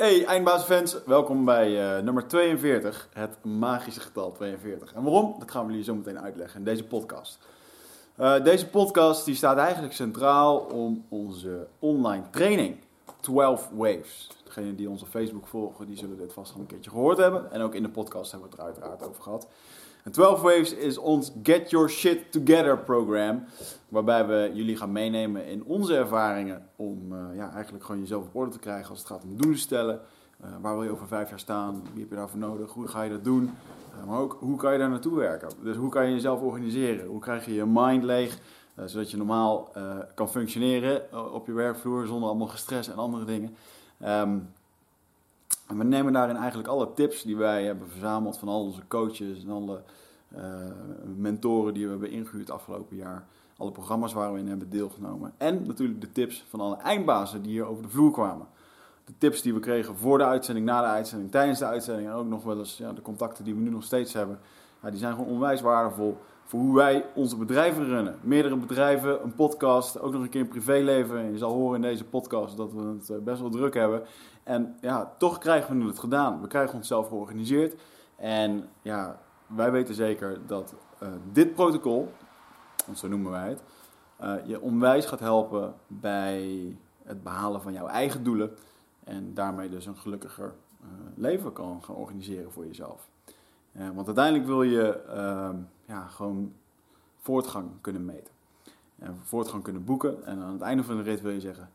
Hey eindbaasfans, welkom bij uh, nummer 42, het magische getal 42. En waarom? Dat gaan we jullie zo meteen uitleggen in deze podcast. Uh, deze podcast die staat eigenlijk centraal om onze online training 12 Waves. Degenen die onze Facebook volgen, die zullen dit vast al een keertje gehoord hebben. En ook in de podcast hebben we het er uiteraard over gehad. En 12 Waves is ons Get Your Shit Together program. Waarbij we jullie gaan meenemen in onze ervaringen om uh, ja, eigenlijk gewoon jezelf op orde te krijgen als het gaat om doelen stellen. Uh, waar wil je over vijf jaar staan? Wie heb je daarvoor nodig? Hoe ga je dat doen? Uh, maar ook hoe kan je daar naartoe werken? Dus hoe kan je jezelf organiseren? Hoe krijg je je mind leeg? zodat je normaal kan functioneren op je werkvloer zonder allemaal gestres en andere dingen. Um, en we nemen daarin eigenlijk alle tips die wij hebben verzameld van al onze coaches en alle uh, mentoren die we hebben ingehuurd afgelopen jaar. Alle programma's waar we in hebben deelgenomen. En natuurlijk de tips van alle eindbazen die hier over de vloer kwamen. De tips die we kregen voor de uitzending, na de uitzending, tijdens de uitzending. En ook nog wel eens ja, de contacten die we nu nog steeds hebben. Ja, die zijn gewoon onwijs waardevol voor hoe wij onze bedrijven runnen. Meerdere bedrijven, een podcast, ook nog een keer een privéleven. En je zal horen in deze podcast dat we het eh, best wel druk hebben. En ja, toch krijgen we het gedaan. We krijgen onszelf georganiseerd. En ja, wij weten zeker dat uh, dit protocol, want zo noemen wij het, uh, je onwijs gaat helpen bij het behalen van jouw eigen doelen. En daarmee dus een gelukkiger uh, leven kan gaan organiseren voor jezelf. want uiteindelijk wil je ehm, ja, gewoon voortgang kunnen meten. En voortgang kunnen boeken. En aan het einde van de rit wil je zeggen: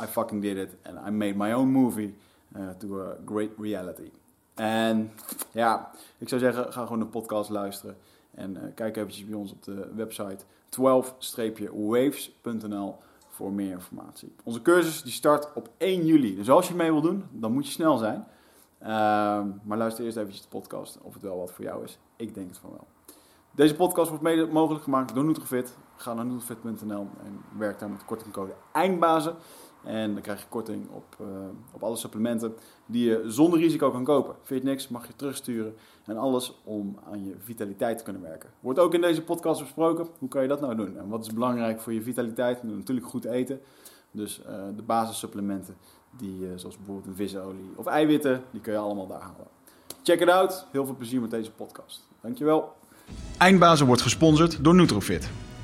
I fucking did it. And I made my own movie uh, to a great reality. En ja, ik zou zeggen, ga gewoon de podcast luisteren. En uh, kijk eventjes bij ons op de website 12-waves.nl voor meer informatie. Onze cursus die start op 1 juli. Dus als je mee wil doen, dan moet je snel zijn. Uh, maar luister eerst eventjes de podcast of het wel wat voor jou is. Ik denk het van wel. Deze podcast wordt mede mogelijk gemaakt door Nutrofit. Ga naar nutrofit.nl en werk daar met de kortingcode EINDBAZEN. En dan krijg je korting op, uh, op alle supplementen die je zonder risico kan kopen. Vind je niks, mag je terugsturen. En alles om aan je vitaliteit te kunnen werken. Wordt ook in deze podcast besproken. Hoe kan je dat nou doen? En wat is belangrijk voor je vitaliteit? Natuurlijk goed eten. Dus uh, de basissupplementen, die, uh, zoals bijvoorbeeld een visolie of eiwitten, die kun je allemaal daar halen. Check it out. Heel veel plezier met deze podcast. Dankjewel. Eindbazen wordt gesponsord door Nutrofit.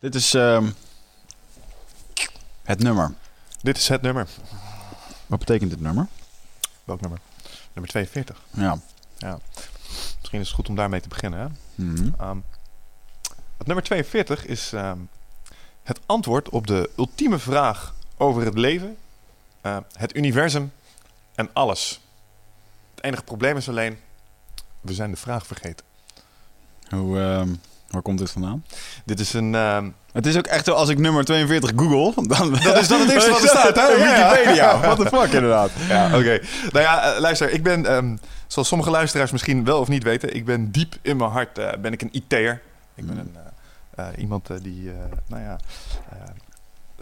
Dit is uh, het nummer. Dit is het nummer. Wat betekent dit nummer? Welk nummer? Nummer 42. Ja. ja. Misschien is het goed om daarmee te beginnen. Hè? Mm -hmm. um, het nummer 42 is um, het antwoord op de ultieme vraag over het leven, uh, het universum en alles. Het enige probleem is alleen, we zijn de vraag vergeten. Hoe... Waar komt dit vandaan? Dit is een... Uh... Het is ook echt zo, als ik nummer 42 google... Dan, dat is dan het eerste wat er staat, hè? Wikipedia. What the fuck, inderdaad. Ja, oké. Okay. Nou ja, uh, luister. Ik ben, um, zoals sommige luisteraars misschien wel of niet weten... ik ben diep in mijn hart uh, ben ik een IT'er. Ik ben een, uh, iemand die, nou ja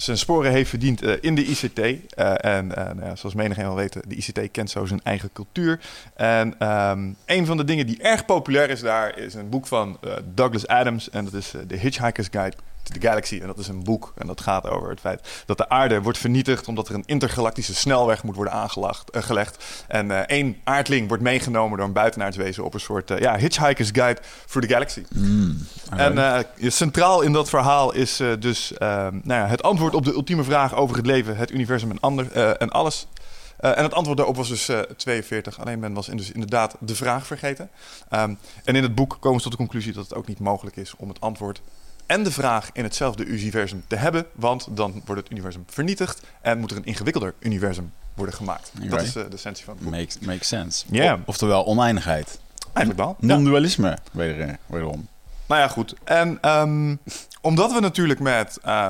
zijn sporen heeft verdiend uh, in de ICT. Uh, en uh, ja, zoals menigeen wel weten, de ICT kent zo zijn eigen cultuur. En um, een van de dingen die erg populair is daar, is een boek van Douglas Adams. En dat is The Hitchhiker's Guide the Galaxy. En dat is een boek. En dat gaat over het feit dat de aarde wordt vernietigd... omdat er een intergalactische snelweg moet worden aangelegd. En één aardling wordt meegenomen door een buitenaards wezen... op een soort ja, Hitchhiker's Guide for the Galaxy. Mm, en centraal in dat verhaal is dus nou ja, het antwoord op de ultieme vraag over het leven, het universum en, ander, en alles. Uh, en het antwoord daarop was dus uh, 42. Alleen men was dus inderdaad de vraag vergeten. Um, en in het boek komen ze tot de conclusie dat het ook niet mogelijk is om het antwoord en de vraag in hetzelfde universum te hebben, want dan wordt het universum vernietigd en moet er een ingewikkelder universum worden gemaakt. Dat is eh, de essentie van het boek. Makes, makes sense. Ja. O- Oftewel oneindigheid. Eigenlijk wel. Ja. Non-dualisme, weder, wederom. Nou ja, goed. En ehm, omdat we natuurlijk met eh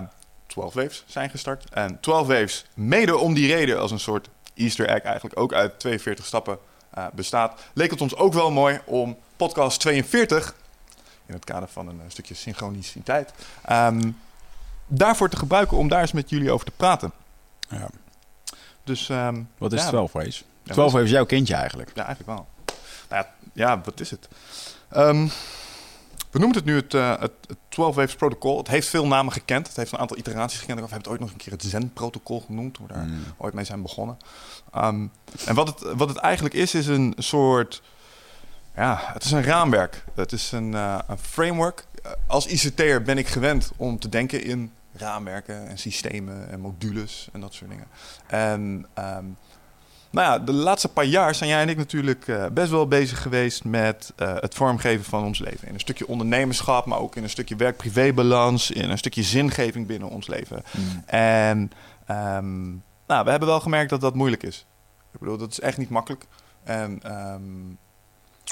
12 Waves zijn gestart. En 12 Waves mede om die reden als een soort easter egg eigenlijk ook uit 42 stappen eh, bestaat. Leek het ons ook wel mooi om podcast 42, in het kader van een eh, stukje synchroniciteit, ehm, daarvoor te gebruiken om daar eens met jullie over te praten. Ja. Dus ehm, Wat is Ja. 12 Ways? Ja, 12 wat Ways is jouw kindje eigenlijk. Ja, eigenlijk wel. Nou ja, ja wat is het? Ehm, we noemen het nu het, eh, het, het 12 Waves protocol. Het heeft veel namen gekend. Het heeft een aantal iteraties gekend. We hebben het ooit nog een keer het Zen-protocol genoemd. Toen we daar Mm. ooit mee zijn begonnen. En wat het, wat het eigenlijk is, is een soort... Ja, het is een raamwerk. Het is een, eh, een framework. Eh, Als ICT'er ben ik gewend om te denken in raamwerken en systemen en modules en dat soort dingen. En ehm, nou ja, de laatste paar jaar zijn jij en ik natuurlijk eh, best wel bezig geweest met het vormgeven van ons leven. In een stukje ondernemerschap, maar ook in een stukje werk-privé-balans, in een stukje zingeving binnen ons leven. Mm. En ehm, nou, we hebben wel gemerkt dat dat moeilijk is. Ik bedoel, dat is echt niet makkelijk. En ehm,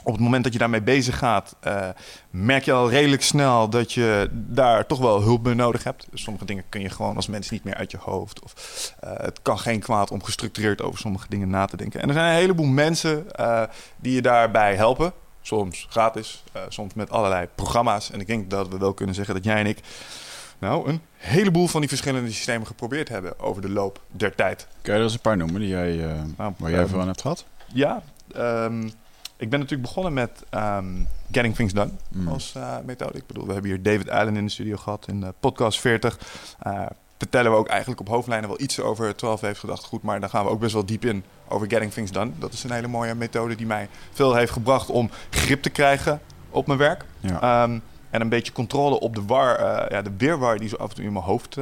op het moment dat je daarmee bezig gaat, eh, merk je al redelijk snel dat je daar toch wel hulp bij nodig hebt. Dus sommige dingen kun je gewoon als mens niet meer uit je hoofd. Of eh, het kan geen kwaad om gestructureerd over sommige dingen na te denken. En er zijn een heleboel mensen eh, die je daarbij helpen. Soms gratis, soms met allerlei programma's. En ik denk dat we wel kunnen zeggen dat jij en ik nou een heleboel van die verschillende systemen geprobeerd hebben over de loop der tijd. Kun je er eens een paar noemen die jij, Nou, waar jij veel aan hebt gehad? Ja, ehm, ik ben natuurlijk begonnen met ehm, Getting Things Done Mm. als eh, methode. Ik bedoel, we hebben hier David Allen in de studio gehad in podcast 40. Eh, vertellen we ook eigenlijk op hoofdlijnen wel iets over 12 heeft gedacht goed, maar dan gaan we ook best wel diep in over Getting Things Done. Dat is een hele mooie methode die mij veel heeft gebracht om grip te krijgen op mijn werk. Ja. Ehm, en een beetje controle op de war, eh, ja, de weerwar die zo af en toe in mijn hoofd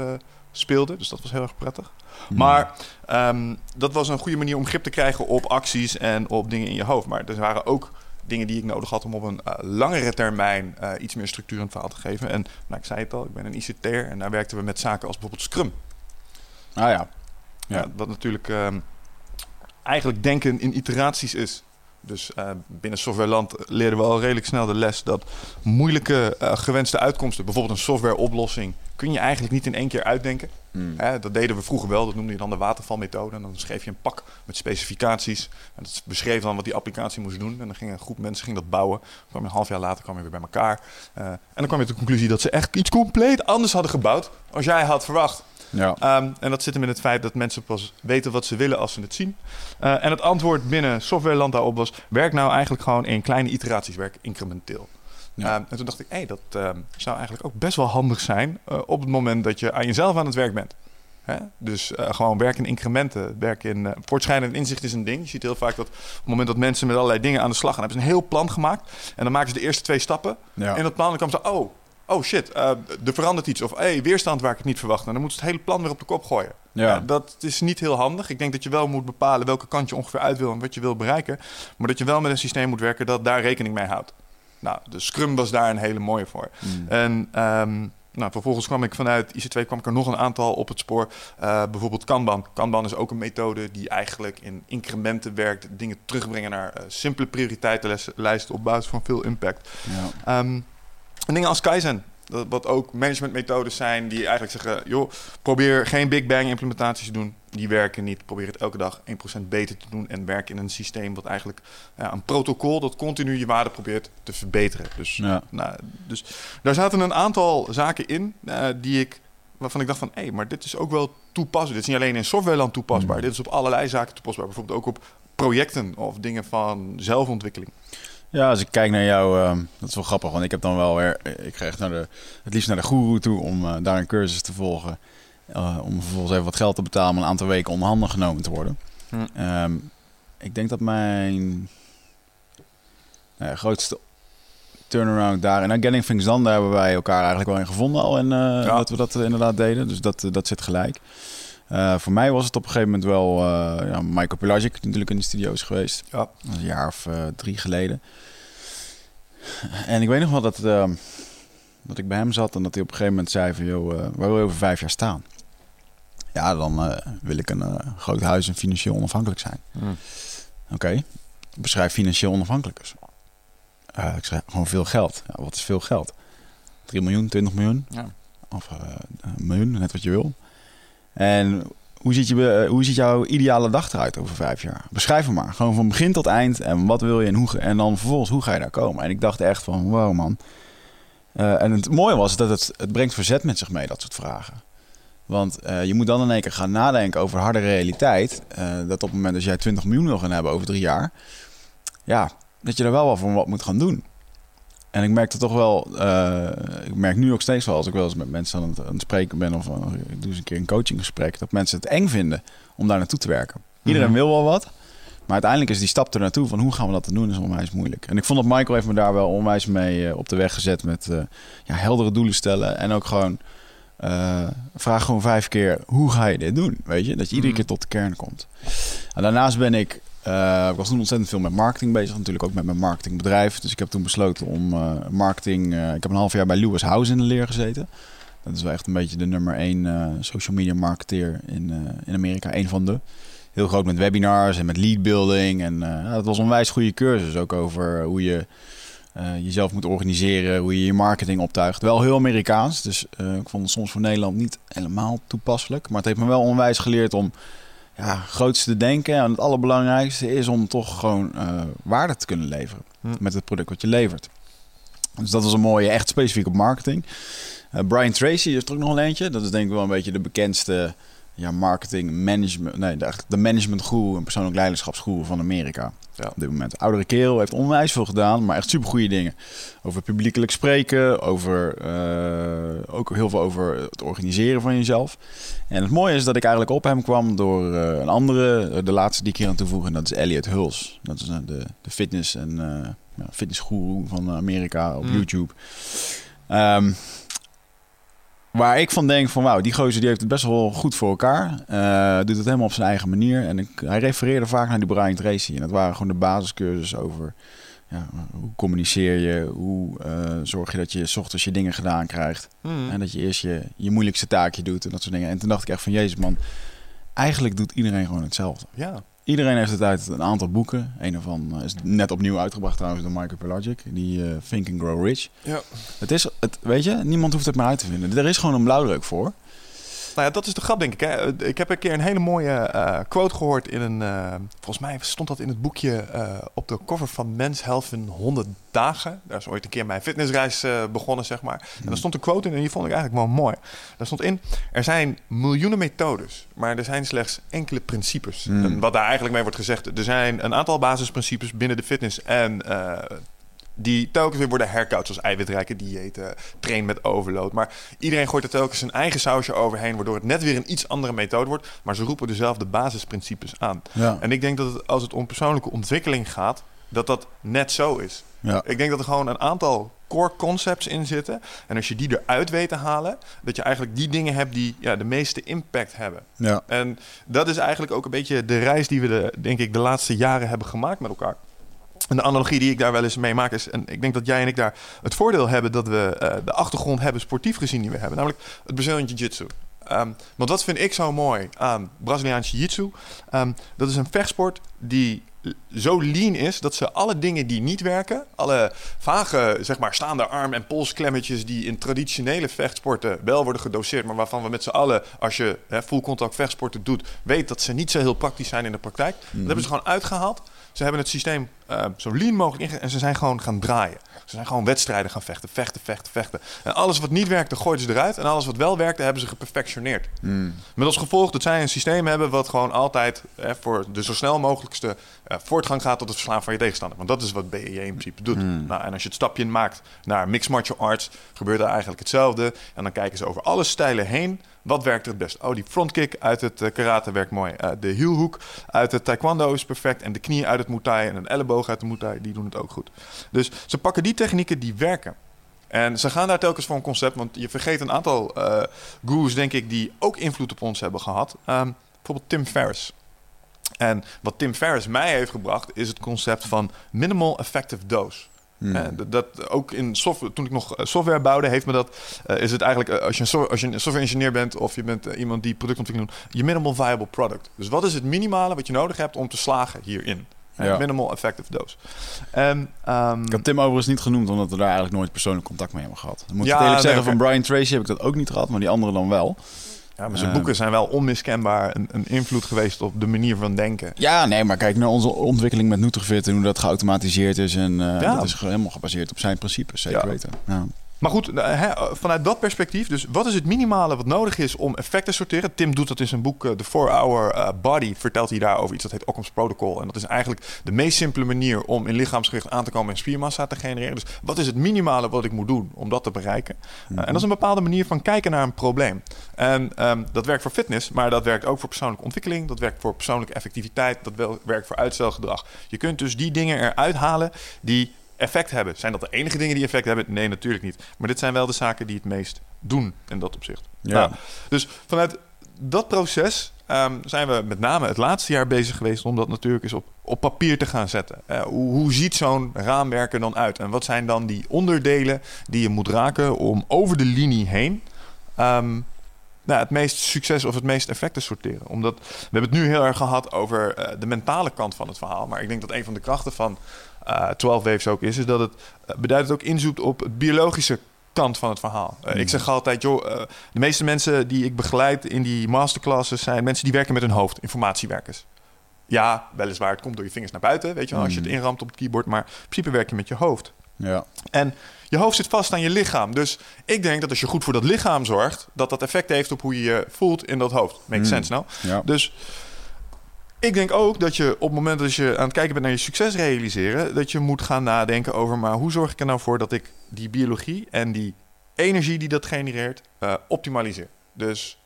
speelde. Dus dat was heel erg prettig. Mm. Maar ehm, dat was een goede manier om grip te krijgen op acties en op dingen in je hoofd. Maar er waren ook dingen die ik nodig had om op een eh, langere termijn eh, iets meer structuur aan het verhaal te geven. En nou, ik zei het al, ik ben een ICT'er en daar werkten we met zaken als bijvoorbeeld Scrum. Ah ja. Ja. Ja. wat natuurlijk ehm, eigenlijk denken in iteraties is. Dus eh, binnen softwareland leren we al redelijk snel de les dat moeilijke eh, gewenste uitkomsten, bijvoorbeeld een softwareoplossing, kun je eigenlijk niet in één keer uitdenken. Mm. Hè, dat deden we vroeger wel, dat noemde je dan de watervalmethode. En dan schreef je een pak met specificaties. En dat beschreef dan wat die applicatie moest doen. En dan ging een groep mensen ging dat bouwen. Dan kwam je een half jaar later kwam je weer bij elkaar. Eh, en dan kwam je tot de conclusie dat ze echt iets compleet anders hadden gebouwd als jij had verwacht. Ja. Ehm, en dat zit hem in het feit dat mensen pas weten wat ze willen als ze het zien. Eh, en het antwoord binnen softwareland daarop was... werk nou eigenlijk gewoon in kleine iteraties, werk incrementeel. Ja. Ehm, en toen dacht ik, hé, dat ehm, zou eigenlijk ook best wel handig zijn... eh, op het moment dat je aan jezelf aan het werk bent. Hè? Dus eh, gewoon werk in incrementen. Werk in, eh voortschrijdend inzicht is een ding. Je ziet heel vaak dat op het moment dat mensen met allerlei dingen aan de slag gaan... hebben ze een heel plan gemaakt. En dan maken ze de eerste twee stappen. Ja. En dat plan, dan kwam ze, oh, oh shit, eh, er verandert iets. Of hey, weerstand waar ik het niet verwacht. En dan moeten ze het hele plan weer op de kop gooien. Ja. Ja, dat is niet heel handig. Ik denk dat je wel moet bepalen welke kant je ongeveer uit wil en wat je wil bereiken. Maar dat je wel met een systeem moet werken dat daar rekening mee houdt. Nou, de Scrum was daar een hele mooie voor. Mm. En ehm, nou, vervolgens kwam ik vanuit IC2 kwam ik er nog een aantal op het spoor. Eh, bijvoorbeeld Kanban. Kanban is ook een methode die eigenlijk in incrementen werkt. Dingen terugbrengen naar eh, simpele prioriteitenlijsten op basis van veel impact. Ja. Ehm, en dingen als Kaizen. Dat, wat ook managementmethodes zijn die eigenlijk zeggen... joh, probeer geen Big Bang implementaties te doen. Die werken niet. Probeer het elke dag 1% beter te doen. En werk in een systeem wat eigenlijk... Ja, een protocol dat continu je waarde probeert te verbeteren. Dus, Ja. nou, dus daar zaten een aantal zaken in eh, die ik... waarvan ik dacht van... hé, maar dit is ook wel toepasbaar. Dit is niet alleen in softwareland toepasbaar. Mm. Dit is op allerlei zaken toepasbaar. Bijvoorbeeld ook op projecten of dingen van zelfontwikkeling. Ja, als ik kijk naar jou, ehm, dat is wel grappig, want ik heb dan wel weer, ik ga echt naar de, het liefst naar de guru toe om eh, daar een cursus te volgen. Eh, om vervolgens even wat geld te betalen om een aantal weken onder handen genomen te worden. Hm. Ehm, ik denk dat mijn nou grootste turnaround daar, en nou, Getting Things Done, daar hebben wij elkaar eigenlijk wel in gevonden al en eh, dat we dat eh, inderdaad deden. Dus dat, eh, dat zit gelijk. Eh, voor mij was het op een gegeven moment wel eh ja, Michael Pelagic, natuurlijk in de studio is geweest. Ja. Dat een jaar of eh, drie geleden. En ik weet nog wel dat, ehm, Dat ik bij hem zat en dat hij op een gegeven moment zei van... joh, uh, waar wil je over vijf jaar staan? Ja, dan uh, wil ik een uh, groot huis en financieel onafhankelijk zijn. Mm. Oké, okay. beschrijf financieel onafhankelijk. Uh, ik zeg gewoon veel geld. Ja, wat is veel geld? 3 miljoen, 20 miljoen? Ja. Of een miljoen, net wat je wil. En hoe ziet, je, hoe ziet jouw ideale dag eruit over vijf jaar? Beschrijf hem maar. Gewoon van begin tot eind. En wat wil je en, hoe, en dan vervolgens hoe ga je daar komen? En ik dacht echt van, wow man. Uh, en het mooie was dat het, het brengt verzet met zich mee, dat soort vragen. Want uh, je moet dan in één keer gaan nadenken over harde realiteit. Dat op het moment dat jij 20 miljoen wil gaan hebben over drie jaar. Ja, dat je er wel wel voor wat moet gaan doen. En ik merk het toch wel, uh, ik merk nu ook steeds wel als ik wel eens met mensen aan het, aan het spreken ben of ik doe eens een keer een coachinggesprek, dat mensen het eng vinden om daar naartoe te werken. Iedereen mm -hmm. wil wel wat, maar uiteindelijk is die stap er naartoe van hoe gaan we dat doen is onwijs moeilijk. En ik vond dat Michael heeft me daar wel onwijs mee uh, op de weg gezet met uh, ja, heldere doelen stellen en ook gewoon vraag gewoon vijf keer hoe ga je dit doen, weet je, dat je iedere Mhm. keer tot de kern komt. En daarnaast ben ik uh, ik was toen ontzettend veel met marketing bezig, natuurlijk ook met mijn marketingbedrijf. Dus ik heb toen besloten om uh, marketing. Uh, ik heb een half jaar bij Lewis House in de leer gezeten. Dat is wel echt een beetje de nummer één social media marketeer in, in Amerika. Een van de. Heel groot met webinars en met lead building. En dat was een onwijs goede cursus. Ook over hoe je jezelf moet organiseren, hoe je je marketing optuigt. Wel heel Amerikaans. Dus ik vond het soms voor Nederland niet helemaal toepasselijk. Maar het heeft me wel onwijs geleerd om ja, grootste denken. En het allerbelangrijkste is om toch gewoon uh, waarde te kunnen leveren Hm. met het product wat je levert. Dus dat was een mooie, echt specifiek op marketing. Uh, Brian Tracy is er ook nog een eentje. Dat is denk ik wel een beetje de bekendste ja, marketing management, nee, de, de management guru en persoonlijk leiderschapsguru van Amerika. Ja. Op dit moment. Oudere kerel heeft onwijs veel gedaan, maar echt super goede dingen. Over publiekelijk spreken, over uh, ook heel veel over het organiseren van jezelf. En het mooie is dat ik eigenlijk op hem kwam door uh, een andere, de laatste die ik hier aan toevoeg, en dat is Elliot Huls. Dat is uh, de, de fitness en fitnessguru van Amerika op Mm. YouTube. Um, Waar ik van denk van wauw, die gozer die heeft het best wel goed voor elkaar. Uh, doet het helemaal op zijn eigen manier. En ik, hij refereerde vaak naar die Brian Tracy. En dat waren gewoon de basiscursussen over ja, hoe communiceer je, hoe uh, zorg je dat je s ochtends je dingen gedaan krijgt. Mm. En dat je eerst je, je moeilijkste taakje doet en dat soort dingen. En toen dacht ik echt van jezus man, eigenlijk doet iedereen gewoon hetzelfde. Ja. Iedereen heeft het uit een aantal boeken. Een daarvan is net opnieuw uitgebracht trouwens door Michael Pelagic. Die uh, Think and Grow Rich. Ja. Het is, het, weet je, niemand hoeft het maar uit te vinden. Er is gewoon een blauwdruk voor. Nou ja, dat is de grap, denk ik. Hè. Ik heb een keer een hele mooie uh, quote gehoord in een... Uh, volgens mij stond dat in het boekje uh, op de cover van Men's Health in 100 dagen. Daar is ooit een keer mijn fitnessreis begonnen, zeg maar. En daar stond een quote in en die vond ik eigenlijk wel mooi. Daar stond in, er zijn miljoenen methodes, maar er zijn slechts enkele principes. Mm. En wat daar eigenlijk mee wordt gezegd, er zijn een aantal basisprincipes binnen de fitness en die telkens weer worden herkoud, zoals eiwitrijke diëten, train met overload. Maar iedereen gooit er telkens zijn eigen sausje overheen, waardoor het net weer een iets andere methode wordt. Maar ze roepen dezelfde basisprincipes aan. Ja. En ik denk dat het, als het om persoonlijke ontwikkeling gaat, dat dat net zo is. Ja. Ik denk dat er gewoon een aantal core concepts in zitten. En als je die eruit weet te halen, dat je eigenlijk die dingen hebt die ja, de meeste impact hebben. Ja. En dat is eigenlijk ook een beetje de reis die we, de, denk ik, de laatste jaren hebben gemaakt met elkaar. En de analogie die ik daar wel eens mee maak is... en ik denk dat jij en ik daar het voordeel hebben... dat we uh, de achtergrond hebben, sportief gezien, die we hebben. Namelijk het Brazilian Jiu-Jitsu. Um, want wat vind ik zo mooi aan Braziliaans Jiu-Jitsu? Um, dat is een vechtsport die zo lean is dat ze alle dingen die niet werken, alle vage, zeg maar, staande arm- en polsklemmetjes die in traditionele vechtsporten wel worden gedoseerd, maar waarvan we met z'n allen, als je hè, full contact vechtsporten doet, weet dat ze niet zo heel praktisch zijn in de praktijk. Dat hebben ze gewoon uitgehaald. Ze hebben het systeem uh, zo lean mogelijk en ze zijn gewoon gaan draaien. Ze zijn gewoon wedstrijden gaan vechten, vechten, vechten, vechten. En alles wat niet werkte, gooiden ze eruit. En alles wat wel werkte, hebben ze geperfectioneerd. Mm. Met als gevolg dat zij een systeem hebben wat gewoon altijd eh, voor de zo snel mogelijkste uh, voortgang gaat tot het verslaan van je tegenstander. Want dat is wat BEJ in principe doet. Mm. Nou, en als je het stapje maakt naar mixed martial arts, gebeurt er eigenlijk hetzelfde. En dan kijken ze over alle stijlen heen. Wat werkt er het best? Oh, die frontkick uit het karate werkt mooi. Uh, de hielhoek uit het taekwondo is perfect. En de knie uit het muay thai en een elleboog uit de muay die doen het ook goed. Dus ze pakken die technieken die werken. En ze gaan daar telkens voor een concept, want je vergeet een aantal uh, gurus, denk ik, die ook invloed op ons hebben gehad. Um, bijvoorbeeld Tim Ferriss. En wat Tim Ferriss mij heeft gebracht, is het concept van minimal effective dose. Hmm. Dat, ook in software, toen ik nog eh, software bouwde, heeft me dat. eh, is het eigenlijk als je een, so- als je een software engineer bent of je bent iemand die productontwikkeling doet, je minimal viable product. Dus wat is het minimale wat je nodig hebt om te slagen hierin? Ja. Minimal effective dose. En, ehm, Ik had Tim overigens niet genoemd, omdat we daar eigenlijk nooit persoonlijk contact mee hebben gehad. Dan moet ik Ja, het eerlijk nee, zeggen, van Brian Tracy heb ik dat ook niet gehad, maar die anderen dan wel. ja, maar zijn eh, boeken zijn wel onmiskenbaar een, een invloed geweest op de manier van denken. Ja, nee, maar kijk naar onze ontwikkeling met Nutrifit en hoe dat geautomatiseerd is. En Ja. dat is helemaal gebaseerd op zijn principes, zeker Ja. weten. Ja. Maar goed, eh, vanuit dat perspectief, dus wat is het minimale wat nodig is om effect te sorteren? Tim doet dat in zijn boek eh, The 4-Hour eh, Body, vertelt hij daar over iets dat heet Occam's Protocol. En dat is eigenlijk de meest simpele manier om in lichaamsgewicht aan te komen en spiermassa te genereren. Dus wat is het minimale wat ik moet doen om dat te bereiken? En dat is een bepaalde manier van kijken naar een probleem. En ehm, dat werkt voor fitness, maar dat werkt ook voor persoonlijke ontwikkeling. Dat werkt voor persoonlijke effectiviteit. Dat werkt voor uitstelgedrag. Je kunt dus die dingen eruit halen die effect hebben. Zijn dat de enige dingen die effect hebben? Nee, natuurlijk niet. Maar dit zijn wel de zaken die het meest doen in dat opzicht. Ja. Nou, dus vanuit dat proces ehm, zijn we met name het laatste jaar bezig geweest om dat natuurlijk eens op, op papier te gaan zetten. Eh, hoe, hoe ziet zo'n raamwerk er dan uit? En wat zijn dan die onderdelen die je moet raken om over de linie heen ehm, nou, het meest succes of het meest effect te sorteren? Omdat we hebben het nu heel erg gehad over eh, de mentale kant van het verhaal. Maar ik denk dat een van de krachten van eh 12 Waves ook is, is dat het uh, beduidend ook inzoekt op het biologische kant van het verhaal. Uh, Ik zeg altijd, joh, uh, de meeste mensen die ik begeleid in die masterclasses zijn mensen die werken met hun hoofd, informatiewerkers. Ja, weliswaar, het komt door je vingers naar buiten, weet je wel, als je het inramt op het keyboard, maar in principe werk je met je hoofd. Ja. En je hoofd zit vast aan je lichaam. Dus ik denk dat als je goed voor dat lichaam zorgt, dat dat effect heeft op hoe je je voelt in dat hoofd. Makes sense, nou? Ja. Dus ik denk ook dat je op het moment dat je aan het kijken bent naar je succes realiseren, dat je moet gaan nadenken over, maar hoe zorg ik er nou voor dat ik die biologie en die energie die dat genereert, uh, optimaliseer. Dus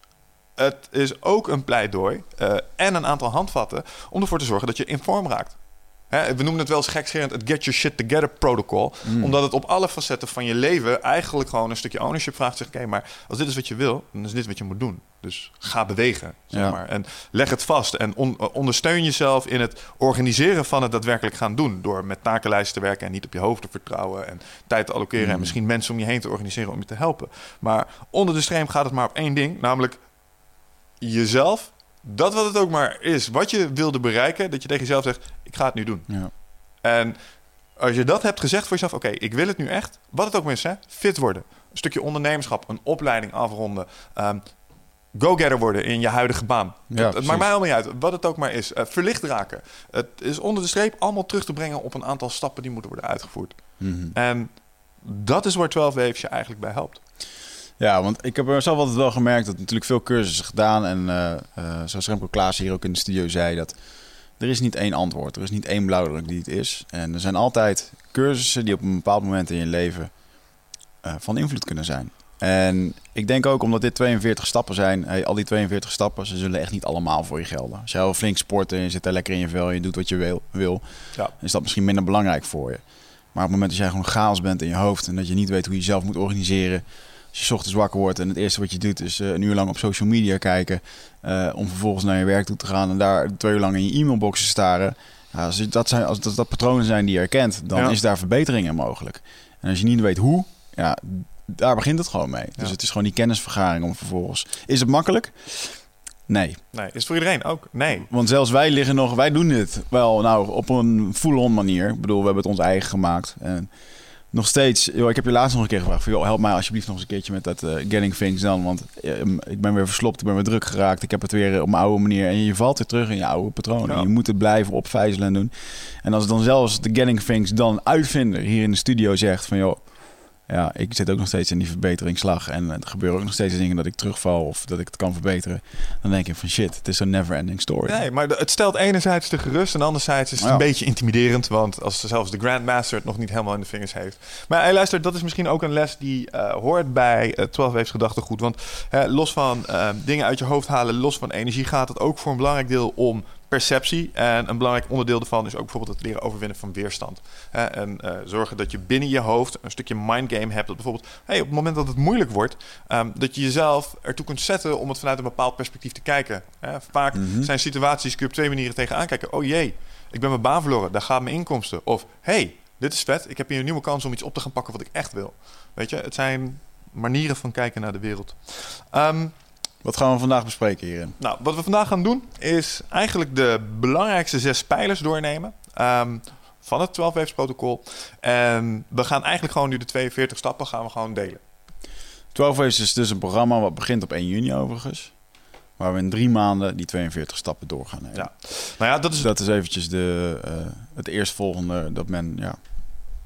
het is ook een pleidooi uh, en een aantal handvatten om ervoor te zorgen dat je in vorm raakt. Hè, we noemen het wel eens gekscherend het get your shit together protocol. Mm. Omdat het op alle facetten van je leven eigenlijk gewoon een stukje ownership vraagt. Zeg, oké, okay, maar als dit is wat je wil, dan is dit wat je moet doen. Dus ga bewegen, zeg ja. maar. En leg het vast en on ondersteun jezelf in het organiseren van het daadwerkelijk gaan doen. Door met takenlijsten te werken en niet op je hoofd te vertrouwen. En tijd te allokeren mm. en misschien mensen om je heen te organiseren om je te helpen. Maar onder de stream gaat het maar op één ding. Namelijk jezelf dat wat het ook maar is, wat je wilde bereiken, dat je tegen jezelf zegt: ik ga het nu doen. Ja. En als je dat hebt gezegd voor jezelf, oké, okay, ik wil het nu echt, wat het ook maar is, hè, fit worden, een stukje ondernemerschap, een opleiding afronden, um, go-getter worden in je huidige baan. Ja, het, het maakt mij helemaal niet uit, wat het ook maar is. Uh, verlicht raken. Het is onder de streep allemaal terug te brengen op een aantal stappen die moeten worden uitgevoerd. Mhm. Mm -hmm. En dat is waar 12 Waves je eigenlijk bij helpt. Ja, want ik heb er zelf altijd wel gemerkt dat natuurlijk veel cursussen gedaan. En uh, uh, zoals Remco Klaas hier ook in de studio zei, dat er is niet één antwoord. Er is niet één blauwdruk die het is. En er zijn altijd cursussen die op een bepaald moment in je leven uh, van invloed kunnen zijn. En ik denk ook omdat dit 42 stappen zijn, hey, al die 42 stappen, ze zullen echt niet allemaal voor je gelden. Als jij wel flink sport en je zit er lekker in je vel en je doet wat je wil, wil ja. is dat misschien minder belangrijk voor je. Maar op het moment dat jij gewoon chaos bent in je hoofd en dat je niet weet hoe je jezelf moet organiseren, als je ochtends wakker wordt en het eerste wat je doet is uh, een uur lang op social media kijken. Uh, om vervolgens naar je werk toe te gaan en daar twee uur lang in je e-mailbox te staren. Ja, als, dat zijn, als dat, dat patronen zijn die je herkent, dan ja. is daar verbeteringen mogelijk. En als je niet weet hoe, ja, daar begint het gewoon mee. Ja. Dus het is gewoon die kennisvergaring om vervolgens. Is het makkelijk? Nee. Nee, is voor iedereen ook? Nee. Want zelfs wij liggen nog, wij doen dit wel nou op een full-on manier. Ik bedoel, we hebben het ons eigen gemaakt. En nog steeds, joh, ik heb je laatst nog een keer gevraagd van, joh, help mij alsjeblieft nog eens een keertje met dat uh, getting things dan, want uh, ik ben weer verslopt, ik ben weer druk geraakt, ik heb het weer op mijn oude manier en je valt weer terug in je oude patronen. Ja. Je moet het blijven opvijzelen en doen. En als dan zelfs de getting things dan uitvinder hier in de studio zegt van, joh, ja, ik zit ook nog steeds in die verbeteringsslag en er gebeuren ook nog steeds dingen dat ik terugval of dat ik het kan verbeteren. Dan denk ik van shit, het is zo'n never ending story. Nee, maar het stelt enerzijds te gerust en anderzijds is het ja. een beetje intimiderend, want als zelfs de Grandmaster het nog niet helemaal in de vingers heeft. Maar hey, luister, dat is misschien ook een les die uh, hoort bij uh, 12 Waves gedachtegoed, want uh, los van uh, dingen uit je hoofd halen, los van energie gaat het ook voor een belangrijk deel om perceptie. En een belangrijk onderdeel daarvan is ook bijvoorbeeld het leren overwinnen van weerstand. Hè? En uh, zorgen dat je binnen je hoofd een stukje mindgame hebt. Dat bijvoorbeeld, hey, op het moment dat het moeilijk wordt, um, dat je jezelf ertoe kunt zetten om het vanuit een bepaald perspectief te kijken. Hè? Vaak mm -hmm. zijn situaties, kun je op twee manieren tegenaan kijken. Oh jee, ik ben mijn baan verloren, daar gaat mijn inkomsten. Of hey, dit is vet. Ik heb hier een nieuwe kans om iets op te gaan pakken wat ik echt wil. Weet je, het zijn manieren van kijken naar de wereld. Ehm, Wat gaan we vandaag bespreken hierin? nou, wat we vandaag gaan doen is eigenlijk de belangrijkste zes pijlers doornemen ehm, van het 12 waves protocol. En we gaan eigenlijk gewoon nu de 42 stappen gaan we gewoon delen. 12 Waves is dus een programma wat begint op 1 juni overigens. Waar we in drie maanden die 42 stappen door gaan nemen. Ja. Nou ja, dat is dat is eventjes de, eh, het eerstvolgende dat men ja,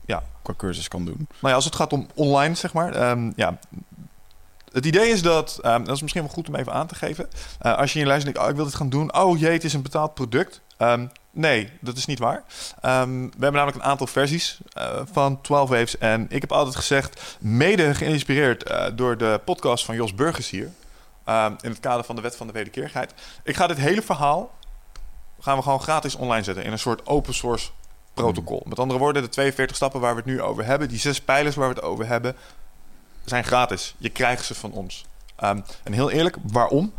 Ja. qua cursus kan doen. Nou ja, als het gaat om online, zeg maar. ehm, ja. Het idee is dat, ehm, dat is misschien wel goed om even aan te geven. Eh, als je in je lijst denkt, oh, ik wil dit gaan doen. Oh jee, het is een betaald product. Ehm, nee, dat is niet waar. Ehm, we hebben namelijk een aantal versies eh, van 12 Waves. En ik heb altijd gezegd, mede geïnspireerd eh, door de podcast van Jos Burgers hier. ehm, in het kader van de wet van de wederkerigheid. Ik ga dit hele verhaal gaan we gewoon gratis online zetten in een soort open source protocol. Met andere woorden, de 42 stappen waar we het nu over hebben, die zes pijlers waar we het over hebben, zijn gratis. Je krijgt ze van ons. Ehm, en heel eerlijk, waarom?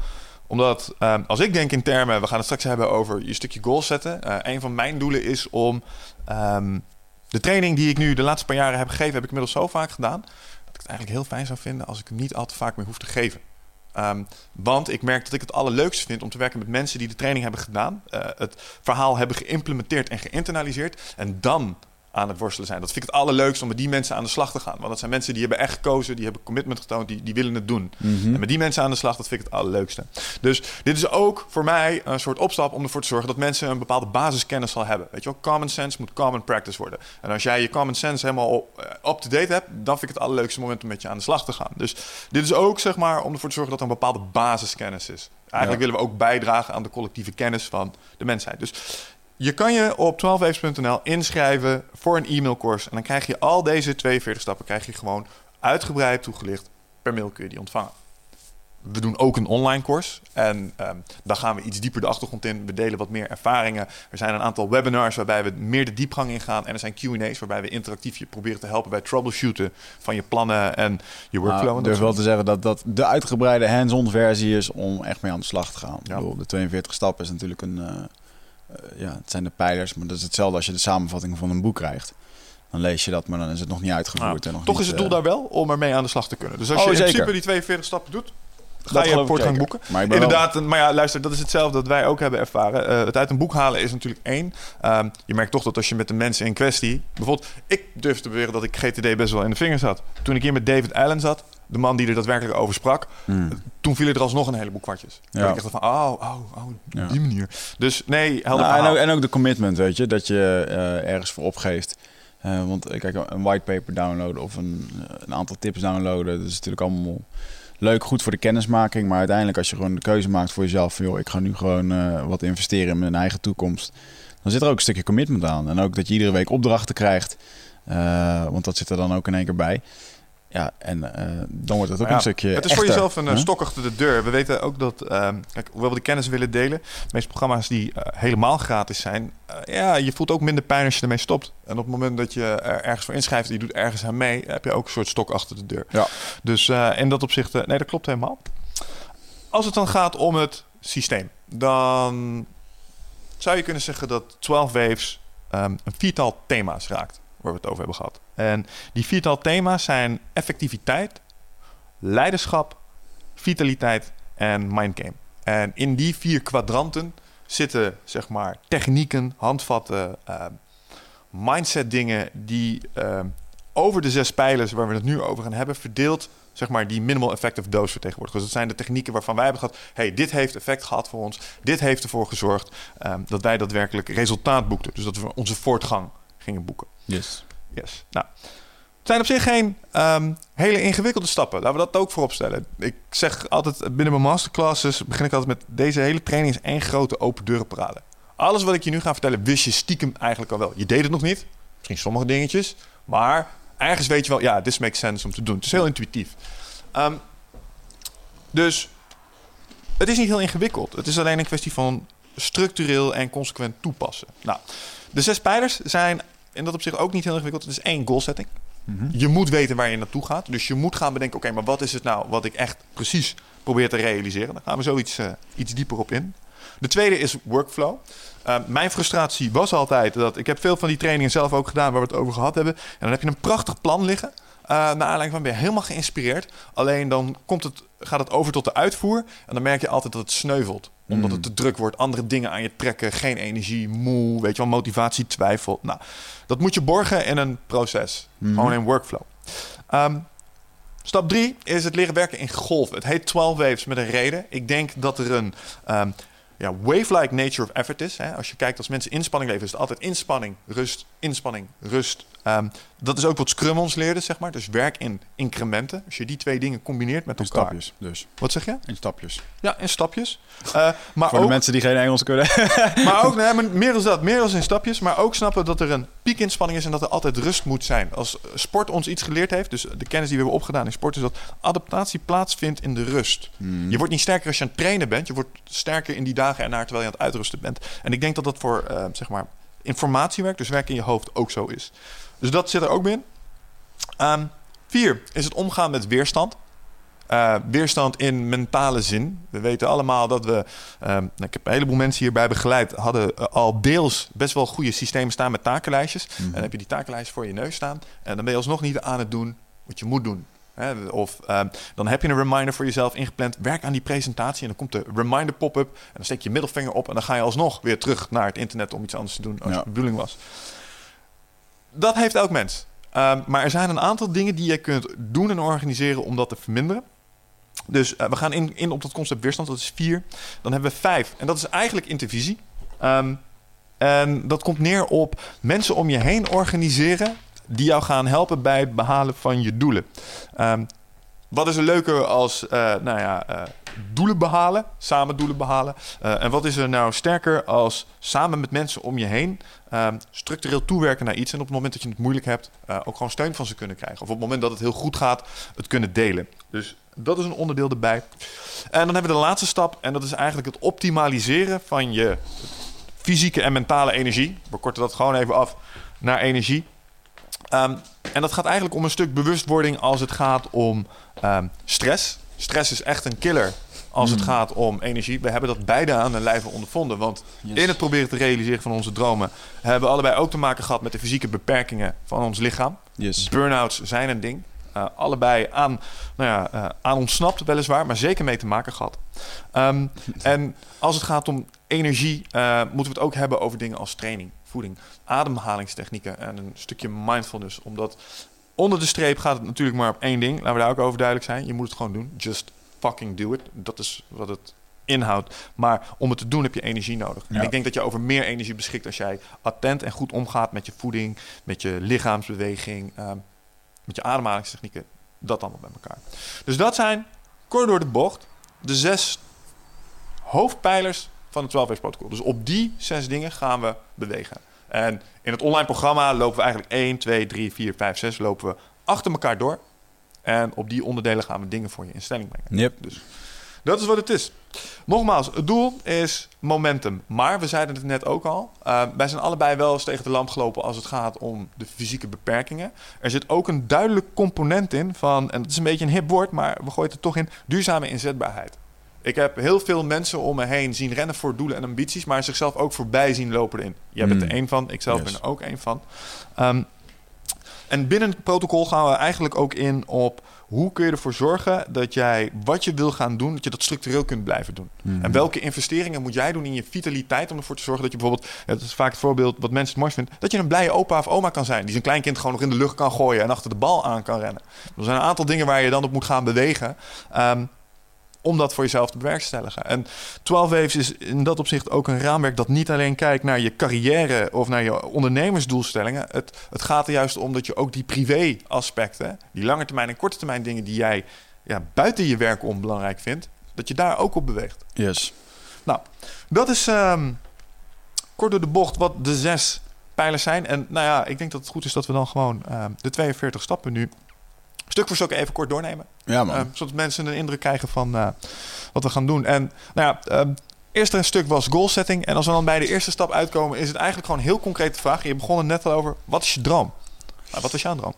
Omdat ehm, als ik denk in termen, we gaan het straks hebben over je stukje goals zetten. Eh, een van mijn doelen is om ehm, de training die ik nu de laatste paar jaren heb gegeven, heb ik inmiddels zo vaak gedaan. Dat ik het eigenlijk heel fijn zou vinden als ik hem niet al te vaak meer hoef te geven. Want ik merk dat ik het allerleukste vind om te werken met mensen die de training hebben gedaan, eh, het verhaal hebben geïmplementeerd en geïnternaliseerd en dan aan het worstelen zijn. Dat vind ik het allerleukste om met die mensen aan de slag te gaan. Want dat zijn mensen die hebben echt gekozen, die hebben commitment getoond, die, die willen het doen. En met die mensen aan de slag, dat vind ik het allerleukste. Dus dit is ook voor mij een soort opstap om ervoor te zorgen dat mensen een bepaalde basiskennis zal hebben. Weet je wel, common sense moet common practice worden. En als jij je common sense helemaal op- eh, up-to-date hebt, dan vind ik het allerleukste moment om met je aan de slag te gaan. Dus dit is ook zeg maar om ervoor te zorgen dat er een bepaalde basiskennis is. Eigenlijk Ja. willen we ook bijdragen aan de collectieve kennis van de mensheid. Dus je kan je op 12waves.nl inschrijven voor een e-mailcourse. En dan krijg je al deze 42 stappen krijg je gewoon uitgebreid toegelicht. Per mail kun je die ontvangen. We doen ook een online course. En ehm daar gaan we iets dieper de achtergrond in. We delen wat meer ervaringen. Er zijn een aantal webinars waarbij we meer de diepgang ingaan. En er zijn Q&A's waarbij we interactief je proberen te helpen bij troubleshooten van je plannen en je workflow. Nou, ik durf wel te zeggen dat dat de uitgebreide hands-on versie is om echt mee aan de slag te gaan. Ja. Ik bedoel, de 42 stappen is natuurlijk een... eh, ja, het zijn de pijlers, maar dat is hetzelfde als je de samenvatting van een boek krijgt. Dan lees je dat, maar dan is het nog niet uitgevoerd. Ja, en nog Toch niet, is het doel eh, daar wel om ermee aan de slag te kunnen. Dus als Oh, je in zeker. principe die 42 stappen doet, ga dat je ik voortgang boeken. Maar Inderdaad, maar ja, luister, dat is hetzelfde dat wij ook hebben ervaren. Eh, het uit een boek halen is natuurlijk één. Ehm, je merkt toch dat als je met de mensen in kwestie... Bijvoorbeeld, ik durf te beweren dat ik GTD best wel in de vingers had. Toen ik hier met David Allen zat, de man die er daadwerkelijk over sprak... Hmm. toen vielen er alsnog een heleboel kwartjes. Ja. Ik dacht van, oh, oh, oh, Ja. die manier. Dus nee, helder Nou, en, ook, en ook de commitment, weet je, dat je eh, ergens voor opgeeft. Eh, want eh, kijk, een whitepaper downloaden of een, een aantal tips downloaden, dat is natuurlijk allemaal leuk, goed voor de kennismaking. Maar uiteindelijk, als je gewoon de keuze maakt voor jezelf, van joh, ik ga nu gewoon wat investeren in mijn eigen toekomst, dan zit er ook een stukje commitment aan. En ook dat je iedere week opdrachten krijgt, want dat zit er dan ook in één keer bij. Ja, en eh, dan wordt het ook ja, een stukje. Het is voor jezelf een eh, hè? stok achter de deur. We weten ook dat, ehm, kijk, hoewel we de kennis willen delen, de meeste programma's die eh, helemaal gratis zijn, ja, je voelt ook minder pijn als je ermee stopt. En op het moment dat je er ergens voor inschrijft je doet ergens aan mee, heb je ook een soort stok achter de deur. Ja. Dus in dat opzicht, nee, dat klopt helemaal. Als het dan gaat om het systeem, dan zou je kunnen zeggen dat 12 Waves ehm, een viertal thema's raakt, waar we het over hebben gehad. En die viertal thema's zijn effectiviteit, leiderschap, vitaliteit en mindgame. En in die vier kwadranten zitten zeg maar technieken, handvatten, eh, mindset dingen die eh, over de zes pijlers waar we het nu over gaan hebben verdeeld zeg maar die minimal effective dose vertegenwoordigt. Dus dat zijn de technieken waarvan wij hebben gehad, hey, dit heeft effect gehad voor ons, dit heeft ervoor gezorgd eh, dat wij daadwerkelijk resultaat boekten. Dus dat we onze voortgang gingen boeken. Yes. Yes. Nou, het zijn op zich geen ehm, hele ingewikkelde stappen. Laten we dat ook voorop stellen. Ik zeg altijd binnen mijn masterclasses begin ik altijd met deze hele training is één grote open deurenparade. Alles wat ik je nu ga vertellen wist je stiekem eigenlijk al wel. Je deed het nog niet. Misschien sommige dingetjes. Maar ergens weet je wel, ja, this makes sense om te doen. Het is heel intuïtief. Ehm, dus het is niet heel ingewikkeld. Het is alleen een kwestie van structureel en consequent toepassen. Nou, de zes pijlers zijn in dat opzicht ook niet heel ingewikkeld. Het is één goal setting. Mhm. Je moet weten waar je naartoe gaat. Dus je moet gaan bedenken, oké, maar wat is het nou wat ik echt precies probeer te realiseren? Daar gaan we zo iets, eh, iets dieper op in. De tweede is workflow. Uh, mijn frustratie was altijd dat ik heb veel van die trainingen zelf ook gedaan waar we het over gehad hebben. En dan heb je een prachtig plan liggen. Uh, naar aanleiding van ben je helemaal geïnspireerd. Alleen dan komt het, gaat het over tot de uitvoer. En dan merk je altijd dat het sneuvelt. Omdat het te druk wordt. Andere dingen aan je trekken. Geen energie, moe. Weet je wel, motivatie, twijfel. Nou, dat moet je borgen in een proces. Gewoon in workflow. Um, Stap 3 is het leren werken in golven. Het heet 12 waves met een reden. Ik denk dat er een um, ja, wave-like nature of effort is. Hè. Als je kijkt als mensen inspanning leven, is het altijd inspanning, rust, inspanning, rust. Um, dat is ook wat Scrum ons leerde, zeg maar. Dus werk in incrementen. Als je die twee dingen combineert met In elkaar. stapjes, dus. Wat zeg je? In stapjes. Ja, in stapjes. Uh, maar Voor ook, de mensen die geen Engels kunnen. maar ook, nee, maar meer dan dat, meer dan in stapjes. Maar ook snappen dat er een piekinspanning is en dat er altijd rust moet zijn. Als sport ons iets geleerd heeft, dus de kennis die we hebben opgedaan in sport, is dat adaptatie plaatsvindt in de rust. Je wordt niet sterker als je aan het trainen bent, je wordt sterker in die dagen erna terwijl je aan het uitrusten bent. En ik denk dat dat voor, uh, zeg maar, informatiewerk, dus werk in je hoofd, ook zo is. Dus dat zit er ook in. Um, vier is het omgaan met weerstand. Uh, weerstand in mentale zin. We weten allemaal dat we, um, ik heb een heleboel mensen hierbij begeleid, hadden uh, al deels best wel goede systemen staan met takenlijstjes. Mm. En dan heb je die takenlijstjes voor je neus staan. En dan ben je alsnog niet aan het doen wat je moet doen. Hè? Of uh, dan heb je een reminder voor jezelf ingepland. Werk aan die presentatie en dan komt de reminder pop-up. En dan steek je middelvinger op en dan ga je alsnog weer terug naar het internet om iets anders te doen als ja. de bedoeling was. Dat heeft elk mens. Um, maar er zijn een aantal dingen die je kunt doen en organiseren om dat te verminderen. Dus uh, we gaan in, in op dat concept weerstand, dat is vier. Dan hebben we vijf. En dat is eigenlijk intervisie. Um, en dat komt neer op mensen om je heen organiseren die jou gaan helpen bij het behalen van je doelen. Um, wat is er leuker als uh, nou ja, uh, doelen behalen, samen doelen behalen? Uh, en wat is er nou sterker als samen met mensen om je heen um, structureel toewerken naar iets en op het moment dat je het moeilijk hebt, ook gewoon steun van ze kunnen krijgen? Of op het moment dat het heel goed gaat, het kunnen delen. Dus dat is een onderdeel erbij. En dan hebben we de laatste stap en dat is eigenlijk het optimaliseren van je fysieke en mentale energie. We korten dat gewoon even af naar energie. Um, en dat gaat eigenlijk om een stuk bewustwording als het gaat om um, stress. Stress is echt een killer als mm. het gaat om energie. We hebben dat beide aan de lijve ondervonden. Want yes. in het proberen te realiseren van onze dromen... hebben we allebei ook te maken gehad met de fysieke beperkingen van ons lichaam. Yes. Burn-outs zijn een ding. Uh, allebei aan, nou ja, uh, aan ontsnapt weliswaar, maar zeker mee te maken gehad. Um, en als het gaat om energie, uh, moeten we het ook hebben over dingen als training, voeding, ademhalingstechnieken en een stukje mindfulness. Omdat onder de streep gaat het natuurlijk maar op één ding. Laten we daar ook over duidelijk zijn. Je moet het gewoon doen. Just fucking do it. Dat is wat het inhoudt. Maar om het te doen heb je energie nodig. Ja. En ik denk dat je over meer energie beschikt als jij attent en goed omgaat met je voeding, met je lichaamsbeweging, uh, met je ademhalingstechnieken. Dat allemaal bij elkaar. Dus dat zijn, kort door de bocht, de zes hoofdpijlers van het 12 Waves protocol. Dus op die zes dingen gaan we bewegen. En in het online programma lopen we eigenlijk 1, 2, 3, 4, 5, 6 lopen we achter elkaar door. En op die onderdelen gaan we dingen voor je in stelling brengen. Yep. Dus dat is wat het is. Nogmaals, het doel is momentum. Maar we zeiden het net ook al. Uh, wij zijn allebei wel eens tegen de lamp gelopen als het gaat om de fysieke beperkingen. Er zit ook een duidelijk component in van, en het is een beetje een hip woord, maar we gooien het er toch in, duurzame inzetbaarheid. Ik heb heel veel mensen om me heen zien rennen voor doelen en ambities, maar zichzelf ook voorbij zien lopen erin. Jij bent Mm. er één van, ik zelf Yes. ben er ook één van. Um, en binnen het protocol gaan we eigenlijk ook in op hoe kun je ervoor zorgen dat jij wat je wil gaan doen, dat je dat structureel kunt blijven doen. En welke investeringen moet jij doen in je vitaliteit om ervoor te zorgen dat je bijvoorbeeld, dat is vaak het voorbeeld wat mensen het mooist vinden, dat je een blije opa of oma kan zijn, die zijn kleinkind gewoon nog in de lucht kan gooien en achter de bal aan kan rennen. Er zijn een aantal dingen waar je dan op moet gaan bewegen. Um, om dat voor jezelf te bewerkstelligen. En 12 Waves is in dat opzicht ook een raamwerk dat niet alleen kijkt naar je carrière of naar je ondernemersdoelstellingen. Het, het gaat er juist om dat je ook die privé-aspecten, die lange termijn en korte termijn dingen die jij ja, buiten je werk om belangrijk vindt, dat je daar ook op beweegt. Yes. Nou, dat is um, kort door de bocht wat de zes pijlers zijn. En nou ja, ik denk dat het goed is dat we dan gewoon um, de 42 stappen nu stuk voor stuk even kort doornemen. Ja, man. Uh, zodat mensen een indruk krijgen van uh, wat we gaan doen. En nou ja, uh, eerste stuk was goal setting. En als we dan bij de eerste stap uitkomen, is het eigenlijk gewoon een heel concrete vraag. Je begon er net al over, wat is je droom? Nou, wat is jouw droom?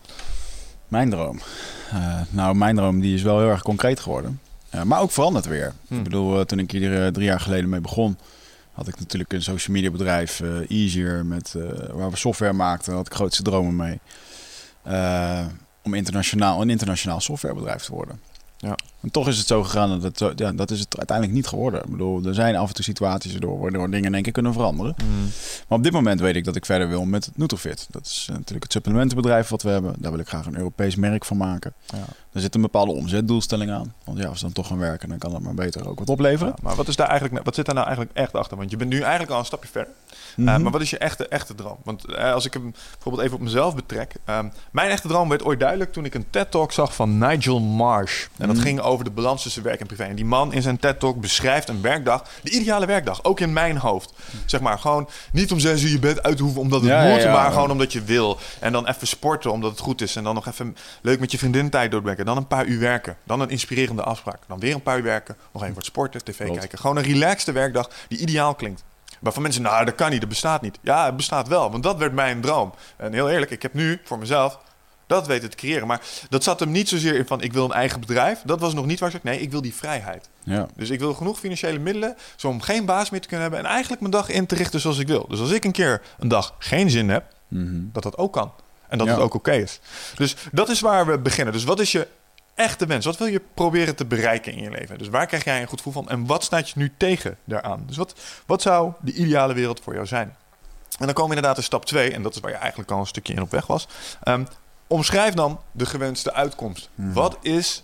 Mijn droom? Uh, nou, mijn droom die is wel heel erg concreet geworden. Ja, maar ook veranderd weer. Hm. Ik bedoel, eh, toen ik hier eh, drie jaar geleden mee begon, had ik natuurlijk een social media bedrijf, eh, Easier, met, eh, waar we software maakten. Daar had ik grootste dromen mee. Om internationaal, een internationaal softwarebedrijf te worden. Ja. En toch is het zo gegaan dat het, ja, dat is het uiteindelijk niet geworden. Ik bedoel, er zijn af en toe situaties waardoor, waardoor dingen in één keer kunnen veranderen. Maar op dit moment weet ik dat ik verder wil met Nutrofit. Dat is natuurlijk het supplementenbedrijf wat we hebben. Daar wil ik graag een Europees merk van maken. Ja. Er zit een bepaalde omzetdoelstelling aan. Want ja, als we dan toch gaan werken, dan kan het maar beter ook wat opleveren. Ja, maar wat, is daar eigenlijk, wat zit daar nou eigenlijk echt achter? Want je bent nu eigenlijk al een stapje verder. Uh, Mhm. maar wat is je echte, echte droom? Want eh, als ik hem bijvoorbeeld even op mezelf betrek. ehm, mijn echte droom werd ooit duidelijk toen ik een TED-talk zag van Nigel Marsh. En dat Mhm. ging over de balans tussen werk en privé. En die man in zijn TED-talk beschrijft een werkdag, de ideale werkdag, ook in mijn hoofd. Zeg maar, gewoon niet om zes uur je bed uit te hoeven omdat het Ja, moet, ja. maar gewoon omdat je wil. En dan even sporten omdat het goed is. En dan nog even leuk met je vriendin tijd doorbrengen. Dan een paar uur werken. Dan een inspirerende afspraak. Dan weer een paar uur werken. Nog even wat sporten, tv Klopt. kijken. Gewoon een relaxte werkdag die ideaal klinkt. Waarvan mensen, nou, dat kan niet, dat bestaat niet. Ja, het bestaat wel, want dat werd mijn droom. En heel eerlijk, ik heb nu voor mezelf dat weten te creëren. Maar dat zat hem niet zozeer in van, ik wil een eigen bedrijf. Dat was nog niet waar ik zei, nee, ik wil die vrijheid. Ja. Dus ik wil genoeg financiële middelen zo om geen baas meer te kunnen hebben... en eigenlijk mijn dag in te richten zoals ik wil. Dus als ik een keer een dag geen zin heb, Mhm. dat dat ook kan. En dat Ja. het ook oké is. Dus dat is waar we beginnen. Dus wat is je echte wens? Wat wil je proberen te bereiken in je leven? Dus waar krijg jij een goed gevoel van? En wat staat je nu tegen daaraan? Dus wat, wat zou de ideale wereld voor jou zijn? En dan komen we inderdaad in stap 2, en dat is waar je eigenlijk al een stukje in op weg was. Ehm, omschrijf dan de gewenste uitkomst. Mhm. Wat is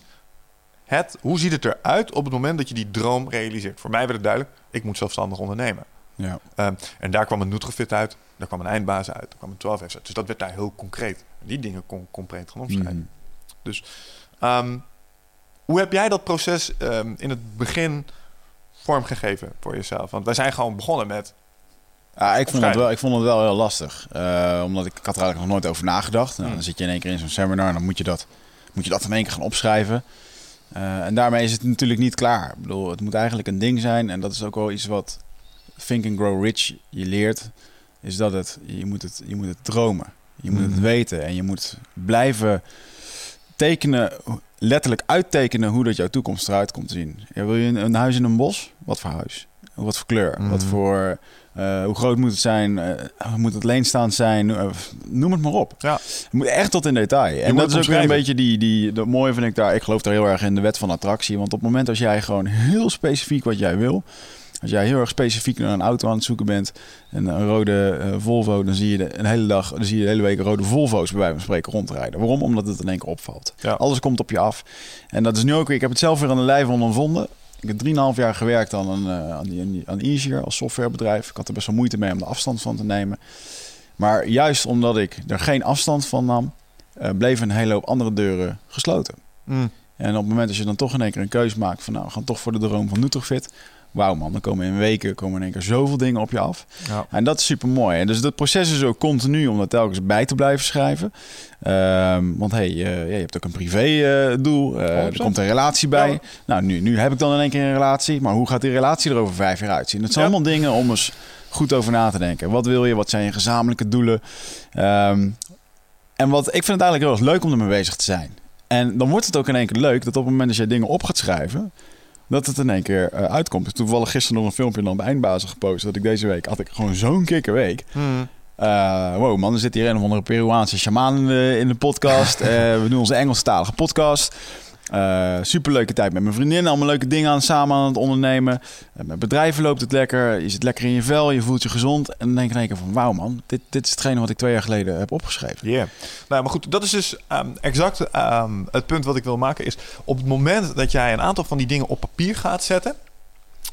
het, hoe ziet het eruit op het moment dat je die droom realiseert? Voor mij werd het duidelijk, ik moet zelfstandig ondernemen. Ja. Ehm, en daar kwam een Nutrofit uit, daar kwam een eindbaas uit, daar kwam een 12 uit. Dus dat werd daar heel concreet. Die dingen kon concreet gaan omschrijven. Mhm. Ehm, hoe heb jij dat proces ehm, in het begin vormgegeven voor jezelf? Want wij zijn gewoon begonnen met... Ja, ik, vond het wel, ik vond het wel heel lastig. Eh, omdat ik, ik had er eigenlijk nog nooit over nagedacht. Nou, Hmm. Dan zit je in één keer in zo'n seminar en dan moet je dat, moet je dat in één keer gaan opschrijven. Eh, en daarmee is het natuurlijk niet klaar. Ik bedoel, het moet eigenlijk een ding zijn. En dat is ook wel iets wat Think and Grow Rich je leert. Is dat het, je moet het, je moet het dromen. Je moet het Mhm. weten. En je moet blijven tekenen, letterlijk uittekenen hoe dat jouw toekomst eruit komt te zien. Ja, wil je een, een huis in een bos? Wat voor huis? Wat voor kleur? Wat Mhm. voor, eh, hoe groot moet het zijn? Eh, moet het leenstaand zijn? Eh, noem het maar op. Ja. Het moet echt tot in detail. En dat is ook weer een beetje die, die, dat mooie vind ik daar. Ik geloof daar heel erg in de wet van attractie. Want op het moment als jij gewoon heel specifiek wat jij wil. Als jij heel erg specifiek naar een auto aan het zoeken bent. En een rode eh, Volvo. Dan zie je de, een hele dag, dan zie je de hele week rode Volvo's bij wijze van spreken rondrijden. Waarom? Omdat het in één keer opvalt. Ja. Alles komt op je af. En dat is nu ook, ik heb het zelf weer aan de lijve ondervonden. Ik heb 3,5 jaar gewerkt aan, een, eh, aan, die, aan, die- aan Easier als softwarebedrijf. Ik had er best wel moeite mee om de afstand van te nemen. Maar juist omdat ik er geen afstand van nam, eh, bleven een hele hoop andere deuren gesloten. Mm, En op het moment dat je dan toch in één keer een keuze maakt van nou, we gaan toch voor de droom van Nutrofit. Wauw man, dan komen in weken komen in één keer zoveel dingen op je af. ja. En dat is super mooi. En dus dat proces is ook continu om dat telkens bij te blijven schrijven. Ehm, want hey, eh, ja, je hebt ook een privé eh, doel. Eh, er 100%. komt een relatie bij. Ja. Nou, nu, nu heb ik dan in één keer een relatie. Maar hoe gaat die relatie er over vijf jaar uitzien? Dat zijn allemaal dingen om eens goed over na te denken. Wat wil je? Wat zijn je gezamenlijke doelen? Ehm, en wat, ik vind het eigenlijk heel erg leuk om ermee bezig te zijn. En dan wordt het ook in één keer leuk dat op het moment dat jij dingen op gaat schrijven, dat het in één keer eh, uitkomt. Toevallig gisteren nog een filmpje dan bij Eindbazen gepost. Dat ik deze week had ik gewoon zo'n kikkerweek. Mm, Eh, wow, man, er zit hier een of andere Peruaanse shaman in de, in de podcast. Eh, we doen onze Engelstalige podcast. Eh superleuke tijd met mijn vriendin. Allemaal leuke dingen aan, samen aan het ondernemen. Eh, met bedrijven loopt het lekker. Je zit lekker in je vel. Je voelt je gezond. En dan denk ik in één keer van... Wauw man, dit, dit is hetgene wat ik twee jaar geleden heb opgeschreven. Yeah. Nou, maar goed, dat is dus ehm, exact ehm, het punt wat ik wil maken. Is op het moment dat jij een aantal van die dingen op papier gaat zetten,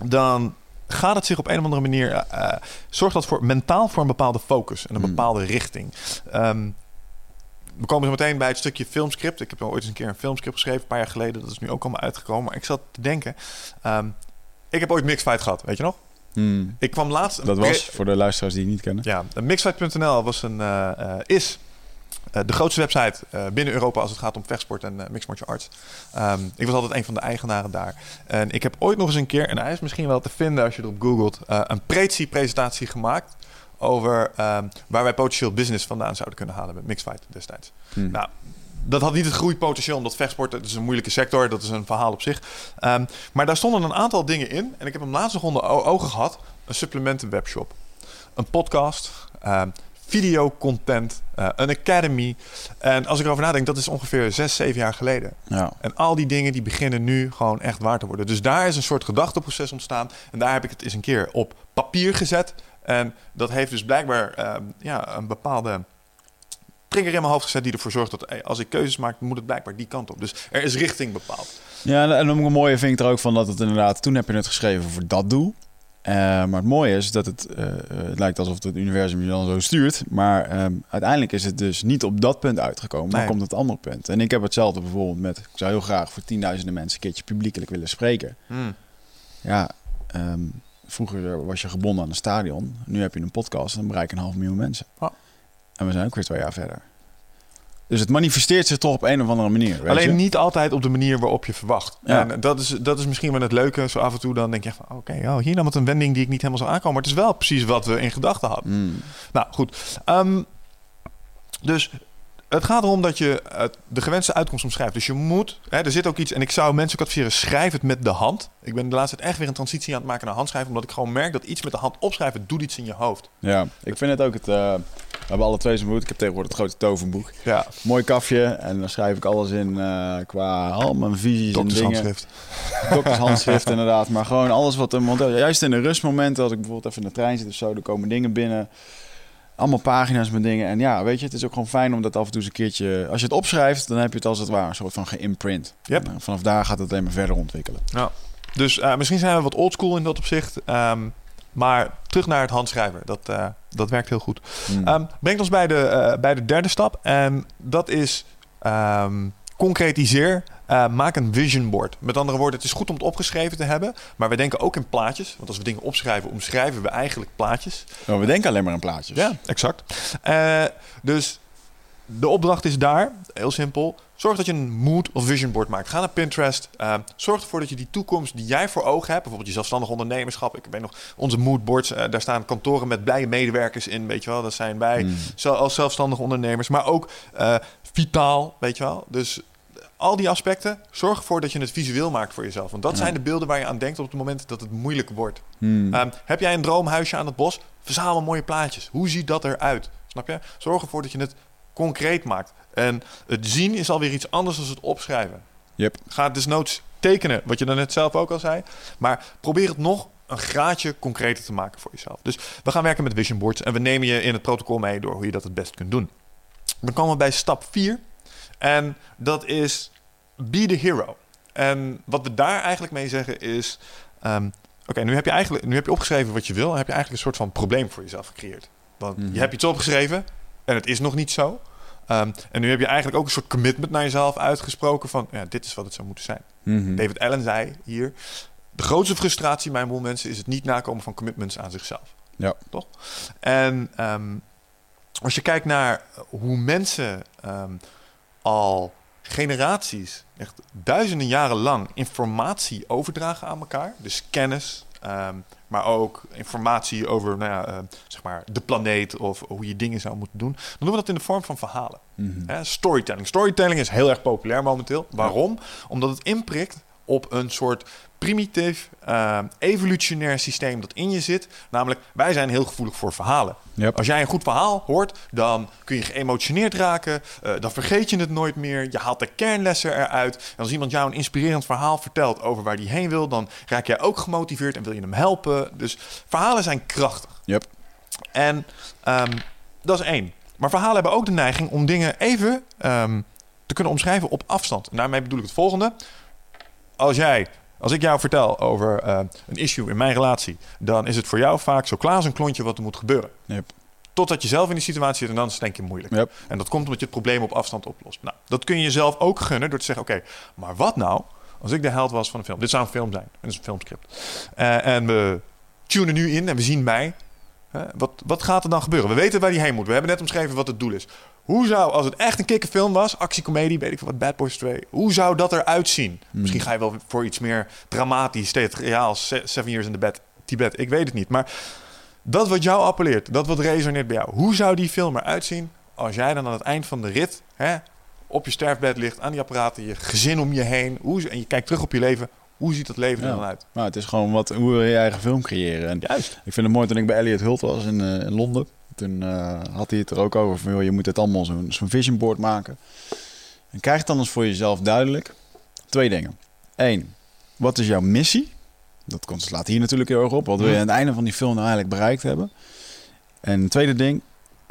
dan gaat het zich op een of andere manier. eh, zorgt dat voor mentaal voor een bepaalde focus en een Hmm. bepaalde richting. Ehm, we komen zo meteen bij het stukje filmscript. Ik heb ooit eens een keer een filmscript geschreven, een paar jaar geleden. Dat is nu ook allemaal uitgekomen. Maar ik zat te denken. ehm, ik heb ooit Mixfight gehad, weet je nog? Hmm. Ik kwam laatst. Dat was, voor de luisteraars die het niet kennen... Ja, mixfight.nl was een, eh, eh, is eh, de grootste website binnen Europa als het gaat om vechtsport en eh, mixed martial arts. Ehm, ik was altijd een van de eigenaren daar. En ik heb ooit nog eens een keer, en hij is misschien wel te vinden als je erop googelt, een Prezi-presentatie gemaakt over ehm, waar wij potentieel business vandaan zouden kunnen halen met mixed fight destijds. Hmm. Nou, dat had niet het groeipotentieel, omdat vechtsport dat is een moeilijke sector. Dat is een verhaal op zich. Ehm, maar daar stonden een aantal dingen in. En ik heb hem laatst nog onder ogen gehad. Een supplementen webshop. Een podcast. ehm videocontent. eh, een academy. En als ik erover nadenk, dat is ongeveer zes, zeven jaar geleden. Ja. En al die dingen die beginnen nu gewoon echt waar te worden. Dus daar is een soort gedachteproces ontstaan. En daar heb ik het eens een keer op papier gezet. En dat heeft dus blijkbaar ehm, ja, een bepaalde trigger in mijn hoofd gezet... die ervoor zorgt dat hey, als ik keuzes maak, moet het blijkbaar die kant op. Dus er is richting bepaald. Ja, en- en een mooie vind ik er ook van dat het inderdaad... Toen heb je het geschreven voor dat doel. Eh, maar het mooie is dat het, eh, eh, het lijkt alsof het universum je dan zo stuurt. Maar ehm, uiteindelijk is het dus niet op dat punt uitgekomen, maar Nee. komt het andere punt. En ik heb hetzelfde bijvoorbeeld met... Ik zou heel graag voor tienduizenden mensen een keertje publiekelijk willen spreken. Ja, ehm, vroeger was je gebonden aan een stadion. Nu heb je een podcast en dan bereik je een half miljoen mensen. En we zijn ook weer twee jaar verder. Dus het manifesteert zich toch op een of andere manier. Weet Alleen je? niet altijd op de manier waarop je verwacht. Ja. En dat is, dat is misschien wel het leuke. Zo af en toe dan denk je van... oké, oh, hier nam het een wending die ik niet helemaal zou aankomen. Maar het is wel precies wat we in gedachten hadden. Mm. Nou, goed. Ehm, dus het gaat erom dat je eh, de gewenste uitkomst omschrijft. Dus je moet, hè, er zit ook iets, en ik zou mensen ook adviseren, schrijf het met de hand. Ik ben de laatste tijd echt weer een transitie aan het maken naar handschrijven, omdat ik gewoon merk dat iets met de hand opschrijven doet iets in je hoofd. Ja, ik vind het ook het... eh, we hebben alle twee zo'n boek. Ik heb tegenwoordig het grote tovenboek. Ja, Mooi kafje. En dan schrijf ik alles in eh, qua al mijn visies en dingen. doktershandschrift. Doktershandschrift inderdaad. Maar gewoon alles wat... een juist in de rustmomenten, als ik bijvoorbeeld even in de trein zit of zo... er komen dingen binnen. Allemaal pagina's met dingen. En ja, weet je, het is ook gewoon fijn om dat af en toe eens een keertje... Als je het opschrijft, dan heb je het als het ware een soort van geïmprint. Yep. En vanaf daar gaat het alleen maar verder ontwikkelen. Dus eh, misschien zijn we wat oldschool in dat opzicht. ehm, maar terug naar het handschrijven, dat, eh, dat werkt heel goed. Hmm. Ehm, brengt ons bij de, eh, bij de derde stap. En dat is ehm, concretiseer. Eh, maak een vision board. Met andere woorden, het is goed om het opgeschreven te hebben. Maar we denken ook in plaatjes. Want als we dingen opschrijven, omschrijven we eigenlijk plaatjes. Oh, we denken alleen maar aan plaatjes. Ja, exact. Eh, dus de opdracht is daar, heel simpel. Zorg dat je een mood of vision board maakt. Ga naar Pinterest. Eh, zorg ervoor dat je die toekomst die jij voor ogen hebt, bijvoorbeeld je zelfstandig ondernemerschap. Ik weet nog onze moodboards. daar staan kantoren met blije medewerkers in, weet je wel. Dat zijn wij Hmm. als zelfstandige ondernemers, maar ook vitaal, weet je wel. Dus al die aspecten, zorg ervoor dat je het visueel maakt voor jezelf. Want dat Ja. zijn de beelden waar je aan denkt op het moment dat het moeilijk wordt. Hmm. Ehm, heb jij een droomhuisje aan het bos? Verzamel mooie plaatjes. Hoe ziet dat eruit? Snap je? Zorg ervoor dat je het concreet maakt. En het zien is alweer iets anders dan het opschrijven. Yep. Ga desnoods tekenen, wat je dan net zelf ook al zei. Maar probeer het nog een graadje concreter te maken voor jezelf. Dus we gaan werken met vision boards en we nemen je in het protocol mee door hoe je dat het best kunt doen. Dan komen we bij stap 4 en dat is be the hero. En wat we daar eigenlijk mee zeggen is... ehm, Oké, nu heb je eigenlijk nu heb je opgeschreven wat je wil en heb je eigenlijk een soort van probleem voor jezelf gecreëerd. Want Mhm. je hebt iets opgeschreven en het is nog niet zo. Ehm, en nu heb je eigenlijk ook een soort commitment naar jezelf uitgesproken van ja, dit is wat het zou moeten zijn. Mhm. David Allen zei hier: de grootste frustratie bij een boel mensen is het niet nakomen van commitments aan zichzelf. Ja. Toch? En ehm, als je kijkt naar hoe mensen al generaties, echt duizenden jaren lang, informatie overdragen aan elkaar, dus kennis, ehm, maar ook informatie over nou ja, eh, zeg maar de planeet of hoe je dingen zou moeten doen, dan doen we dat in de vorm van verhalen. Mhm. Hè, storytelling. Storytelling is heel erg populair momenteel. Waarom? Omdat het inprikt op een soort primitief, eh, evolutionair systeem dat in je zit. Namelijk, wij zijn heel gevoelig voor verhalen. Yep. Als jij een goed verhaal hoort, dan kun je geëmotioneerd raken. eh, dan vergeet je het nooit meer. Je haalt de kernlessen eruit. En als iemand jou een inspirerend verhaal vertelt over waar die heen wil, dan raak jij ook gemotiveerd en wil je hem helpen. Dus verhalen zijn krachtig. Yep. En ehm, dat is één. Maar verhalen hebben ook de neiging om dingen even ehm, te kunnen omschrijven op afstand. En daarmee bedoel ik het volgende. Als jij, als ik jou vertel over eh, een issue in mijn relatie, dan is het voor jou vaak zo klaar als een klontje wat er moet gebeuren. Yep. Totdat je zelf in die situatie zit en dan is het denk je moeilijk. Yep. En dat komt omdat je het probleem op afstand oplost. Nou, dat kun je jezelf ook gunnen door te zeggen: oké, maar wat nou als ik de held was van een film? Dit zou een film zijn. Het is een filmscript. Eh, en we tunen nu in en we zien mij. Wat, wat gaat er dan gebeuren? We weten waar die heen moet. We hebben net omschreven wat het doel is. Hoe zou, als het echt een kikkerfilm was, actiecomedie, weet ik veel wat, Bad Boys 2, hoe zou dat eruit zien? Hmm. Misschien ga je wel voor iets meer dramatisch, theatraal, Se- Seven Years in the Bed, Tibet, ik weet het niet. Maar dat wat jou appelleert, dat wat resoneert bij jou, hoe zou die film eruit zien als jij dan aan het eind van de rit hè, op je sterfbed ligt, aan die apparaten, je gezin om je heen. Hoe, en je kijkt terug op je leven. Hoe ziet dat leven er Ja. dan uit? Maar het is gewoon wat, hoe wil je je eigen film creëren. En Juist. ik vind het mooi toen ik bij Elliot Hult was in, eh, in Londen. Toen eh, had hij het er ook over van, joh, je moet het allemaal zo'n zo'n vision board maken. En krijg dan eens voor jezelf duidelijk twee dingen. Eén, wat is jouw missie? Dat komt- slaat hier natuurlijk heel erg op. Wat wil je aan het einde van die film nou eigenlijk bereikt hebben? En het tweede ding,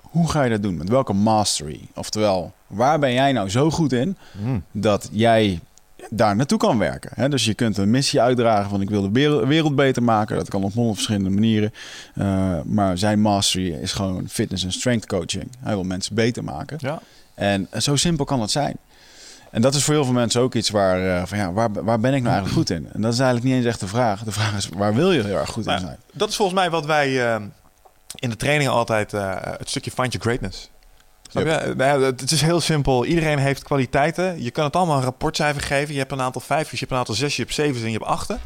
hoe ga je dat doen? Met welke mastery? Oftewel, waar ben jij nou zo goed in Mm. dat jij daar naartoe kan werken. Hè? Dus je kunt een missie uitdragen van ik wil de wereld, beter maken. Dat kan op honderd verschillende manieren. Uh, maar zijn mastery is gewoon fitness en strength coaching. Hij wil mensen beter maken. Ja. En zo simpel kan het zijn. En dat is voor heel veel mensen ook iets waar, uh, van ja, waar, waar ben ik nou eigenlijk goed in? En dat is eigenlijk niet eens echt de vraag. De vraag is, waar wil je heel erg goed in zijn? Dat is volgens mij wat wij uh, in de trainingen altijd het stukje find your greatness. Yep. Nou, het is heel simpel. Iedereen heeft kwaliteiten. Je kan het allemaal een rapportcijfer geven. Je hebt een aantal vijfjes, je hebt een aantal zesjes, je hebt zevens en je hebt achten.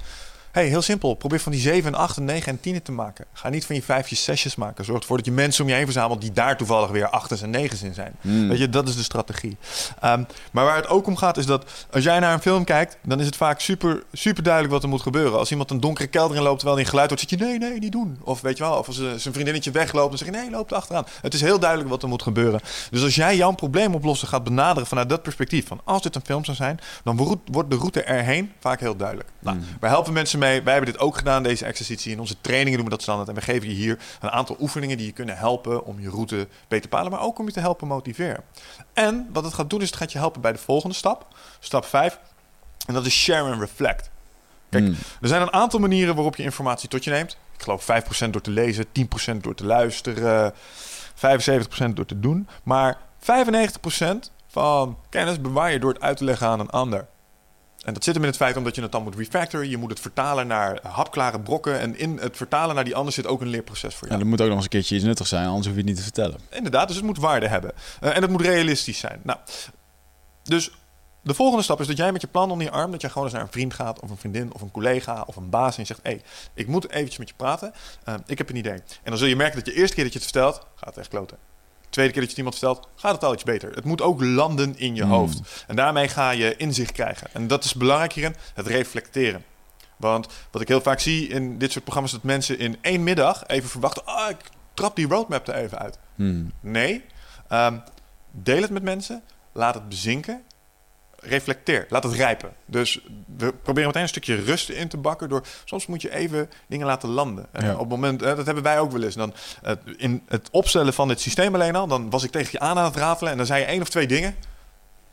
Hey, heel simpel. Probeer van die 7 en 8 en 9 en 10 te maken. Ga niet van je vijfjes, zesjes maken. Zorg ervoor dat je mensen om je heen verzamelt die daar toevallig weer achtens en negens in zijn. Hmm. Weet je, dat is de strategie. Um, maar waar het ook om gaat is dat als jij naar een film kijkt, dan is het vaak super, super duidelijk wat er moet gebeuren. Als iemand een donkere kelder in loopt terwijl hij een geluid hoort, zeg je nee, nee, niet doen. Of weet je wel, of als uh, zijn vriendinnetje wegloopt, dan zeg je nee, loop er achteraan. Het is heel duidelijk wat er moet gebeuren. Dus als jij jouw probleem oplossen gaat benaderen vanuit dat perspectief, van als dit een film zou zijn, dan wordt de route erheen vaak heel duidelijk. Nou, Hmm. wij helpen mensen mee. Wij hebben dit ook gedaan, deze exercitie. In onze trainingen doen we dat standaard. En we geven je hier een aantal oefeningen die je kunnen helpen om je route beter te bepalen, maar ook om je te helpen motiveren. En wat het gaat doen, is het gaat je helpen bij de volgende stap. Stap 5. En dat is share and reflect. Kijk, Hmm. er zijn een aantal manieren waarop je informatie tot je neemt. Ik geloof 5% door te lezen, 10% door te luisteren, 75% door te doen. Maar 95% van kennis bewaar je door het uit te leggen aan een ander. En dat zit hem in het feit omdat je het dan moet refactoren. Je moet het vertalen naar hapklare brokken. En in het vertalen naar die ander zit ook een leerproces voor Ja, jou. er moet ook nog eens een keertje iets nuttigs zijn, anders hoef je het niet te vertellen. Inderdaad, dus het moet waarde hebben. Uh, en het moet realistisch zijn. Nou, dus de volgende stap is dat jij met je plan onder je arm... dat jij gewoon eens naar een vriend gaat of een vriendin of een collega of een baas... en je zegt, hé, hey, ik moet eventjes met je praten. Uh, ik heb een idee. En dan zul je merken dat je de eerste keer dat je het vertelt... gaat het echt kloten. De tweede keer dat je iemand vertelt, gaat het al iets beter. Het moet ook landen in je Hmm. hoofd. En daarmee ga je inzicht krijgen. En dat is belangrijk hierin, het reflecteren. Want wat ik heel vaak zie in dit soort programma's... dat mensen in één middag even verwachten... ah, ik trap die roadmap er even uit. Hmm. Nee, um, deel het met mensen, laat het bezinken, reflecteer, laat het rijpen. Dus we proberen meteen een stukje rust in te bakken door soms moet je even dingen laten landen. En Ja. op het moment, dat hebben wij ook wel eens. Dan uh, in het opstellen van dit systeem alleen al, dan was ik tegen je aan aan het ratelen en dan zei je één of twee dingen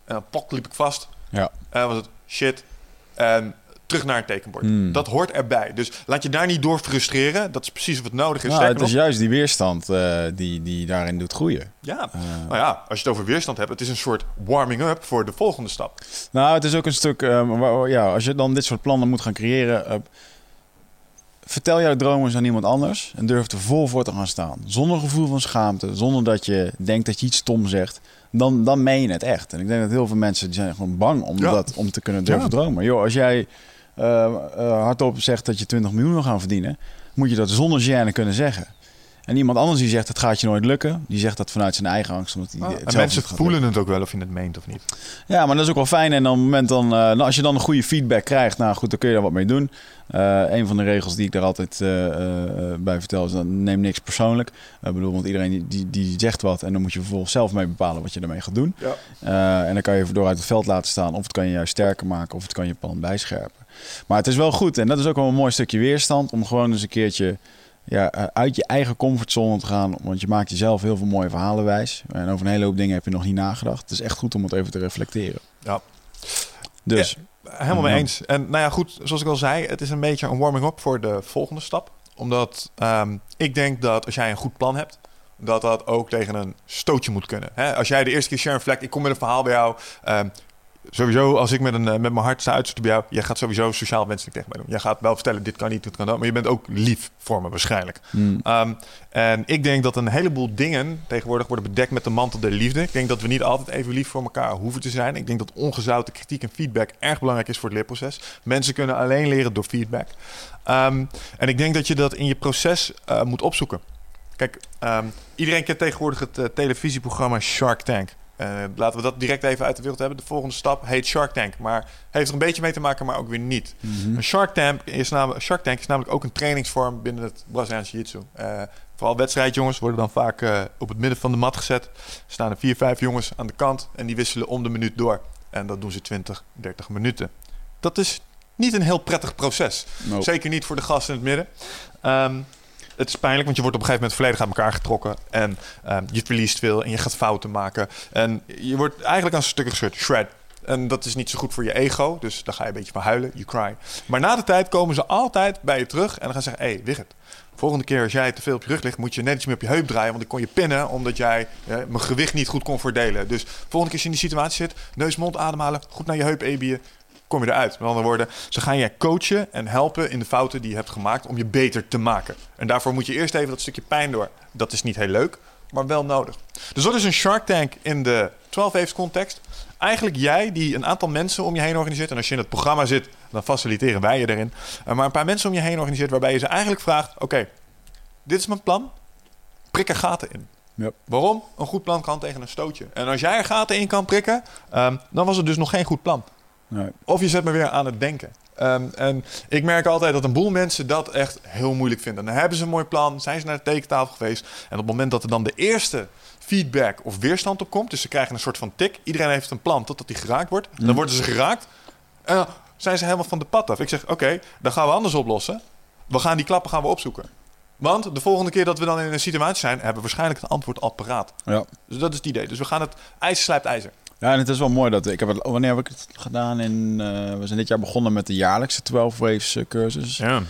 en dan pok liep ik vast. Ja. En dan was het shit. En terug naar een tekenbord. Hmm. Dat hoort erbij. Dus laat je daar niet door frustreren. Dat is precies wat nodig is. Nou, het is nog- juist die weerstand eh, die, die daarin doet groeien. ja, Nou ja, als je het over weerstand hebt, het is een soort warming-up voor de volgende stap. Nou, het is ook een stuk, eh, waar- ja, als je dan dit soort plannen moet gaan creëren, eh, vertel jouw dromen eens aan iemand anders en durf er vol voor te gaan staan. Zonder gevoel van schaamte, zonder dat je denkt dat je iets stom zegt, dan, dan meen je het echt. En ik denk dat heel veel mensen die zijn gewoon bang om, Ja. dat, om te kunnen durven Ja. dromen. Joh, als jij hardop zegt dat je 20 miljoen wil gaan verdienen, moet je dat zonder gêne kunnen zeggen. En iemand anders die zegt dat gaat je nooit lukken, die zegt dat vanuit zijn eigen angst. Omdat hij het en mensen lukken. voelen het ook wel of je het meent of niet. Ja, maar dat is ook wel fijn. En op het moment dan, eh, nou, als je dan een goede feedback krijgt, nou goed, dan kun je daar wat mee doen. Eh, een van de regels die ik daar altijd eh, eh, bij vertel is: dan neem niks persoonlijk. Ik bedoel, want iedereen die, die, die zegt wat en dan moet je vervolgens zelf mee bepalen wat je ermee gaat doen. Ja. Eh, en dan kan je door uit het veld laten staan, of het kan je juist sterker maken, of het kan je plan bijscherpen. Maar het is wel goed, en dat is ook wel een mooi stukje weerstand, om gewoon eens een keertje ja, eh, uit je eigen comfortzone te gaan. Want je maakt jezelf heel veel mooie verhalen wijs. En over een hele hoop dingen heb je nog niet nagedacht. Het is echt goed om het even te reflecteren. Ja. Dus, Helemaal mee Ja. eens. En nou ja, goed, zoals ik al zei, het is een beetje een warming-up voor de volgende stap. Omdat ehm, ik denk dat als jij een goed plan hebt, dat dat ook tegen een stootje moet kunnen. Hè? Als jij de eerste keer share and reflect, ik kom met een verhaal bij jou. ehm, sowieso, als ik met, een, eh, met mijn hart sta uitzetten bij jou, jij gaat sowieso sociaal wenselijk tegen mij doen. Jij gaat wel vertellen, dit kan niet, dit kan dat. Maar je bent ook lief voor me waarschijnlijk. hmm, Um, en ik denk dat een heleboel dingen tegenwoordig worden bedekt met de mantel der liefde. Ik denk dat we niet altijd even lief voor elkaar hoeven te zijn. Ik denk dat ongezouten kritiek en feedback erg belangrijk is voor het leerproces. Mensen kunnen alleen leren door feedback. Um, en ik denk dat je dat in je proces uh, moet opzoeken. Kijk, um, iedereen kent tegenwoordig het uh, televisieprogramma Shark Tank. Uh, laten we dat direct even uit de wereld hebben. De volgende stap heet Shark Tank. Maar heeft er een beetje mee te maken, maar ook weer niet. Mhm. Een Shark Tank, is namelijk, Shark Tank is namelijk ook een trainingsvorm binnen het Braziliaanse Jiu-Jitsu. Uh, vooral wedstrijdjongens worden dan vaak uh, op het midden van de mat gezet. Er staan er vier, vijf jongens aan de kant en die wisselen om de minuut door. En dat doen ze 20, 30 minuten. Dat is niet een heel prettig proces. Nope. Zeker niet voor de gasten in het midden. Um, het is pijnlijk, want je wordt op een gegeven moment volledig aan elkaar getrokken. En um, je verliest veel en je gaat fouten maken. En je wordt eigenlijk aan stukken gescheurd, shred. En dat is niet zo goed voor je ego. Dus dan ga je een beetje van huilen, you cry. Maar na de tijd komen ze altijd bij je terug en dan gaan ze zeggen... hé, hey, Wigert, volgende keer als jij te veel op je rug ligt... moet je net iets meer op je heup draaien. Want ik kon je pinnen omdat jij eh, mijn gewicht niet goed kon verdelen. Dus volgende keer als je in die situatie zit... neus, mond ademhalen, goed naar je heup ebiën kom je eruit. Met andere woorden, ze gaan je coachen en helpen in de fouten die je hebt gemaakt om je beter te maken. En daarvoor moet je eerst even dat stukje pijn door. Dat is niet heel leuk, maar wel nodig. Dus dat is een Shark Tank in de 12 Waves context. Eigenlijk jij die een aantal mensen om je heen organiseert. En als je in het programma zit, dan faciliteren wij je erin. Maar een paar mensen om je heen organiseert waarbij je ze eigenlijk vraagt... Oké, dit is mijn plan. Prik er gaten in. Yep. Waarom? Een goed plan kan tegen een stootje. En als jij er gaten in kan prikken, um, dan was het dus nog geen goed plan. Nee. Of je zet me weer aan het denken. Um, en ik merk altijd dat een boel mensen dat echt heel moeilijk vinden. Dan hebben ze een mooi plan, zijn ze naar de tekentafel geweest. En op het moment dat er dan de eerste feedback of weerstand op komt, dus ze krijgen een soort van tik. Iedereen heeft een plan totdat die geraakt wordt. En dan worden ze geraakt. En dan zijn ze helemaal van de pad af. Ik zeg, oké, okay, dan gaan we anders oplossen. We gaan die klappen gaan we opzoeken. Want de volgende keer dat we dan in een situatie zijn, hebben we waarschijnlijk het antwoord al paraat. Ja. Dus dat is het idee. Dus we gaan het ijzer slijpt ijzer. Ja, en het is wel mooi dat ik heb het. Wanneer heb ik het gedaan? In, uh, we zijn dit jaar begonnen met de jaarlijkse 12 Waves uh, cursus. Ja.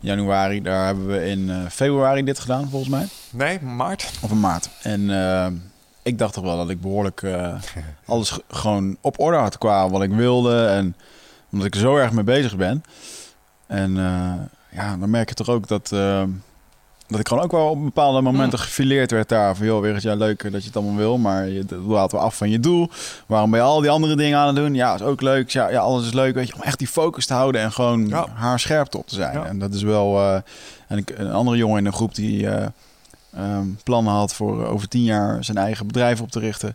Januari, daar hebben we in uh, februari dit gedaan, volgens mij. Nee, maart. Of in maart. En ik dacht toch wel dat ik behoorlijk alles gewoon op orde had qua wat ik wilde. En omdat ik er zo erg mee bezig ben. En ja, dan merk je toch ook dat dat ik gewoon ook wel op bepaalde momenten gefileerd werd daar. Van joh, weer ja, leuk dat je het allemaal wil, maar je laat we af van je doel. Waarom ben je al die andere dingen aan het doen? Ja, is ook leuk. Ja, ja alles is leuk, weet je. Om echt die focus te houden en gewoon ja. haar scherp op te zijn. Ja. En dat is wel... Uh, en ik, een andere jongen in de groep die uh, um, plannen had voor uh, over tien jaar zijn eigen bedrijf op te richten.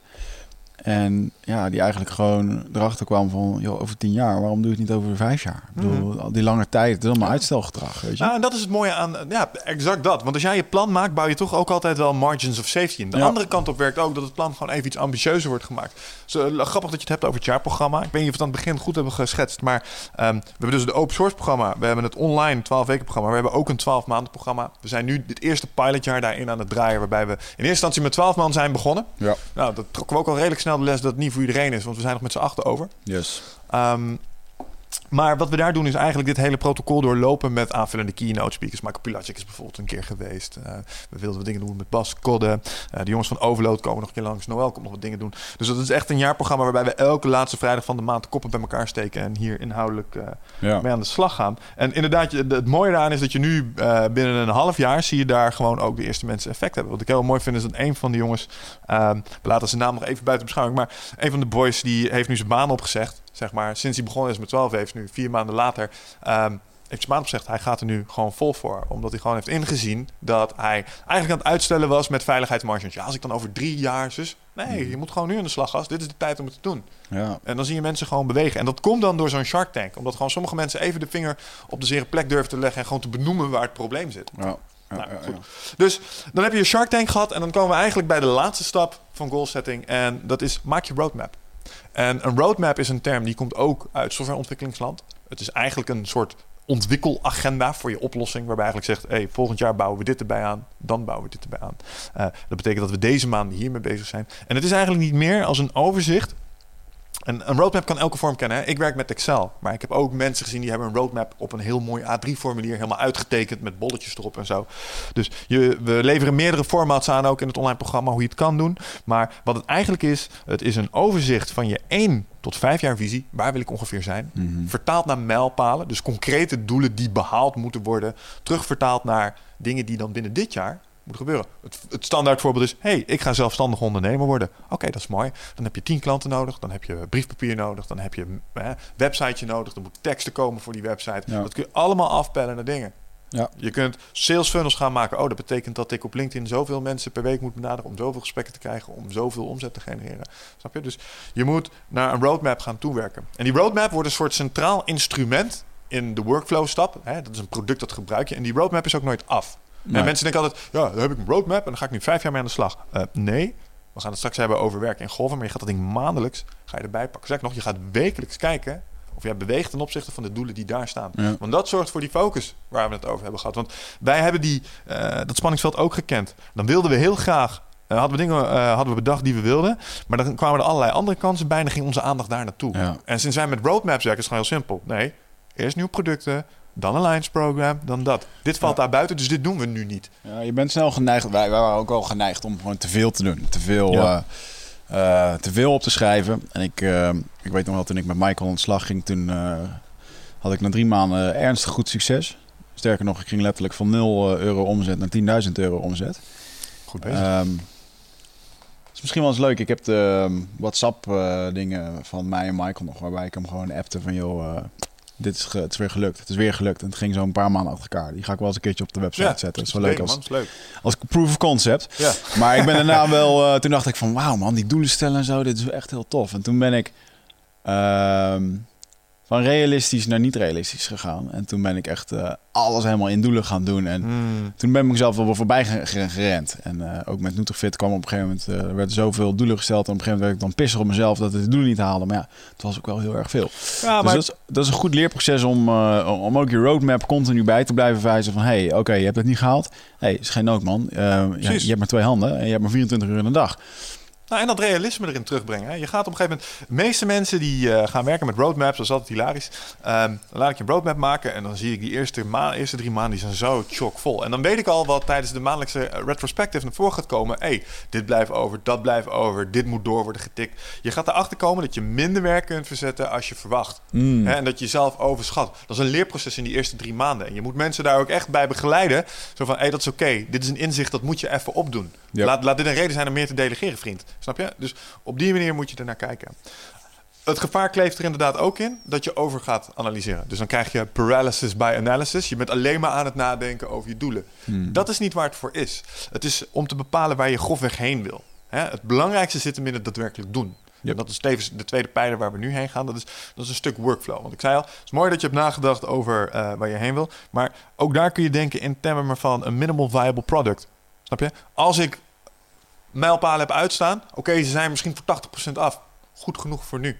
En ja, die eigenlijk gewoon erachter kwam van, joh, over tien jaar, waarom doe je het niet over vijf jaar? Ik bedoel, Mhm. al die lange tijd, het is allemaal uitstelgedrag, weet je? Nou, en dat is het mooie aan, ja, exact dat. Want als jij je plan maakt, bouw je toch ook altijd wel margins of safety in. De Ja. andere kant op werkt ook dat het plan gewoon even iets ambitieuzer wordt gemaakt. Zo, eh, grappig dat je het hebt over het jaarprogramma. Ik weet niet of we het aan het begin goed hebben geschetst, maar ehm, we hebben dus het open source programma. We hebben het online 12 weken programma. We hebben ook een 12 maanden programma. We zijn nu het eerste pilotjaar daarin aan het draaien, waarbij we in eerste instantie met 12 man zijn begonnen. Ja. Nou, dat trokken we ook al redelijk snel de les dat het niet voor iedereen is, want we zijn nog met z'n achter over. Yes. Um, maar wat we daar doen is eigenlijk dit hele protocol doorlopen met aanvullende keynote speakers. Michael Pilacic is bijvoorbeeld een keer geweest. Uh, we wilden wat dingen doen met Bas Kodde. Uh, de jongens van Overload komen nog een keer langs. Noël komt nog wat dingen doen. Dus dat is echt een jaarprogramma waarbij we elke laatste vrijdag van de maand de koppen bij elkaar steken. En hier inhoudelijk uh, Ja. mee aan de slag gaan. En inderdaad, het mooie daaraan is dat je nu eh, binnen een half jaar zie je daar gewoon ook de eerste mensen effect hebben. Wat ik heel mooi vind is dat een van de jongens, we laten zijn naam nog even buiten beschouwing, maar een van de boys die heeft nu zijn baan opgezegd. Zeg maar, sinds hij begonnen is met 12 heeft nu vier maanden later. ehm, heeft zijn baan opgezegd. Hij gaat er nu gewoon vol voor. Omdat hij gewoon heeft ingezien dat hij eigenlijk aan het uitstellen was met veiligheidsmarges. Ja, als ik dan over drie jaar zus. Nee, je moet gewoon nu aan de slag, gast. Dit is de tijd om het te doen. Ja. En dan zie je mensen gewoon bewegen. En dat komt dan door zo'n Shark Tank. Omdat gewoon sommige mensen even de vinger op de zere plek durven te leggen. En gewoon te benoemen waar het probleem zit. Ja. Ja, Nou, goed. Dus dan heb je je Shark Tank gehad. En dan komen we eigenlijk bij de laatste stap van goal setting. En dat is maak je roadmap. En een roadmap is een term die komt ook uit softwareontwikkelingsland. Het is eigenlijk een soort ontwikkelagenda voor je oplossing. Waarbij eigenlijk zegt, hey, volgend jaar bouwen we dit erbij aan. Dan bouwen we dit erbij aan. Eh, dat betekent dat we deze maanden hiermee bezig zijn. En het is eigenlijk niet meer als een overzicht. En een roadmap kan elke vorm kennen. Hè? Ik werk met Excel. Maar ik heb ook mensen gezien die hebben een roadmap op een heel mooi A3-formulier helemaal uitgetekend met bolletjes erop en zo. Dus je, we leveren meerdere formats aan ook in het online programma hoe je het kan doen. Maar wat het eigenlijk is, het is een overzicht van je 1 tot 5 jaar visie. Waar wil ik ongeveer zijn? Mhm. Vertaald naar mijlpalen. Dus concrete doelen die behaald moeten worden. Terugvertaald naar dingen die dan binnen dit jaar moeten gebeuren. Het, het standaard voorbeeld is: hey, ik ga zelfstandig ondernemer worden. Oké, dat is mooi. Dan heb je 10 klanten nodig. Dan heb je briefpapier nodig. Dan heb je een websiteje nodig. Er moet teksten komen voor die website. Ja. Dat kun je allemaal afpellen naar dingen. Ja. Je kunt sales funnels gaan maken. Oh, dat betekent dat ik op LinkedIn zoveel mensen per week moet benaderen om zoveel gesprekken te krijgen, om zoveel omzet te genereren. Snap je? Dus je moet naar een roadmap gaan toewerken. En die roadmap wordt een soort centraal instrument in de workflow stap. Hè? Dat is een product dat gebruik je. En die roadmap is ook nooit af. Nee. En mensen denken altijd, ja, dan heb ik een roadmap en dan ga ik nu vijf jaar mee aan de slag. Eh, nee, we gaan het straks hebben over werken in golven, maar je gaat dat ding maandelijks ga je erbij pakken. Zeg nog, je gaat wekelijks kijken of jij beweegt ten opzichte van de doelen die daar staan. Ja. Want dat zorgt voor die focus waar we het over hebben gehad. Want wij hebben die, eh, dat spanningsveld ook gekend. Dan wilden we heel graag, eh, hadden we dingen hadden we bedacht die we wilden, maar dan kwamen er allerlei andere kansen bij en dan ging onze aandacht daar naartoe. Ja. En sinds wij met roadmaps werken is het gewoon heel simpel. Nee, eerst nieuwe producten, dan een Alliance program, dan dat. Dit valt daar buiten, dus dit doen we nu niet. Ja, je bent snel geneigd. Wij, wij waren ook al geneigd om gewoon te veel te doen. Te veel, Ja. eh, eh, te veel op te schrijven. En ik, eh, ik weet nog wel, toen ik met Michael aan de slag ging, toen had ik na drie maanden ernstig goed succes. Sterker nog, ik ging letterlijk van 0 euro omzet naar 10.000 euro omzet. Goed bezig. Ehm is misschien wel eens leuk. Ik heb de ehm, WhatsApp eh, dingen van mij en Michael nog, waarbij ik hem gewoon appte van joh, dit is, het is weer gelukt. Het is weer gelukt. En het ging zo een paar maanden achter elkaar. Die ga ik wel eens een keertje op de website zetten. Dat is wel leuk als, leuk. als proof of concept. Ja. Maar ik ben daarna wel, eh, toen dacht ik van wauw man, die doelen stellen en zo, dit is echt heel tof. En toen ben ik ehm, van realistisch naar niet realistisch gegaan. En toen ben ik echt eh, alles helemaal in doelen gaan doen. En Hmm. toen ben ik mezelf wel weer voorbij ge- ge- gerend. En eh, ook met Nutrifit kwam op een gegeven moment, eh, er werden zoveel doelen gesteld. En op een gegeven moment werd ik dan pissig op mezelf dat ik de doelen niet haalde. Maar ja, het was ook wel heel erg veel. Ja, Dus maar dat is, dat is een goed leerproces om, om ook je roadmap continu bij te blijven wijzen van... hé, hey, oké, je hebt het niet gehaald. Hé, hey, is geen nood, man. Ja, Precies. je hebt maar twee handen en je hebt maar 24 uur in een dag. Nou, en dat realisme erin terugbrengen. Hè. Je gaat op een gegeven moment... De meeste mensen die eh, gaan werken met roadmaps, dat is altijd hilarisch. Ehm, dan laat ik je een roadmap maken en dan zie ik die eerste, ma eerste drie maanden, die zijn zo chockvol. En dan weet ik al wat tijdens de maandelijkse eh, retrospective naar voren gaat komen. hey, dit blijft over, dat blijft over, dit moet door worden getikt. Je gaat erachter komen dat je minder werk kunt verzetten als je verwacht. Mm. Hè, en dat je jezelf overschat. Dat is een leerproces in die eerste drie maanden. En je moet mensen daar ook echt bij begeleiden. Zo van, hé, hey, dat is oké. Dit is een inzicht, dat moet je even opdoen. Laat, laat dit een reden zijn om meer te delegeren, vriend. Snap je? Dus op die manier moet je er naar kijken. Het gevaar kleeft er inderdaad ook in dat je over gaat analyseren. Dus dan krijg je paralysis by analysis. Je bent alleen maar aan het nadenken over je doelen. Hmm. Dat is niet waar het voor is. Het is om te bepalen waar je grofweg heen wil. Hè? Het belangrijkste zit hem in het daadwerkelijk doen. Yep. Dat is tevens de tweede pijler waar we nu heen gaan. Dat is, dat is een stuk workflow. Want ik zei al, het is mooi dat je hebt nagedacht over eh, waar je heen wil. Maar ook daar kun je denken in termen van een minimal viable product. Snap je? Als ik mijlpalen heb uitstaan, oké, ze zijn misschien voor 80% af. Goed genoeg voor nu.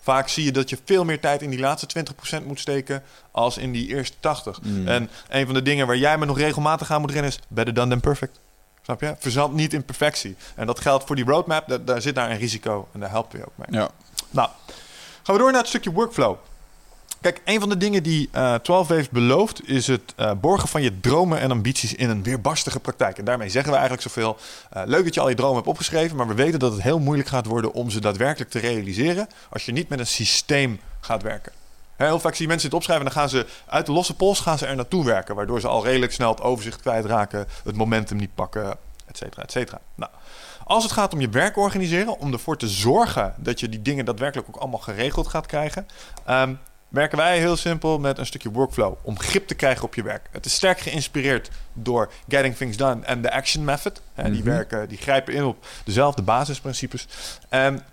Vaak zie je dat je veel meer tijd in die laatste 20% moet steken als in die eerste 80. Mm. En een van de dingen waar jij me nog regelmatig aan moet rennen is better done than perfect. Snap je? Verzand niet in perfectie. En dat geldt voor die roadmap. Daar, daar zit daar een risico en daar helpen we je ook mee. Ja. Nou, gaan we door naar het stukje workflow. Kijk, een van de dingen die eh 12 heeft beloofd is het eh, borgen van je dromen en ambities in een weerbarstige praktijk. En daarmee zeggen we eigenlijk zoveel. eh, leuk dat je al je dromen hebt opgeschreven, maar we weten dat het heel moeilijk gaat worden om ze daadwerkelijk te realiseren als je niet met een systeem gaat werken. Heel vaak zie je mensen dit opschrijven en dan gaan ze uit de losse pols gaan ze er naartoe werken, waardoor ze al redelijk snel het overzicht kwijtraken, het momentum niet pakken, et cetera, et cetera. Nou, als het gaat om je werk organiseren, om ervoor te zorgen dat je die dingen daadwerkelijk ook allemaal geregeld gaat krijgen, ehm, werken wij heel simpel met een stukje workflow om grip te krijgen op je werk. Het is sterk geïnspireerd door Getting Things Done en de Action Method. Hè, Die Mhm. werken, die grijpen in op dezelfde basisprincipes. En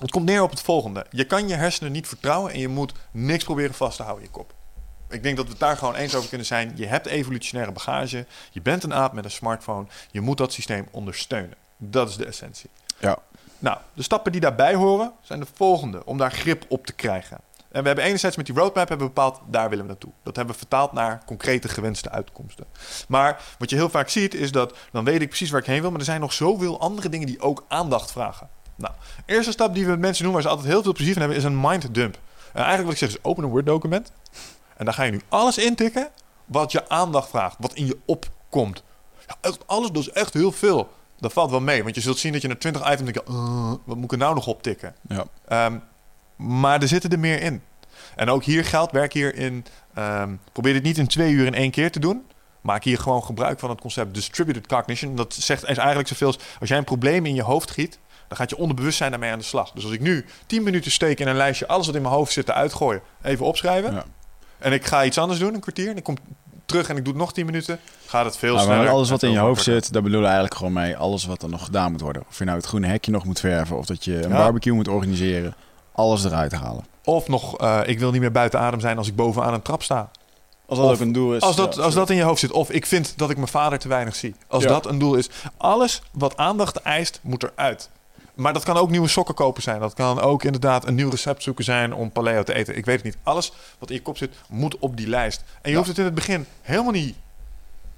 het komt neer op het volgende: je kan je hersenen niet vertrouwen en je moet niks proberen vast te houden in je kop. Ik denk dat we het daar gewoon eens over kunnen zijn. Je hebt evolutionaire bagage. Je bent een aap met een smartphone. Je moet dat systeem ondersteunen. Dat is de essentie. Ja. Nou, de stappen die daarbij horen zijn de volgende om daar grip op te krijgen. En we hebben enerzijds met die roadmap hebben we bepaald, daar willen we naartoe. Dat hebben we vertaald naar concrete gewenste uitkomsten. Maar wat je heel vaak ziet is dat, dan weet ik precies waar ik heen wil, maar er zijn nog zoveel andere dingen die ook aandacht vragen. Nou, eerste stap die we met mensen doen waar ze altijd heel veel plezier van hebben, is een mind dump. En eigenlijk wat ik zeg is, open een Word document. En daar ga je nu alles intikken wat je aandacht vraagt, wat in je opkomt. Ja, echt alles, dat is echt heel veel. Dat valt wel mee, want je zult zien dat je naar 20 items denkt, "Uh, wat moet ik er nou nog op tikken? Ja. Ehm, maar er zitten er meer in. En ook hier geldt, werk hierin. ehm probeer dit niet in twee uur in één keer te doen. Maak hier gewoon gebruik van het concept distributed cognition. Dat zegt is eigenlijk zoveel als als jij een probleem in je hoofd giet, dan gaat je onderbewustzijn daarmee aan de slag. Dus als ik nu 10 minuten steek in een lijstje, alles wat in mijn hoofd zit, eruit gooien, even opschrijven. Ja. En ik ga iets anders doen, een kwartier. En ik kom terug en ik doe het nog 10 minuten, gaat het veel Nou, sneller. maar alles wat in je hoofd zit, daar bedoelen we eigenlijk gewoon mee. Alles wat er nog gedaan moet worden. Of je nou het groene hekje nog moet verven. Of dat je een Ja. barbecue moet organiseren. Alles eruit halen. Of nog, eh, ik wil niet meer buiten adem zijn als ik bovenaan een trap sta. Als dat Of ook een doel is. Als dat, ja, als dat in je hoofd zit. Of ik vind dat ik mijn vader te weinig zie. Als Ja. dat een doel is. Alles wat aandacht eist, moet eruit. Maar dat kan ook nieuwe sokken kopen zijn. Dat kan ook inderdaad een nieuw recept zoeken zijn om paleo te eten. Ik weet het niet. Alles wat in je kop zit, moet op die lijst. En je hoeft het in het begin helemaal niet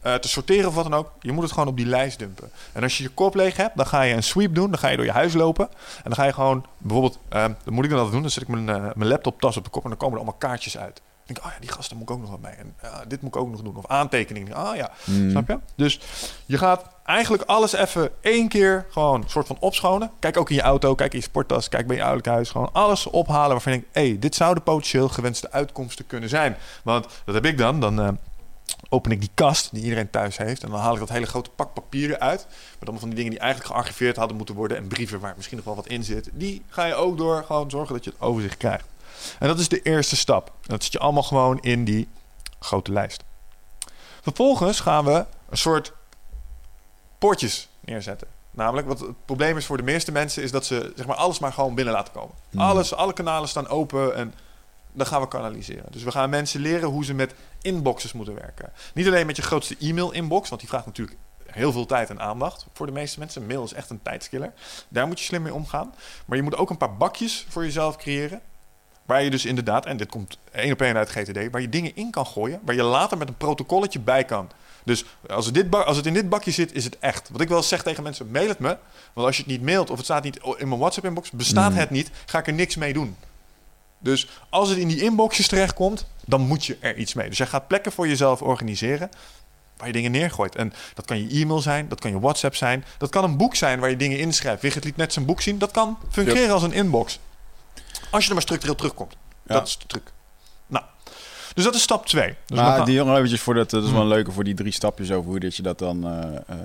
eh, te sorteren of wat dan ook. Je moet het gewoon op die lijst dumpen. En als je je kop leeg hebt, dan ga je een sweep doen. Dan ga je door je huis lopen. En dan ga je gewoon, bijvoorbeeld, eh, dan moet ik dan altijd doen. Dan zet ik mijn, eh, mijn laptoptas op de kop en dan komen er allemaal kaartjes uit. Dan denk ik, oh ja, die gasten moet ik ook nog wat mee. En ja, dit moet ik ook nog doen. Of aantekeningen. Ah ja, Mm. snap je? Dus je gaat eigenlijk alles even één keer gewoon een soort van opschonen. Kijk ook in je auto, kijk in je sporttas, kijk bij je ouderlijk huis. Gewoon alles ophalen waarvan je denkt, hé, hey, dit zou de potentieel gewenste uitkomsten kunnen zijn. Want dat heb ik dan. Dan eh, open ik die kast die iedereen thuis heeft. En dan haal ik dat hele grote pak papieren uit. Met allemaal van die dingen die eigenlijk gearchiveerd hadden moeten worden. En brieven waar misschien nog wel wat in zit. Die ga je ook door gewoon zorgen dat je het overzicht krijgt. En dat is de eerste stap. Dat zit je allemaal gewoon in die grote lijst. Vervolgens gaan we een soort poortjes neerzetten. Namelijk, wat het probleem is voor de meeste mensen, is dat ze zeg maar, alles maar gewoon binnen laten komen. Hmm. Alles, alle kanalen staan open en dan gaan we kanaliseren. Dus we gaan mensen leren hoe ze met inboxes moeten werken. Niet alleen met je grootste e-mail-inbox, want die vraagt natuurlijk heel veel tijd en aandacht voor de meeste mensen. Mail is echt een tijdskiller. Daar moet je slim mee omgaan. Maar je moet ook een paar bakjes voor jezelf creëren. Waar je dus inderdaad, en dit komt één op één uit GTD, waar je dingen in kan gooien, waar je later met een protocolletje bij kan. Dus als het, dit als het in dit bakje zit, is het echt. Wat ik wel zeg tegen mensen, mail het me. Want als je het niet mailt of het staat niet in mijn WhatsApp-inbox, bestaat Mm. het niet, ga ik er niks mee doen. Dus als het in die inboxjes terechtkomt, dan moet je er iets mee. Dus jij gaat plekken voor jezelf organiseren waar je dingen neergooit. En dat kan je e-mail zijn, dat kan je WhatsApp zijn, dat kan een boek zijn waar je dingen inschrijft. Wigert liet net zijn boek zien, dat kan fungeren als een inbox. Als je er maar structureel terugkomt. Ja. Dat is de truc. Nou, dus dat is stap 2. Dus maar die jongen eventjes voor dat, dat is wel Hmm. een leuke voor die drie stapjes over hoe dat je dat dan. eh, eh,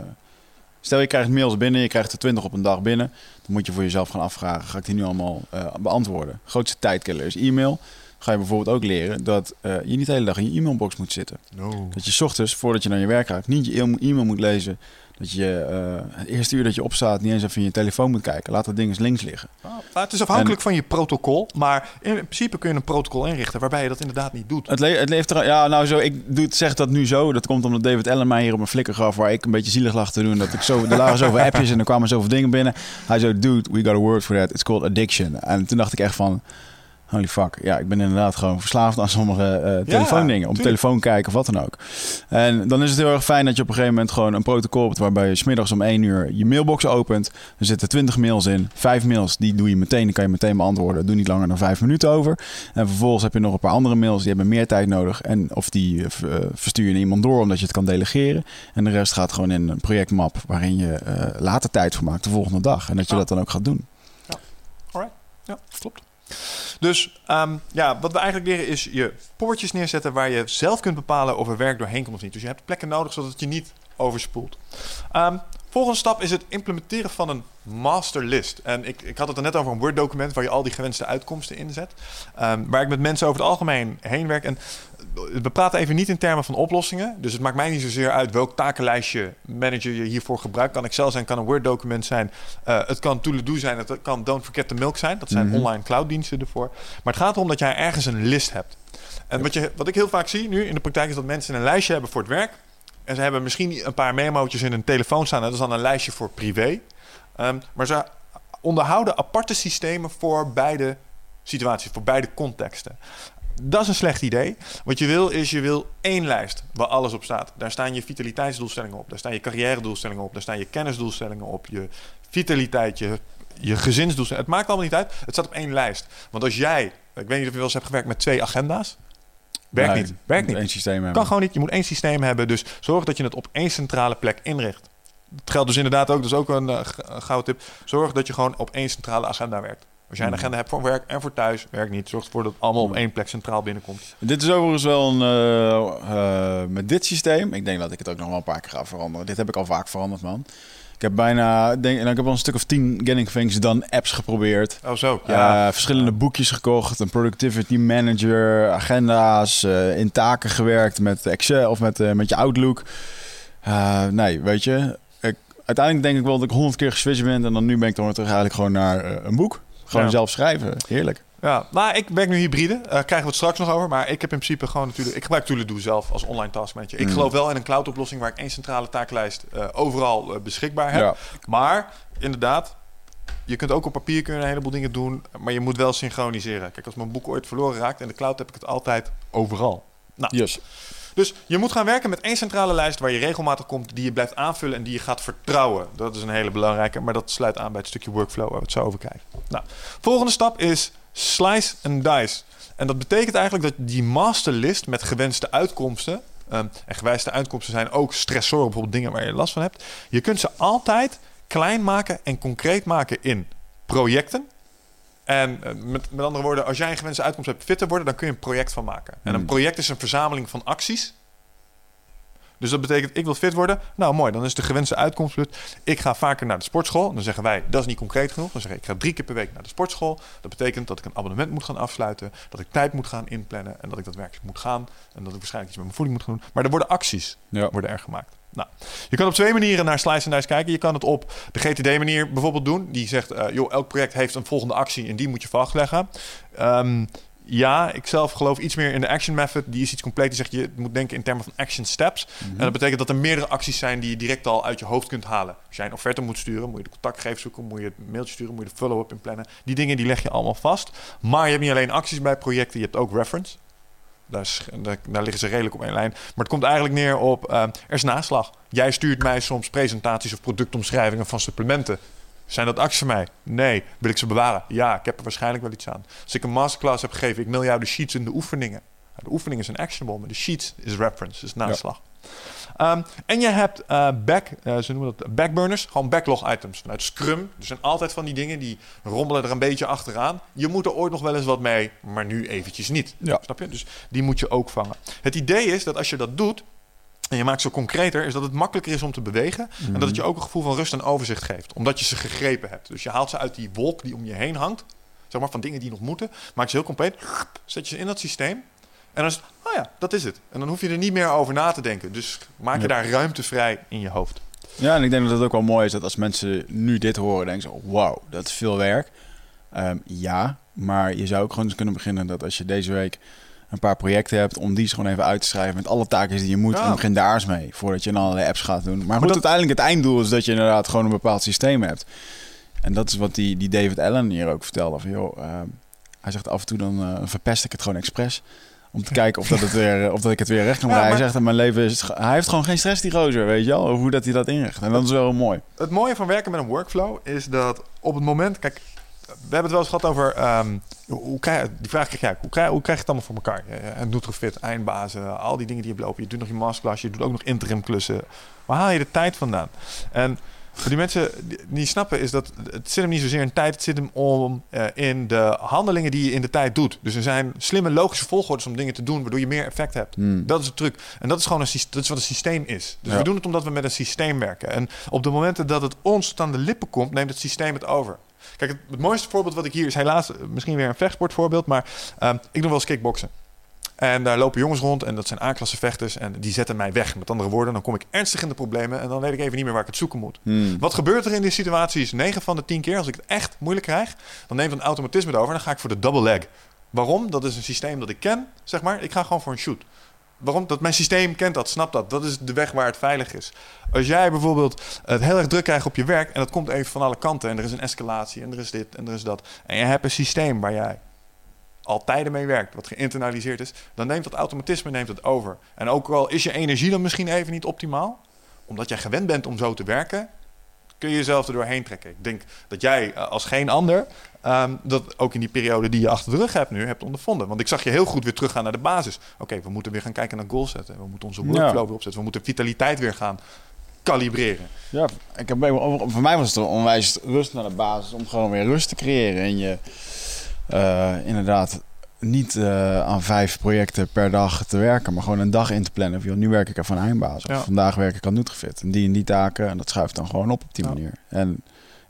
stel je krijgt mails binnen, je krijgt er 20 op een dag binnen. Dan moet je voor jezelf gaan afvragen: ga ik die nu allemaal eh, beantwoorden? Grootste tijdkiller is e-mail. Ga je bijvoorbeeld ook leren dat eh, je niet de hele dag in je e-mailbox moet zitten. No. Dat je 's ochtends, voordat je naar je werk gaat, niet je e-mail moet lezen. Dat je eh, het eerste uur dat je opstaat niet eens even in je telefoon moet kijken. Laat dat ding eens links liggen. Maar het is afhankelijk van je protocol. Maar in principe kun je een protocol inrichten waarbij je dat inderdaad niet doet. Het, le het leeft er... Ja, nou zo, ik doe het, zeg dat nu zo. Dat komt omdat David Allen mij hier op mijn flikker gaf... waar ik een beetje zielig lag te doen. Dat ik zo, er lagen zoveel appjes en er kwamen zoveel dingen binnen. Hij zei, dude, we got a word for that. It's called addiction. En toen dacht ik echt van... Holy fuck. Ja, ik ben inderdaad gewoon verslaafd aan sommige eh telefoondingen. Op tuurlijk. telefoon kijken of wat dan ook. En dan is het heel erg fijn dat je op een gegeven moment gewoon een protocol hebt... waarbij je smiddags om 1 uur je mailbox opent. Er zitten 20 mails in. Vijf mails, die doe je meteen. Die kan je meteen beantwoorden. Doe niet langer dan vijf minuten over. En vervolgens heb je nog een paar andere mails. Die hebben meer tijd nodig. En of die eh, verstuur je naar iemand door omdat je het kan delegeren. En de rest gaat gewoon in een projectmap... waarin je later tijd voor maakt de volgende dag. En dat je Ja. dat dan ook gaat doen. Ja, klopt. Dus ehm, ja, wat we eigenlijk leren is je poortjes neerzetten waar je zelf kunt bepalen of er werk doorheen komt of niet. Dus je hebt plekken nodig zodat het je niet overspoelt. Ehm, volgende stap is het implementeren van een masterlist. En ik, ik had het er net over een Word-document waar je al die gewenste uitkomsten inzet. Ehm, waar ik met mensen over het algemeen heen werk. En we praten even niet in termen van oplossingen. Dus het maakt mij niet zozeer uit welk takenlijstje manager je hiervoor gebruikt. Kan Excel zijn, kan een Word-document zijn. Eh, het kan Tool-do zijn, het kan Don't Forget the Milk zijn. Dat zijn Mhm. online clouddiensten ervoor. Maar het gaat erom dat jij ergens een list hebt. En wat, je, wat ik heel vaak zie nu in de praktijk is dat mensen een lijstje hebben voor het werk. En ze hebben misschien een paar memo'tjes in hun telefoon staan. Dat is dan een lijstje voor privé. Ehm, maar ze onderhouden aparte systemen voor beide situaties, voor beide contexten. Dat is een slecht idee. Wat je wil is, je wil één lijst waar alles op staat. Daar staan je vitaliteitsdoelstellingen op. Daar staan je carrière doelstellingen op. Daar staan je kennisdoelstellingen op. Je vitaliteit, je, je gezinsdoelstellingen. Het maakt allemaal niet uit. Het staat op één lijst. Want als jij, ik weet niet of je wel eens hebt gewerkt met twee agenda's. Werkt Nee, niet. Werkt niet. Eén systeem hebben. Kan gewoon niet. Je moet één systeem hebben. Dus zorg dat je het op één centrale plek inricht. Het geldt dus inderdaad ook, dus ook een, een gouden tip. Zorg dat je gewoon op één centrale agenda werkt. Als jij een Mhm. agenda hebt voor werk en voor thuis, werkt niet. Zorg ervoor dat het allemaal op één plek centraal binnenkomt. Dit is overigens wel een... eh, eh, met dit systeem... Ik denk dat ik het ook nog wel een paar keer ga veranderen. Dit heb ik al vaak veranderd, man. Ik heb bijna, denk, nou, ik heb al een stuk of tien Getting Things Done apps geprobeerd. Oh zo, ja. Eh, verschillende boekjes gekocht, een productivity manager, agenda's, in taken gewerkt met Excel of met, met je Outlook. Nee, weet je, ik, uiteindelijk denk ik wel dat ik honderd keer geswitcht ben en dan nu ben ik dan weer terug eigenlijk gewoon naar een boek. Gewoon Ja. zelf schrijven, heerlijk. Ja, maar ik werk nu hybride. Eh krijgen we het straks nog over. Maar ik heb in principe gewoon natuurlijk... Ik gebruik Toolado zelf als online taskmanager. Ik Mm. geloof wel in een cloud-oplossing waar ik één centrale taaklijst eh, overal eh, beschikbaar heb. Ja. Maar inderdaad, je kunt ook op papier kun je een heleboel dingen doen. Maar je moet wel synchroniseren. Kijk, als mijn boek ooit verloren raakt in de cloud heb ik het altijd overal. Nou, Yes. Dus je moet gaan werken met één centrale lijst waar je regelmatig komt, die je blijft aanvullen en die je gaat vertrouwen. Dat is een hele belangrijke, maar dat sluit aan bij het stukje workflow waar we het zo over kijken. Nou, volgende stap is slice and dice. En dat betekent eigenlijk dat die masterlist met gewenste uitkomsten, ehm, en gewenste uitkomsten zijn ook stressoren, bijvoorbeeld dingen waar je last van hebt, je kunt ze altijd klein maken en concreet maken in projecten. En eh, met, met andere woorden, als jij een gewenste uitkomst hebt fit te worden, dan kun je een project van maken. En een Hmm. project is een verzameling van acties. Dus dat betekent, ik wil fit worden. Nou, mooi. Dan is de gewenste uitkomst. Ik ga vaker naar de sportschool. Dan zeggen wij, dat is niet concreet genoeg. Dan zeg ik, ik ga drie keer per week naar de sportschool. Dat betekent dat ik een abonnement moet gaan afsluiten. Dat ik tijd moet gaan inplannen. En dat ik daadwerkelijk moet gaan. En dat ik waarschijnlijk iets met mijn voeding moet gaan doen. Maar er worden acties Ja. worden er gemaakt. Nou, je kan op twee manieren naar Slice and Dice kijken. Je kan het op de GTD-manier bijvoorbeeld doen. Die zegt, eh, joh, elk project heeft een volgende actie en die moet je vastleggen. Ehm, ja, ik zelf geloof iets meer in de action method. Die is iets compleet. Die zegt, je moet denken in termen van action steps. En dat betekent dat er meerdere acties zijn die je direct al uit je hoofd kunt halen. Als jij een offerte moet sturen, moet je de contactgevers zoeken, moet je het mailtje sturen, moet je de follow-up inplannen. Die dingen die leg je allemaal vast. Maar je hebt niet alleen acties bij projecten, je hebt ook reference. Daar, is- daar, daar liggen ze redelijk op één lijn. Maar het komt eigenlijk neer op, eh, er is naslag. Jij stuurt mij soms presentaties of productomschrijvingen van supplementen. Zijn dat acties voor mij? Nee. Wil ik ze bewaren? Ja, ik heb er waarschijnlijk wel iets aan. Als ik een masterclass heb gegeven, ik mail jou de sheets en de oefeningen. Nou, De oefeningen zijn actionable, maar de sheets is reference, is naslag. Ehm, en je hebt eh, back, eh, ze noemen dat backburners, gewoon backlog items vanuit Scrum. Er zijn altijd van die dingen die rommelen er een beetje achteraan. Je moet er ooit nog wel eens wat mee, maar nu eventjes niet. Ja. Snap je? Dus die moet je ook vangen. Het idee is dat als je dat doet en je maakt ze concreter, is dat het makkelijker is om te bewegen en dat het je ook een gevoel van rust en overzicht geeft, omdat je ze gegrepen hebt. Dus je haalt ze uit die wolk die om je heen hangt, zeg maar van dingen die nog moeten, maak ze heel compleet, zet je ze in dat systeem. En dan is het, oh ja, dat is het. En dan hoef je er niet meer over na te denken. Dus maak je Ja. daar ruimte vrij in je hoofd. Ja, en ik denk dat het ook wel mooi is dat als mensen nu dit horen, denken ze, wauw, dat is veel werk. Ehm, ja, maar je zou ook gewoon eens kunnen beginnen dat als je deze week een paar projecten hebt, om die eens gewoon even uit te schrijven met alle taken die je moet. Ja. En begin daar eens mee, voordat je dan allerlei apps gaat doen. Maar goed, dat- uiteindelijk het einddoel is dat je inderdaad gewoon een bepaald systeem hebt. En dat is wat die, die David Allen hier ook vertelde. Van, joh, ehm, hij zegt af en toe dan eh, verpest ik het gewoon expres. Om te kijken of, dat het weer, of dat ik het weer recht kan Ja, Hij zegt, mijn leven is... Hij heeft gewoon geen stress, die gozer, weet je wel. Over hoe dat hij dat inricht. En dat is wel mooi. Het mooie van werken met een workflow is dat op het moment... Kijk, we hebben het wel eens gehad over... ehm, hoe, krijg, die vraag krijg jij. Hoe krijg, hoe krijg je het allemaal voor elkaar? Eh, En Nutrofit, eindbazen, al die dingen die je hebt lopen. Je doet nog je masterclass, je doet ook nog interim klussen. Waar haal je de tijd vandaan? En voor die mensen die niet snappen is dat het zit hem niet zozeer in tijd. Het zit hem om eh, in de handelingen die je in de tijd doet. Dus er zijn slimme logische volgordes om dingen te doen... waardoor je meer effect hebt. Hmm. Dat is de truc. En dat is gewoon een, dat is wat een systeem is. Dus Ja. we doen het omdat we met een systeem werken. En op de momenten dat het ons tot aan de lippen komt, neemt het systeem het over. Kijk, het, het mooiste voorbeeld wat ik hier is helaas misschien weer een vechtsportvoorbeeld, maar ehm, ik doe wel eens kickboksen. En daar lopen jongens rond en dat zijn A-klasse vechters en die zetten mij weg. Met andere woorden, dan kom ik ernstig in de problemen en dan weet ik even niet meer waar ik het zoeken moet. Hmm. Wat gebeurt er in die situaties? 9 van de 10 keer, als ik het echt moeilijk krijg, dan neemt een automatisme over en dan ga ik voor de double leg. Waarom? Dat is een systeem dat ik ken, zeg maar. Ik ga gewoon voor een shoot. Waarom? Dat mijn systeem kent dat, snapt dat. Dat is de weg waar het veilig is. Als jij bijvoorbeeld het heel erg druk krijgt op je werk en dat komt even van alle kanten en er is een escalatie en er is dit en er is dat. En je hebt een systeem waar jij al tijden mee werkt, wat geïnternaliseerd is, dan neemt dat automatisme neemt het over. En ook al is je energie dan misschien even niet optimaal, omdat jij gewend bent om zo te werken, kun je jezelf er doorheen trekken. Ik denk dat jij eh, als geen ander ehm, dat ook in die periode die je achter de rug hebt nu hebt ondervonden. Want ik zag je heel goed weer teruggaan naar de basis. Oké, we moeten weer gaan kijken naar goals zetten. We moeten onze workflow Ja. weer opzetten. We moeten vitaliteit weer gaan kalibreren. Ja, ik heb, voor mij was het een onwijs rust naar de basis om gewoon weer rust te creëren. En je, inderdaad, niet eh, aan vijf projecten per dag te werken, maar gewoon een dag in te plannen. Of, joh, nu werk ik even aan Eindbaas. Of Ja. vandaag werk ik aan Nutrifit. En die en die taken. En dat schuift dan gewoon op op die Ja. manier. En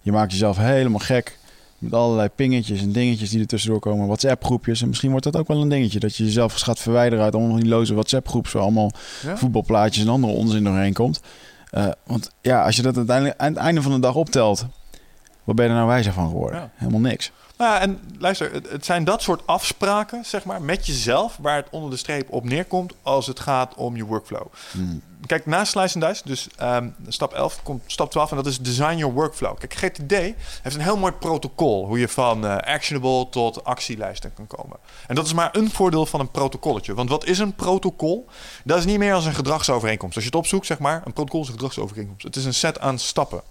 je maakt jezelf helemaal gek met allerlei pingetjes en dingetjes die er tussendoor komen. WhatsApp groepjes. En misschien wordt dat ook wel een dingetje. Dat je jezelf gaat verwijderen uit allemaal die loze WhatsApp groepen. Waar allemaal Ja? voetbalplaatjes en andere onzin doorheen komt. Eh, want ja, als je dat uiteindelijk aan het einde van de dag optelt. Wat ben je er nou wijzer van geworden? Helemaal niks. Nou ja, en luister, het, het zijn dat soort afspraken, zeg maar, met jezelf, waar het onder de streep op neerkomt als het gaat om je workflow. Hmm. Kijk, na Slice and Dice, dus ehm, stap 11, komt stap 12 en dat is Design Your Workflow. Kijk, GTD heeft een heel mooi protocol hoe je van eh, actionable tot actielijsten kan komen. En dat is maar een voordeel van een protocolletje. Want wat is een protocol? Dat is niet meer als een gedragsovereenkomst. Als je het opzoekt, zeg maar, een protocol is een gedragsovereenkomst. Het is een set aan stappen.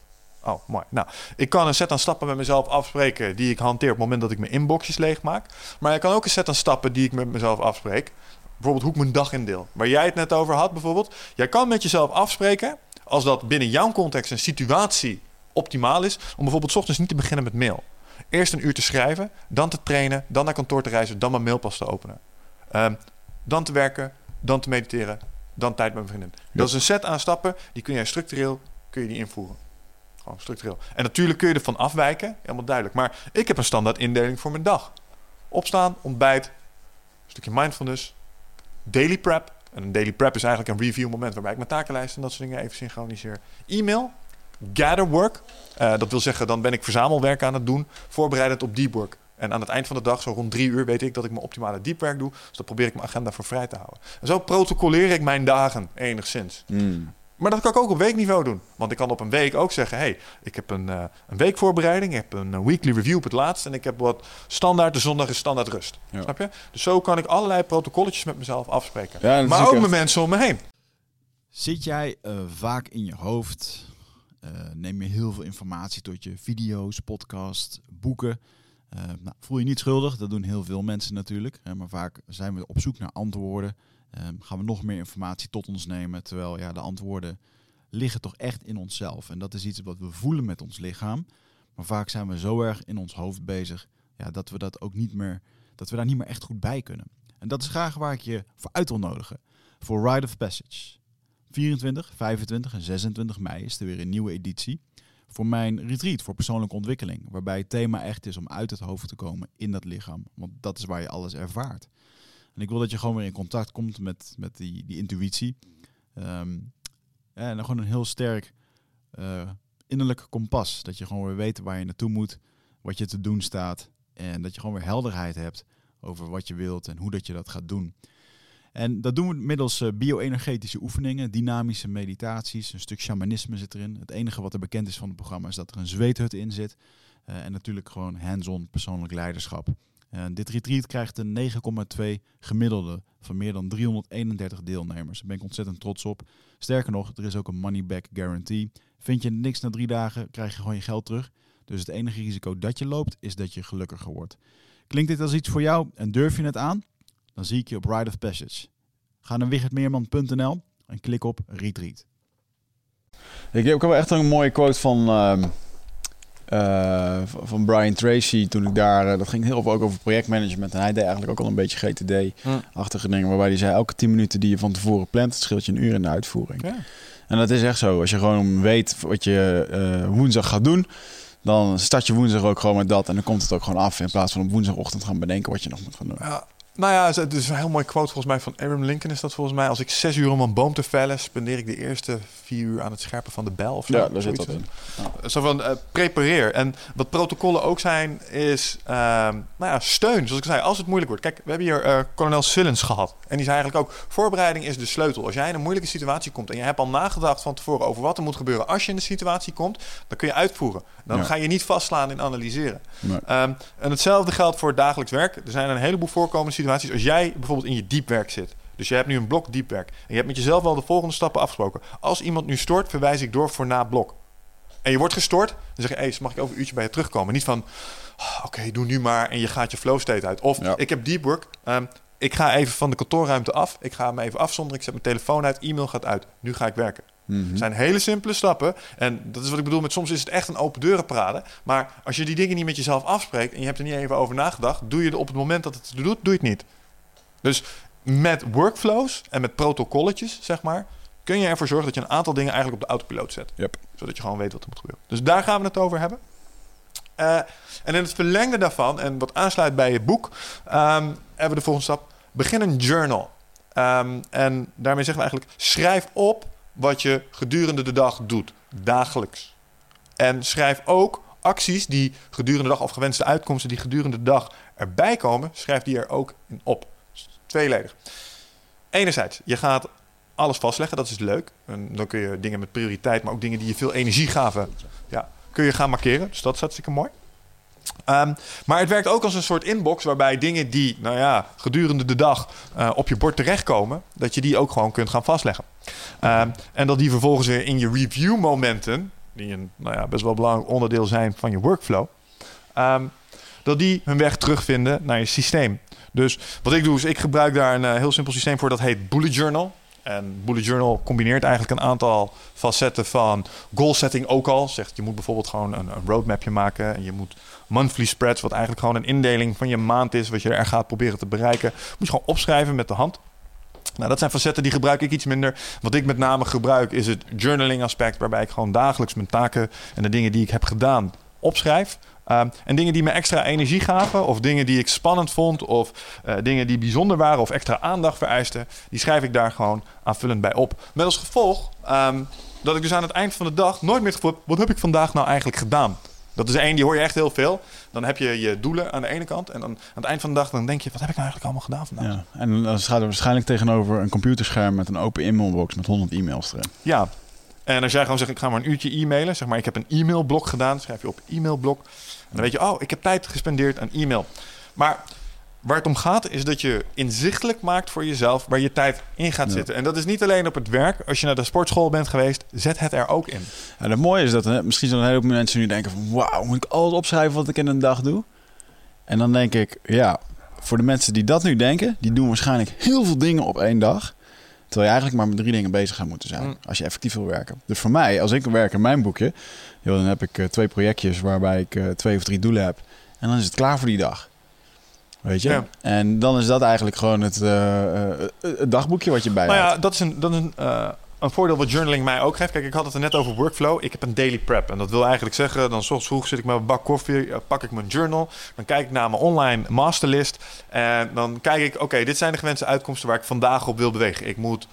Oh, mooi. Nou, ik kan een set aan stappen met mezelf afspreken die ik hanteer op het moment dat ik mijn inboxjes leegmaak. Maar ik kan ook een set aan stappen die ik met mezelf afspreek. Bijvoorbeeld hoe ik mijn dag indeel. Waar jij het net over had bijvoorbeeld. Jij kan met jezelf afspreken, als dat binnen jouw context en situatie optimaal is, om bijvoorbeeld 's ochtends niet te beginnen met mail. Eerst een uur te schrijven, dan te trainen, dan naar kantoor te reizen, dan mijn mailpas te openen. Ehm, dan te werken, dan te mediteren, dan tijd met mijn vriendin. Dat is een set aan stappen, die kun jij structureel kun je die invoeren. Structureel. En natuurlijk kun je ervan afwijken, helemaal duidelijk. Maar ik heb een standaard indeling voor mijn dag. Opstaan, ontbijt, een stukje mindfulness, daily prep. En een daily prep is eigenlijk een review moment waarbij ik mijn takenlijst en dat soort dingen even synchroniseer. E-mail, gather work. Eh, dat wil zeggen, dan ben ik verzamelwerk aan het doen, voorbereidend op deep work. En aan het eind van de dag, zo rond drie uur, weet ik dat ik mijn optimale diepwerk doe. Dus dan probeer ik mijn agenda voor vrij te houden. En zo protocoleer ik mijn dagen enigszins. Hmm. Maar dat kan ik ook op weekniveau doen. Want ik kan op een week ook zeggen: hey, ik heb een, eh, een weekvoorbereiding, ik heb een eh, weekly review op het laatst en ik heb wat standaard. De zondag is standaard rust. Ja. Snap je? Dus zo kan ik allerlei protocolletjes met mezelf afspreken. Ja, maar ook ook met echt- mensen om me heen. Zit jij eh, vaak in je hoofd? Eh, neem je heel veel informatie tot je video's, podcasts, boeken? Eh, nou, voel je niet schuldig, dat doen heel veel mensen natuurlijk. Hè, maar vaak zijn we op zoek naar antwoorden. Ehm, gaan we nog meer informatie tot ons nemen. Terwijl ja, de antwoorden liggen toch echt in onszelf. En dat is iets wat we voelen met ons lichaam. Maar vaak zijn we zo erg in ons hoofd bezig ja, dat we dat ook niet meer, dat we daar niet meer echt goed bij kunnen. En dat is graag waar ik je voor uit wil nodigen. Voor Rite of Passage. 24, 25 en 26 mei is er weer een nieuwe editie. Voor mijn retreat voor persoonlijke ontwikkeling. Waarbij het thema echt is om uit het hoofd te komen in dat lichaam. Want dat is waar je alles ervaart. En ik wil dat je gewoon weer in contact komt met, met die, die intuïtie. Ehm, en dan gewoon een heel sterk eh, innerlijk kompas. Dat je gewoon weer weet waar je naartoe moet. Wat je te doen staat. En dat je gewoon weer helderheid hebt over wat je wilt en hoe dat je dat gaat doen. En dat doen we middels eh, bio-energetische oefeningen, dynamische meditaties, een stuk shamanisme zit erin. Het enige wat er bekend is van het programma is dat er een zweethut in zit. Eh, en natuurlijk gewoon hands-on persoonlijk leiderschap. En dit retreat krijgt een 9,2 gemiddelde van meer dan 331 deelnemers. Daar ben ik ontzettend trots op. Sterker nog, er is ook een money back guarantee. Vind je niks na drie dagen, krijg je gewoon je geld terug. Dus het enige risico dat je loopt, is dat je gelukkiger wordt. Klinkt dit als iets voor jou en durf je het aan? Dan zie ik je op Ride of Passage. Ga naar wichertmeerman.nl en klik op Retreat. Ik heb ook wel echt een mooie quote van, ehm, eh, van- Brian Tracy toen ik daar... eh, dat ging heel veel ook over projectmanagement. En hij deed eigenlijk ook al een beetje GTD-achtige dingen. Waarbij hij zei, elke 10 minuten die je van tevoren plant... het scheelt je een uur in de uitvoering. Ja. En dat is echt zo. Als je gewoon weet wat je eh, woensdag gaat doen... dan start je woensdag ook gewoon met dat. En dan komt het ook gewoon af. In plaats van op woensdagochtend gaan bedenken wat je nog moet gaan doen. Ja, nou ja, het is een heel mooi quote volgens mij van Abraham Lincoln is dat volgens mij. Als ik zes uur om een boom te vellen, spendeer ik de eerste vier uur aan het scherpen van de bel of zo. Ja, daar zit dat in. Zo van, eh, prepareer. En wat protocollen ook zijn, is ehm, nou ja, steun. Zoals ik zei, als het moeilijk wordt. Kijk, we hebben hier eh kolonel Sillens gehad. En die zei eigenlijk ook, voorbereiding is de sleutel. Als jij in een moeilijke situatie komt en je hebt al nagedacht van tevoren over wat er moet gebeuren als je in de situatie komt, dan kun je uitvoeren. Dan Ja. ga je niet vastslaan in analyseren. Nee. Ehm, en hetzelfde geldt voor het dagelijks werk. Er zijn een heleboel voorkomende situaties. Als jij bijvoorbeeld in je diepwerk zit. Dus je hebt nu een blok diepwerk. En je hebt met jezelf wel de volgende stappen afgesproken. Als iemand nu stoort, verwijs ik door voor na blok. En je wordt gestoord, dan zeg je, hey, mag ik over een uurtje bij je terugkomen? Niet van, "Ah, oké, doe nu maar en je gaat je flow state uit. Of, Ja. ik heb deep work, ehm, ik ga even van de kantoorruimte af. Ik ga me even afzonderen. Ik zet mijn telefoon uit. E-mail gaat uit. Nu ga ik werken. Mhm. Het zijn hele simpele stappen. En dat is wat ik bedoel met soms is het echt een open deuren praten. Maar als je die dingen niet met jezelf afspreekt en je hebt er niet even over nagedacht, doe je het op het moment dat het doet, doe je het niet. Dus met workflows en met protocolletjes, zeg maar, kun je ervoor zorgen dat je een aantal dingen eigenlijk op de autopiloot zet. Yep. Zodat je gewoon weet wat er moet gebeuren. Dus daar gaan we het over hebben. Eh, en in het verlengde daarvan, en wat aansluit bij je boek, ehm, hebben we de volgende stap. Begin een journal. Ehm, en daarmee zeggen we eigenlijk, schrijf op wat je gedurende de dag doet, dagelijks. En schrijf ook acties die gedurende de dag, of gewenste uitkomsten die gedurende de dag erbij komen, schrijf die er ook in op. Tweeledig. Enerzijds, je gaat alles vastleggen, dat is leuk. En dan kun je dingen met prioriteit, maar ook dingen die je veel energie gaven, ja, kun je gaan markeren. Dus dat is hartstikke mooi. Um, maar het werkt ook als een soort inbox waarbij dingen die, nou ja, gedurende de dag uh, op je bord terechtkomen, dat je die ook gewoon kunt gaan vastleggen. Um, en dat die vervolgens weer in je review momenten, die een nou ja, best wel belangrijk onderdeel zijn van je workflow, um, dat die hun weg terugvinden naar je systeem. Dus wat ik doe is, ik gebruik daar een uh, heel simpel systeem voor, dat heet Bullet Journal. En Bullet Journal combineert eigenlijk een aantal facetten van goal setting ook al. Zegt je moet bijvoorbeeld gewoon een, een roadmapje maken. En je moet monthly spreads, wat eigenlijk gewoon een indeling van je maand is, wat je er gaat proberen te bereiken, moet je gewoon opschrijven met de hand. Nou, dat zijn facetten die gebruik ik iets minder. Wat ik met name gebruik is het journaling aspect, waarbij ik gewoon dagelijks mijn taken en de dingen die ik heb gedaan opschrijf. Um, en dingen die me extra energie gaven, of dingen die ik spannend vond, of uh, dingen die bijzonder waren of extra aandacht vereisten, die schrijf ik daar gewoon aanvullend bij op. Met als gevolg um, dat ik dus aan het eind van de dag nooit meer het gevoel heb, wat heb ik vandaag nou eigenlijk gedaan? Dat is één, die hoor je echt heel veel. Dan heb je je doelen aan de ene kant. En dan aan het eind van de dag dan denk je, wat heb ik nou eigenlijk allemaal gedaan vandaag? Ja, en dan staat er waarschijnlijk tegenover een computerscherm met een open e-mailbox met 100 e-mails erin. Ja, en als jij gewoon zegt, ik ga maar een uurtje e-mailen. Zeg maar, ik heb een e-mailblok gedaan. Schrijf je op e-mailblok. En dan weet je, oh, ik heb tijd gespendeerd aan e-mail. Maar waar het om gaat, is dat je inzichtelijk maakt voor jezelf waar je tijd in gaat Ja. zitten. En dat is niet alleen op het werk. Als je naar de sportschool bent geweest, zet het er ook in. En het mooie is dat hè, misschien zijn er een heleboel mensen nu denken van... wauw, moet ik alles opschrijven wat ik in een dag doe? En dan denk ik, ja, voor de mensen die dat nu denken... die doen waarschijnlijk heel veel dingen op één dag... terwijl je eigenlijk maar met drie dingen bezig gaat moeten zijn... Mm. als je effectief wil werken. Dus voor mij, als ik werk in mijn boekje... joh, dan heb ik eh, twee projectjes waarbij ik eh, twee of drie doelen heb... en dan is het klaar voor die dag. Weet je? Ja. En dan is dat eigenlijk gewoon het, eh, eh, het dagboekje wat je bij Nou ja, dat is een, dat is een, eh, een voordeel wat journaling mij ook geeft. Kijk, ik had het er net over workflow. Ik heb een daily prep. En dat wil eigenlijk zeggen, dan 's ochtends vroeg zit ik met een bak koffie, pak ik mijn journal. Dan kijk ik naar mijn online masterlist. En dan kijk ik, oké, dit zijn de gewenste uitkomsten waar ik vandaag op wil bewegen. Ik moet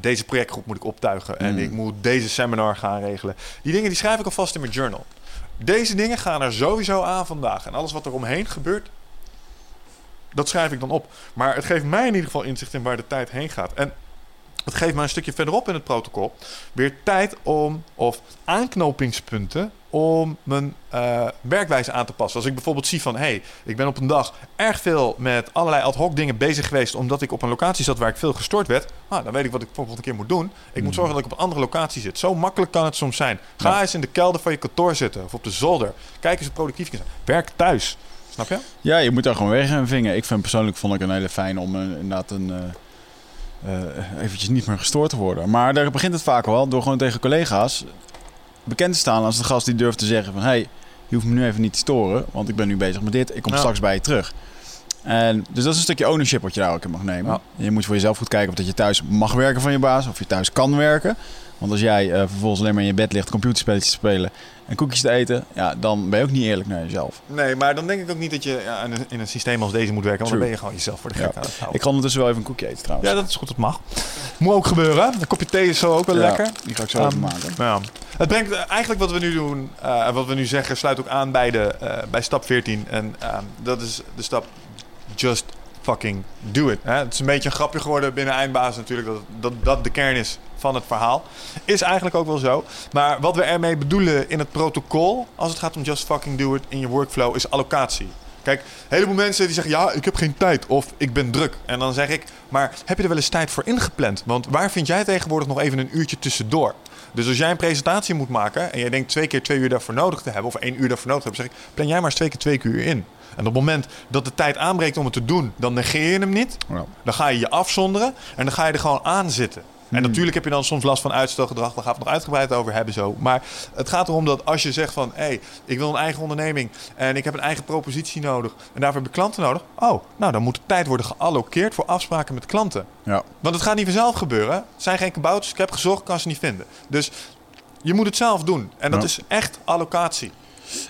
deze projectgroep moet ik optuigen. En Mm. ik moet deze seminar gaan regelen. Die dingen die schrijf ik alvast in mijn journal. Deze dingen gaan er sowieso aan vandaag. En alles wat er omheen gebeurt, dat schrijf ik dan op. Maar het geeft mij in ieder geval inzicht in waar de tijd heen gaat. En het geeft mij een stukje verderop in het protocol weer tijd om, of aanknopingspunten om mijn eh, werkwijze aan te passen. Als ik bijvoorbeeld zie van, hé, hey, ik ben op een dag erg veel met allerlei ad hoc dingen bezig geweest, omdat ik op een locatie zat waar ik veel gestoord werd, ah, dan weet ik wat ik volgende keer moet doen. Ik moet zorgen dat ik op een andere locatie zit. Zo makkelijk kan het soms zijn. Ga Ja. eens in de kelder van je kantoor zitten of op de zolder. Kijk eens hoe productief je bent. Werk thuis. Snap je? Ja, je moet daar gewoon weg en vingen. Ik vind persoonlijk vond ik een hele fijn om eh, inderdaad een, eh, eh, eventjes niet meer gestoord te worden. Maar daar begint het vaak wel door gewoon tegen collega's bekend te staan als de gast die durft te zeggen van... hey, je hoeft me nu even niet te storen, want ik ben nu bezig met dit. Ik kom Ja. straks bij je terug. En, dus dat is een stukje ownership wat je daar ook in mag nemen. Ja. Je moet voor jezelf goed kijken of dat je thuis mag werken van je baas... of je thuis kan werken. Want als jij eh, vervolgens alleen maar in je bed ligt computerspelletjes te spelen... en koekjes te eten, ja, dan ben je ook niet eerlijk naar jezelf. Nee, maar dan denk ik ook niet dat je ja, in, een, systeem als deze moet werken. Want dan ben je gewoon jezelf voor de Ja. gek aan het houden. Ik ga ondertussen wel even een koekje eten trouwens. Ja, dat is goed, dat mag. Moet ook gebeuren. Een kopje thee is zo ook wel Ja, lekker. Die ga ik zo even maken. Ja. Het brengt eh, eigenlijk wat we nu doen eh, en wat we nu zeggen, sluit ook aan bij, de, eh, bij stap 14. En ehm, dat is de stap just fucking do it. Hè? Het is een beetje een grapje geworden binnen Eindbaas natuurlijk, dat, dat dat de kern is van het verhaal. Is eigenlijk ook wel zo. Maar wat we ermee bedoelen in het protocol, als het gaat om just fucking do it in je workflow, is allocatie. Kijk, een heleboel mensen die zeggen, ja, ik heb geen tijd of ik ben druk. En dan zeg ik, maar heb je er wel eens tijd voor ingepland? Want waar vind jij tegenwoordig nog even een uurtje tussendoor? Dus als jij een presentatie moet maken en jij denkt twee keer twee uur daarvoor nodig te hebben, of één uur daarvoor nodig te hebben, zeg ik, plan jij maar eens twee keer twee uur in. En op het moment dat de tijd aanbreekt om het te doen, dan negeer je hem niet. Dan ga je je afzonderen en dan ga je er gewoon aan zitten. En Hmm. natuurlijk heb je dan soms last van uitstelgedrag. Daar gaan we het nog uitgebreid over hebben zo. Maar het gaat erom dat als je zegt van... hé, hey, ik wil een eigen onderneming en ik heb een eigen propositie nodig... en daarvoor heb ik klanten nodig. Oh, nou dan moet de tijd worden gealloceerd voor afspraken met klanten. Ja. Want het gaat niet vanzelf gebeuren. Het zijn geen kabouters. Ik heb gezocht, kan ze niet vinden. Dus je moet het zelf doen. En dat Ja. is echt allocatie.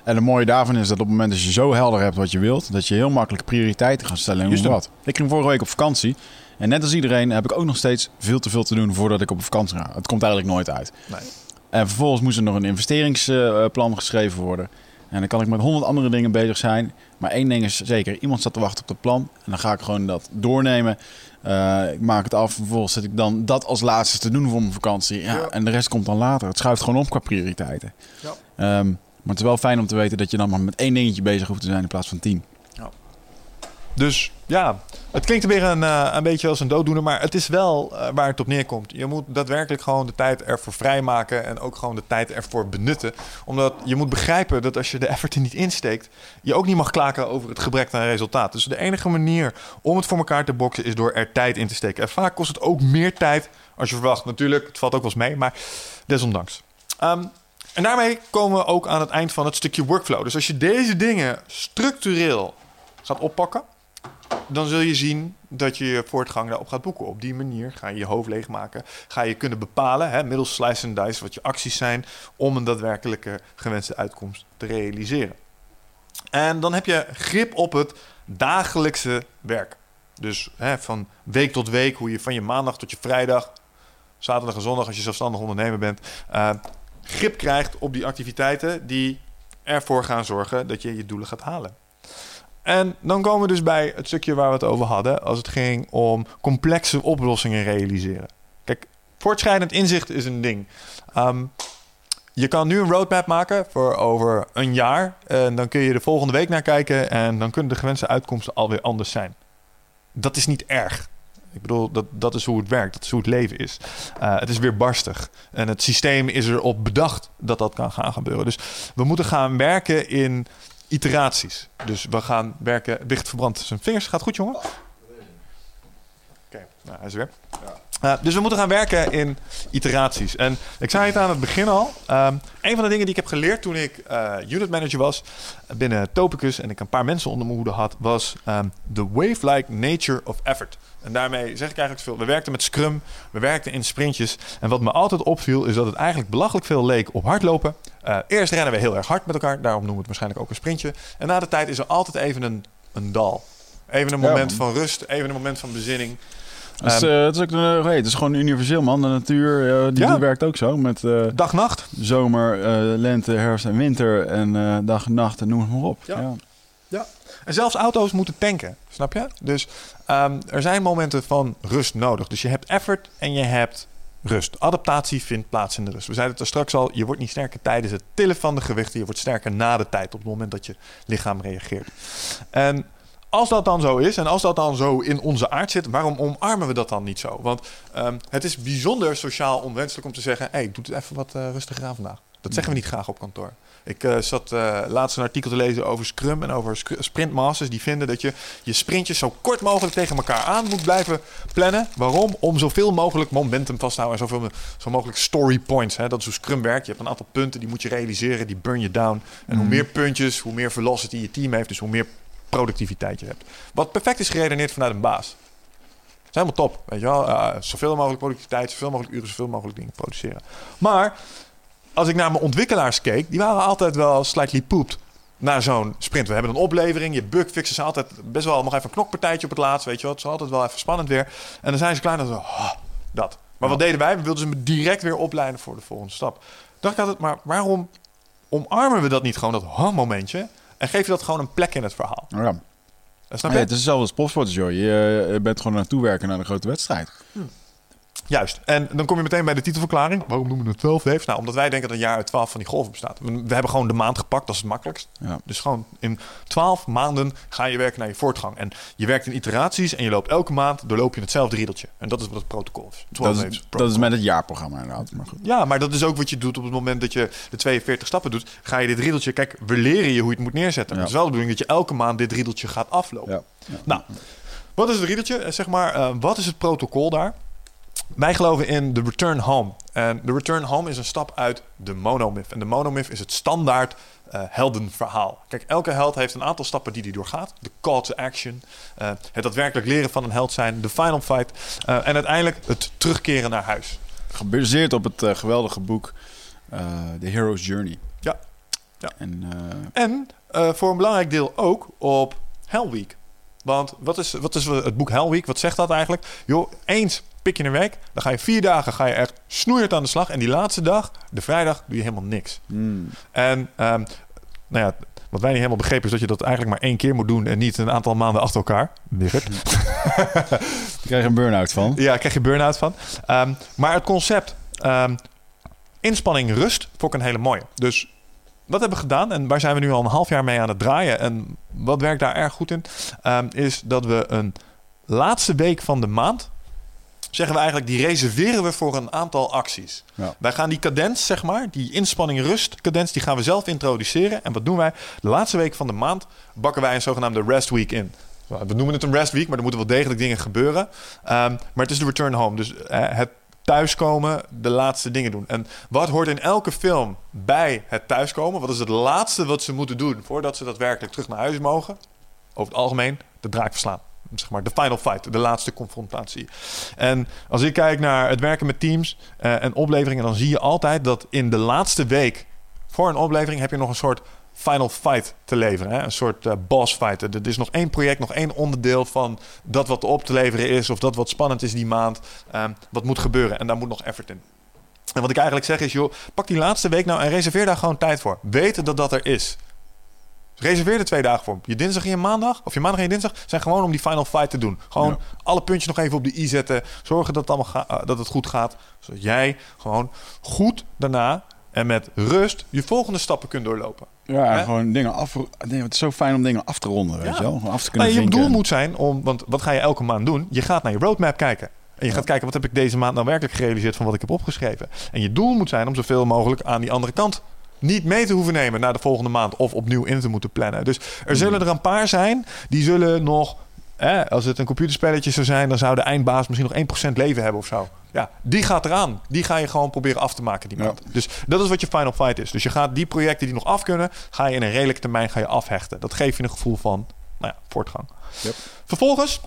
En het mooie daarvan is dat op het moment dat je zo helder hebt wat je wilt, dat je heel makkelijk prioriteiten gaat stellen hem. wat. Ik ging vorige week op vakantie. En net als iedereen heb ik ook nog steeds veel te veel te doen voordat ik op vakantie ga. Het komt eigenlijk nooit uit. Nee. En vervolgens moest er nog een investeringsplan geschreven worden. En dan kan ik met honderd andere dingen bezig zijn. Maar één ding is zeker, iemand staat te wachten op het plan. En dan ga ik gewoon dat doornemen. Eh, ik maak het af. Vervolgens zet ik dan dat als laatste te doen voor mijn vakantie. Ja, Ja. En de rest komt dan later. Het schuift gewoon op qua prioriteiten. Ja. Ehm, maar het is wel fijn om te weten dat je dan maar met één dingetje bezig hoeft te zijn in plaats van tien. Dus ja, het klinkt weer een, eh, een beetje als een dooddoener, maar het is wel eh, waar het op neerkomt. Je moet daadwerkelijk gewoon de tijd ervoor vrijmaken en ook gewoon de tijd ervoor benutten. Omdat je moet begrijpen dat als je de effort er niet insteekt, je ook niet mag klagen over het gebrek aan resultaat. Dus de enige manier om het voor elkaar te boksen is door er tijd in te steken. En vaak kost het ook meer tijd als je verwacht. Natuurlijk, het valt ook wel eens mee, maar desondanks. Ehm, en daarmee komen we ook aan het eind van het stukje workflow. Dus als je deze dingen structureel gaat oppakken, dan zul je zien dat je je voortgang daarop gaat boeken. Op die manier ga je je hoofd leegmaken. Ga je kunnen bepalen, hè, middels slice and dice, wat je acties zijn om een daadwerkelijke gewenste uitkomst te realiseren. En dan heb je grip op het dagelijkse werk. Dus hè, van week tot week, hoe je van je maandag tot je vrijdag, zaterdag en zondag als je zelfstandig ondernemer bent, eh, grip krijgt op die activiteiten die ervoor gaan zorgen dat je je doelen gaat halen. En dan komen we dus bij het stukje waar we het over hadden, als het ging om complexe oplossingen realiseren. Kijk, voortschrijdend inzicht is een ding. Ehm, je kan nu een roadmap maken voor over een jaar. En dan kun je de volgende week naar kijken. En dan kunnen de gewenste uitkomsten alweer anders zijn. Dat is niet erg. Ik bedoel, dat, dat is hoe het werkt. Dat is hoe het leven is. Eh, het is weer barstig. En het systeem is erop bedacht dat dat kan gaan gebeuren. Dus we moeten gaan werken in iteraties. Dus we gaan werken... Wicht verbrandt zijn vingers. Gaat goed, jongen? Oké, nou, hij is er weer. Uh, dus we moeten gaan werken in iteraties. En ik zei het aan het begin al. Um, een van de dingen die ik heb geleerd toen ik uh, unit manager was binnen Topicus en ik een paar mensen onder mijn hoede had, was um, the wave-like nature of effort. En daarmee zeg ik eigenlijk veel. We werkten met Scrum, we werkten in sprintjes. En wat me altijd opviel is dat het eigenlijk belachelijk veel leek op hardlopen. Uh, eerst rennen we heel erg hard met elkaar, daarom noemen we het waarschijnlijk ook een sprintje. En na de tijd is er altijd even een, een dal. Even een moment ja, van rust, even een moment van bezinning. Het is, uh, het, is ook, uh, hey, het is gewoon universeel, man. De natuur uh, die ja. werkt ook zo. Met dag-nacht. Zomer, lente, herfst en winter. En dag en nacht en noem het maar op. Ja. ja. ja. En zelfs auto's moeten tanken, snap je? Dus um, er zijn momenten van rust nodig. Dus je hebt effort en je hebt rust. Adaptatie vindt plaats in de rust. We zeiden het er straks al, je wordt niet sterker tijdens het tillen van de gewichten. Je wordt sterker na de tijd, op het moment dat je lichaam reageert. En als dat dan zo is en als dat dan zo in onze aard zit, waarom omarmen we dat dan niet zo? Want um, het is bijzonder sociaal onwenselijk om te zeggen: hé, hey, doe het even wat uh, rustiger aan vandaag. Dat zeggen we niet graag op kantoor. Ik uh, zat uh, laatst een artikel te lezen over Scrum en over Sprintmasters. Die vinden dat je je sprintjes zo kort mogelijk tegen elkaar aan moet blijven plannen. Waarom? Om zoveel mogelijk momentum vast te houden en zoveel zo mogelijk story points. Hè? Dat is hoe Scrum werkt. Je hebt een aantal punten die moet je realiseren, die burn je down. En hoe meer puntjes, hoe meer velocity je team heeft, dus hoe meer productiviteit je hebt. Wat perfect is geredeneerd vanuit een baas. Dat is helemaal top. Weet je wel? Uh, zoveel mogelijk productiviteit, zoveel mogelijk uren, zoveel mogelijk dingen produceren. Maar als ik naar mijn ontwikkelaars keek, die waren altijd wel slightly pooped na zo'n sprint. We hebben een oplevering, je bugfixes zijn altijd best wel nog even een knokpartijtje op het laatst, weet je wel. Het is altijd wel even spannend weer. En dan zijn ze klein en zo, oh, dat. Maar wat deden wij? We wilden ze direct weer opleiden voor de volgende stap. Dacht ik altijd, maar waarom omarmen we dat niet gewoon, dat ha-momentje? En geef je dat gewoon een plek in het verhaal. Ja. Snap je? Ja, het is hetzelfde als profsporters, joh. Je, je bent gewoon naartoe werken naar de grote wedstrijd. Hm. Juist. En dan kom je meteen bij de titelverklaring. Waarom noemen we het 12 waves? Nou, omdat wij denken dat een jaar uit 12 van die golven bestaat. We hebben gewoon de maand gepakt, dat is het makkelijkst. Ja. Dus gewoon in 12 maanden ga je werken naar je voortgang. En je werkt in iteraties en je loopt elke maand doorloop je hetzelfde riedeltje. En dat is wat het protocol is. 12 Dat is, dat is met het jaarprogramma inderdaad. Maar goed. Ja, maar dat is ook wat je doet op het moment dat je de 42 stappen doet. Ga je dit riedeltje... Kijk, we leren je hoe je het moet neerzetten. Ja. Het is wel de bedoeling dat je elke maand dit riedeltje gaat aflopen. Ja. Ja. Nou, wat is het riedeltje? Eh, Zeg maar, eh, wat is het protocol daar? Wij geloven in de return home. En de return home is een stap uit de monomyth. En de monomyth is het standaard eh, heldenverhaal. Kijk, elke held heeft een aantal stappen die hij doorgaat. De call to action. eh, het daadwerkelijk leren van een held zijn. De final fight. eh, en uiteindelijk het terugkeren naar huis. Gebaseerd op het geweldige boek The Hero's Journey. Ja. Ja. En En voor een belangrijk deel ook op Hell Week. Want wat is, wat is het boek Hell Week? Wat zegt dat eigenlijk? Joh, eens pik je een week. Dan ga je vier dagen ga je echt snoeihard aan de slag. En die laatste dag, de vrijdag, doe je helemaal niks. hmm, En ehm, nou ja, wat wij niet helemaal begrepen is dat je dat eigenlijk maar één keer moet doen. En niet een aantal maanden achter elkaar. Wigert. krijg een burn-out van. Ja, daar krijg je burn-out van. Ehm, maar het concept ehm, inspanning rust vond ik een hele mooie. Dus wat hebben we gedaan? En waar zijn we nu al een half jaar mee aan het draaien? En wat werkt daar erg goed in? Is dat we een laatste week van de maand... zeggen we eigenlijk, die reserveren we voor een aantal acties. Ja. Wij gaan die cadens, zeg maar, die inspanning rust cadens... die gaan we zelf introduceren. En wat doen wij? De laatste week van de maand bakken wij een zogenaamde rest week in. We noemen het een rest week, maar er moeten wel degelijk dingen gebeuren. Ehm, maar het is de return home. Dus eh, het thuiskomen, de laatste dingen doen. En wat hoort in elke film bij het thuiskomen? Wat is het laatste wat ze moeten doen voordat ze daadwerkelijk terug naar huis mogen? Over het algemeen de draak verslaan. Zeg maar de final fight, de laatste confrontatie. En als ik kijk naar het werken met teams eh, en opleveringen, dan zie je altijd dat in de laatste week voor een oplevering heb je nog een soort final fight te leveren. Hè? Een soort eh, boss fight. Er is nog één project, nog één onderdeel van dat wat op te leveren is, of dat wat spannend is die maand, ehm, wat moet gebeuren. En daar moet nog effort in. En wat ik eigenlijk zeg is, joh, pak die laatste week nou en reserveer daar gewoon tijd voor. Weten dat dat er is. Reserveer er twee dagen voor. Je dinsdag en je maandag, of je maandag en je dinsdag, zijn gewoon om die final fight te doen. Gewoon Ja. alle puntjes nog even op de i zetten. Zorgen dat het, allemaal eh, dat het goed gaat. Zodat jij gewoon goed daarna en met rust je volgende stappen kunt doorlopen. Ja, gewoon dingen af. Nee, het is zo fijn om dingen af te ronden, weet Ja. je wel? Af te kunnen Nou, je doel moet zijn om, want wat ga je elke maand doen? Je gaat naar je roadmap kijken. En je gaat kijken, wat heb ik deze maand nou werkelijk gerealiseerd van wat ik heb opgeschreven. En je doel moet zijn om zoveel mogelijk aan die andere kant niet mee te hoeven nemen naar de volgende maand. Of opnieuw in te moeten plannen. Dus er zullen er een paar zijn die zullen nog... Als het een computerspelletje zou zijn, dan zou de eindbaas misschien nog 1% leven hebben of zo. Ja, die gaat eraan. Die ga je gewoon proberen af te maken die Ja. maand. Dus dat is wat je final fight is. Dus je gaat die projecten die nog af kunnen, ga je in een redelijke termijn ga je afhechten. Dat geeft je een gevoel van nou ja, voortgang. Yep. Vervolgens,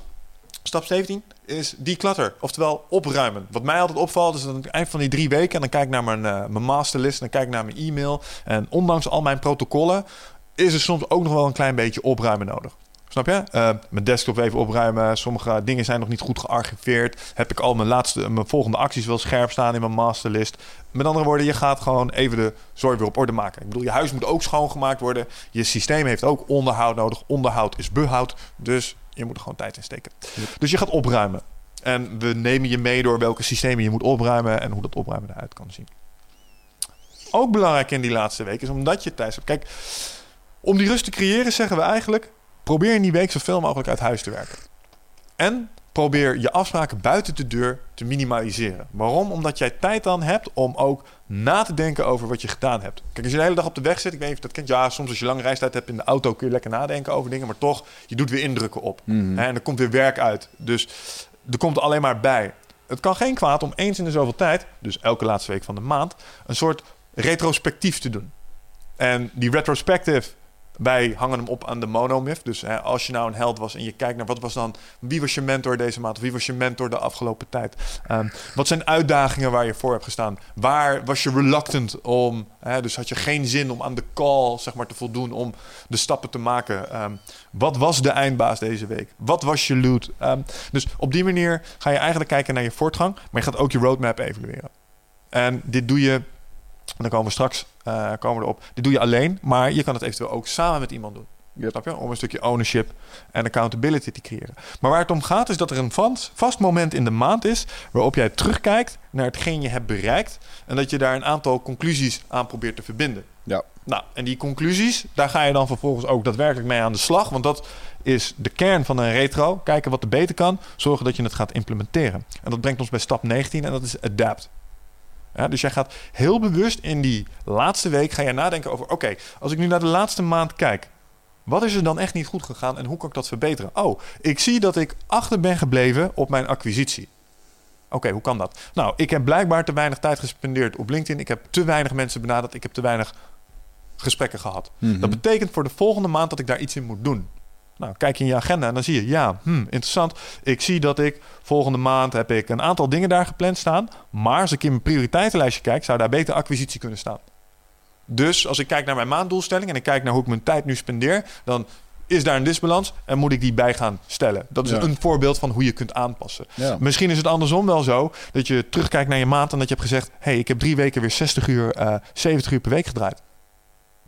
stap 17, is declutter. Oftewel opruimen. Wat mij altijd opvalt is dat aan het eind van die drie weken... en dan kijk ik naar mijn, eh, mijn masterlist en dan kijk ik naar mijn e-mail... en ondanks al mijn protocollen... is er soms ook nog wel een klein beetje opruimen nodig. Snap je? Eh, mijn desktop even opruimen. Sommige dingen zijn nog niet goed gearchiveerd. Heb ik al mijn, laatste, mijn volgende acties wel scherp staan in mijn masterlist. Met andere woorden, je gaat gewoon even de zooi weer op orde maken. Ik bedoel, je huis moet ook schoongemaakt worden. Je systeem heeft ook onderhoud nodig. Onderhoud is behoud. Dus je moet er gewoon tijd in steken. Dus je gaat opruimen. En we nemen je mee door welke systemen je moet opruimen en hoe dat opruimen eruit kan zien. Ook belangrijk in die laatste week is omdat je thuis hebt. Kijk, om die rust te creëren zeggen we eigenlijk: probeer in die week zoveel mogelijk uit huis te werken. En probeer je afspraken buiten de deur te minimaliseren. Waarom? Omdat jij tijd dan hebt om ook na te denken over wat je gedaan hebt. Kijk, als je de hele dag op de weg zit, ik weet niet of dat kent. Ja, soms als je lange reistijd hebt in de auto kun je lekker nadenken over dingen. Maar toch, je doet weer indrukken op. Mhm. En er komt weer werk uit. Dus er komt alleen maar bij. Het kan geen kwaad om eens in de zoveel tijd, dus elke laatste week van de maand, een soort retrospectief te doen. En die retrospective, wij hangen hem op aan de monomyth. Dus hè, als je nou een held was en je kijkt naar wat was dan, wie was je mentor deze maand? Of wie was je mentor de afgelopen tijd? Ehm, wat zijn uitdagingen waar je voor hebt gestaan? Waar was je reluctant om? Hè, dus had je geen zin om aan de call zeg maar, te voldoen om de stappen te maken? Ehm, wat was de eindbaas deze week? Wat was je loot? Ehm, dus op die manier ga je eigenlijk kijken naar je voortgang, maar je gaat ook je roadmap evalueren. En dit doe je, en dan komen we straks eh, komen we erop. Dit doe je alleen, maar je kan het eventueel ook samen met iemand doen. Yep. Snap je? Om een stukje ownership en accountability te creëren. Maar waar het om gaat is dat er een vast, vast moment in de maand is... waarop jij terugkijkt naar hetgeen je hebt bereikt... en dat je daar een aantal conclusies aan probeert te verbinden. Ja. Nou, en die conclusies, daar ga je dan vervolgens ook daadwerkelijk mee aan de slag. Want dat is de kern van een retro. Kijken wat er beter kan. Zorgen dat je het gaat implementeren. En dat brengt ons bij stap 19 en dat is adapt. Ja, dus jij gaat heel bewust in die laatste week ga je nadenken over... oké, als ik nu naar de laatste maand kijk... wat is er dan echt niet goed gegaan en hoe kan ik dat verbeteren? Oh, ik zie dat ik achter ben gebleven op mijn acquisitie. Oké, hoe kan dat? Nou, ik heb blijkbaar te weinig tijd gespendeerd op LinkedIn. Ik heb te weinig mensen benaderd. Ik heb te weinig gesprekken gehad. Mhm. Dat betekent voor de volgende maand dat ik daar iets in moet doen. Nou, kijk je in je agenda en dan zie je, ja, hm, interessant. Ik zie dat ik volgende maand heb ik een aantal dingen daar gepland staan. Maar als ik in mijn prioriteitenlijstje kijk, zou daar beter acquisitie kunnen staan. Dus als ik kijk naar mijn maanddoelstelling en ik kijk naar hoe ik mijn tijd nu spendeer, dan is daar een disbalans en moet ik die bij gaan stellen. Dat is Ja. een voorbeeld van hoe je kunt aanpassen. Ja. Misschien is het andersom wel zo dat je terugkijkt naar je maand en dat je hebt gezegd: hey, ik heb drie weken weer 60 uur, eh 70 uur per week gedraaid.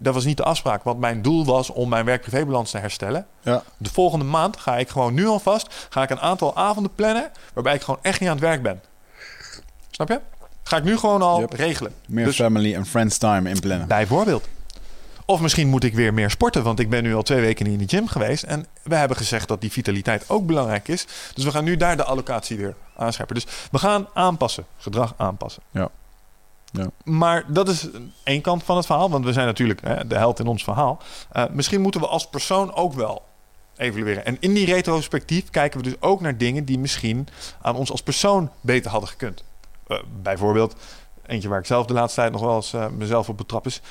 Dat was niet de afspraak, want mijn doel was om mijn werk-privébalans te herstellen. Ja. De volgende maand ga ik gewoon nu alvast ga ik een aantal avonden plannen waarbij ik gewoon echt niet aan het werk ben. Snap je? Ga ik nu gewoon al Yep. regelen. Meer Dus- family en friends time inplannen. Bijvoorbeeld. Of misschien moet ik weer meer sporten, want ik ben nu al twee weken niet in de gym geweest. En we hebben gezegd dat die vitaliteit ook belangrijk is. Dus we gaan nu daar de allocatie weer aanscherpen. Dus we gaan aanpassen, gedrag aanpassen. Ja. Ja. Maar dat is één kant van het verhaal, want we zijn natuurlijk hè, de held in ons verhaal. Eh, misschien moeten we als persoon ook wel evalueren. En in die retrospectief kijken we dus ook naar dingen die misschien aan ons als persoon beter hadden gekund. Eh, bijvoorbeeld, eentje waar ik zelf de laatste tijd nog wel eens eh, mezelf op betrap is,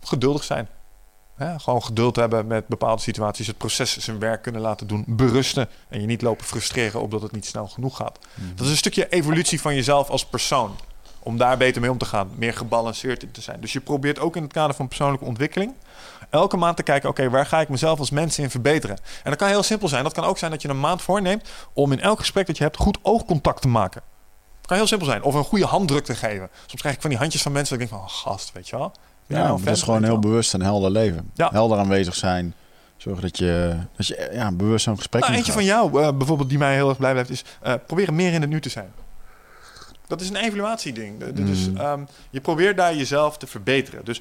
geduldig zijn. Hè, gewoon geduld hebben met bepaalde situaties, het proces zijn werk kunnen laten doen, berusten en je niet lopen frustreren omdat het niet snel genoeg gaat. Dat is een stukje evolutie van jezelf als persoon. Om daar beter mee om te gaan, meer gebalanceerd in te zijn. Dus je probeert ook in het kader van persoonlijke ontwikkeling elke maand te kijken, oké, waar ga ik mezelf als mens in verbeteren? En dat kan heel simpel zijn. Dat kan ook zijn dat je een maand voorneemt om in elk gesprek dat je hebt goed oogcontact te maken. Dat kan heel simpel zijn. Of een goede handdruk te geven. Soms krijg ik van die handjes van mensen dat ik denk van, oh, gast, weet je wel. Ben Ja, nou een dat is gewoon heel wel? bewust en helder leven. Ja. Helder aanwezig zijn. Zorgen dat je, dat je ja, bewust zo'n gesprek Nou, eentje gaat. van jou eh, bijvoorbeeld die mij heel erg blij blijft is eh proberen meer in het nu te zijn. Dat is een evaluatieding. Dus Mm. ehm, je probeert daar jezelf te verbeteren. Dus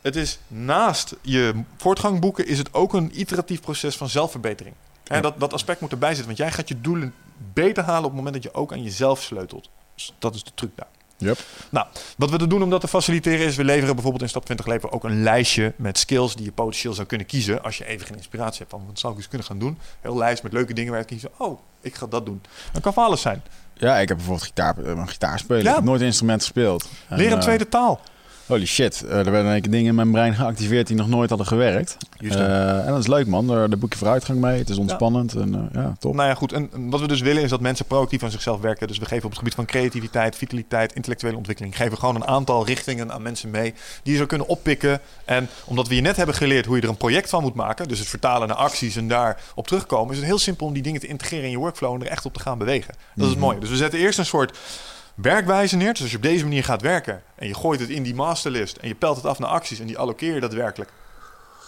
het is naast je voortgang boeken is het ook een iteratief proces van zelfverbetering. En dat, dat aspect moet erbij zitten, want jij gaat je doelen beter halen op het moment dat je ook aan jezelf sleutelt. Dus dat is de truc daar. Yep. Nou, wat we er doen om dat te faciliteren is, we leveren bijvoorbeeld in stap 20 leven ook een lijstje met skills die je potentieel zou kunnen kiezen als je even geen inspiratie hebt van wat zou ik eens kunnen gaan doen. Heel lijst met leuke dingen waar je kiezen. Oh, ik ga dat doen. Dat kan van alles zijn. Ja, ik heb bijvoorbeeld gitaar, eh, gitaar spelen. Ja. Ik heb nooit instrument gespeeld. En, Leer een eh, tweede taal. Holy shit, eh, er werden keer dingen in mijn brein geactiveerd die nog nooit hadden gewerkt. Eh, en dat is leuk man, daar, daar boek je vooruitgang mee. Het is ontspannend en eh, ja, top. Nou ja, goed. En wat we dus willen is dat mensen proactief aan zichzelf werken. Dus we geven op het gebied van creativiteit, vitaliteit, intellectuele ontwikkeling. Geven gewoon een aantal richtingen aan mensen mee die je zou kunnen oppikken. En omdat we je net hebben geleerd hoe je er een project van moet maken. Dus het vertalen naar acties en daar op terugkomen. Is het heel simpel om die dingen te integreren in je workflow en er echt op te gaan bewegen. Dat is het Mhm. mooie. Dus we zetten eerst een soort werkwijze neer. Dus als je op deze manier gaat werken en je gooit het in die masterlist en je pelt het af naar acties en die allokeer je daadwerkelijk.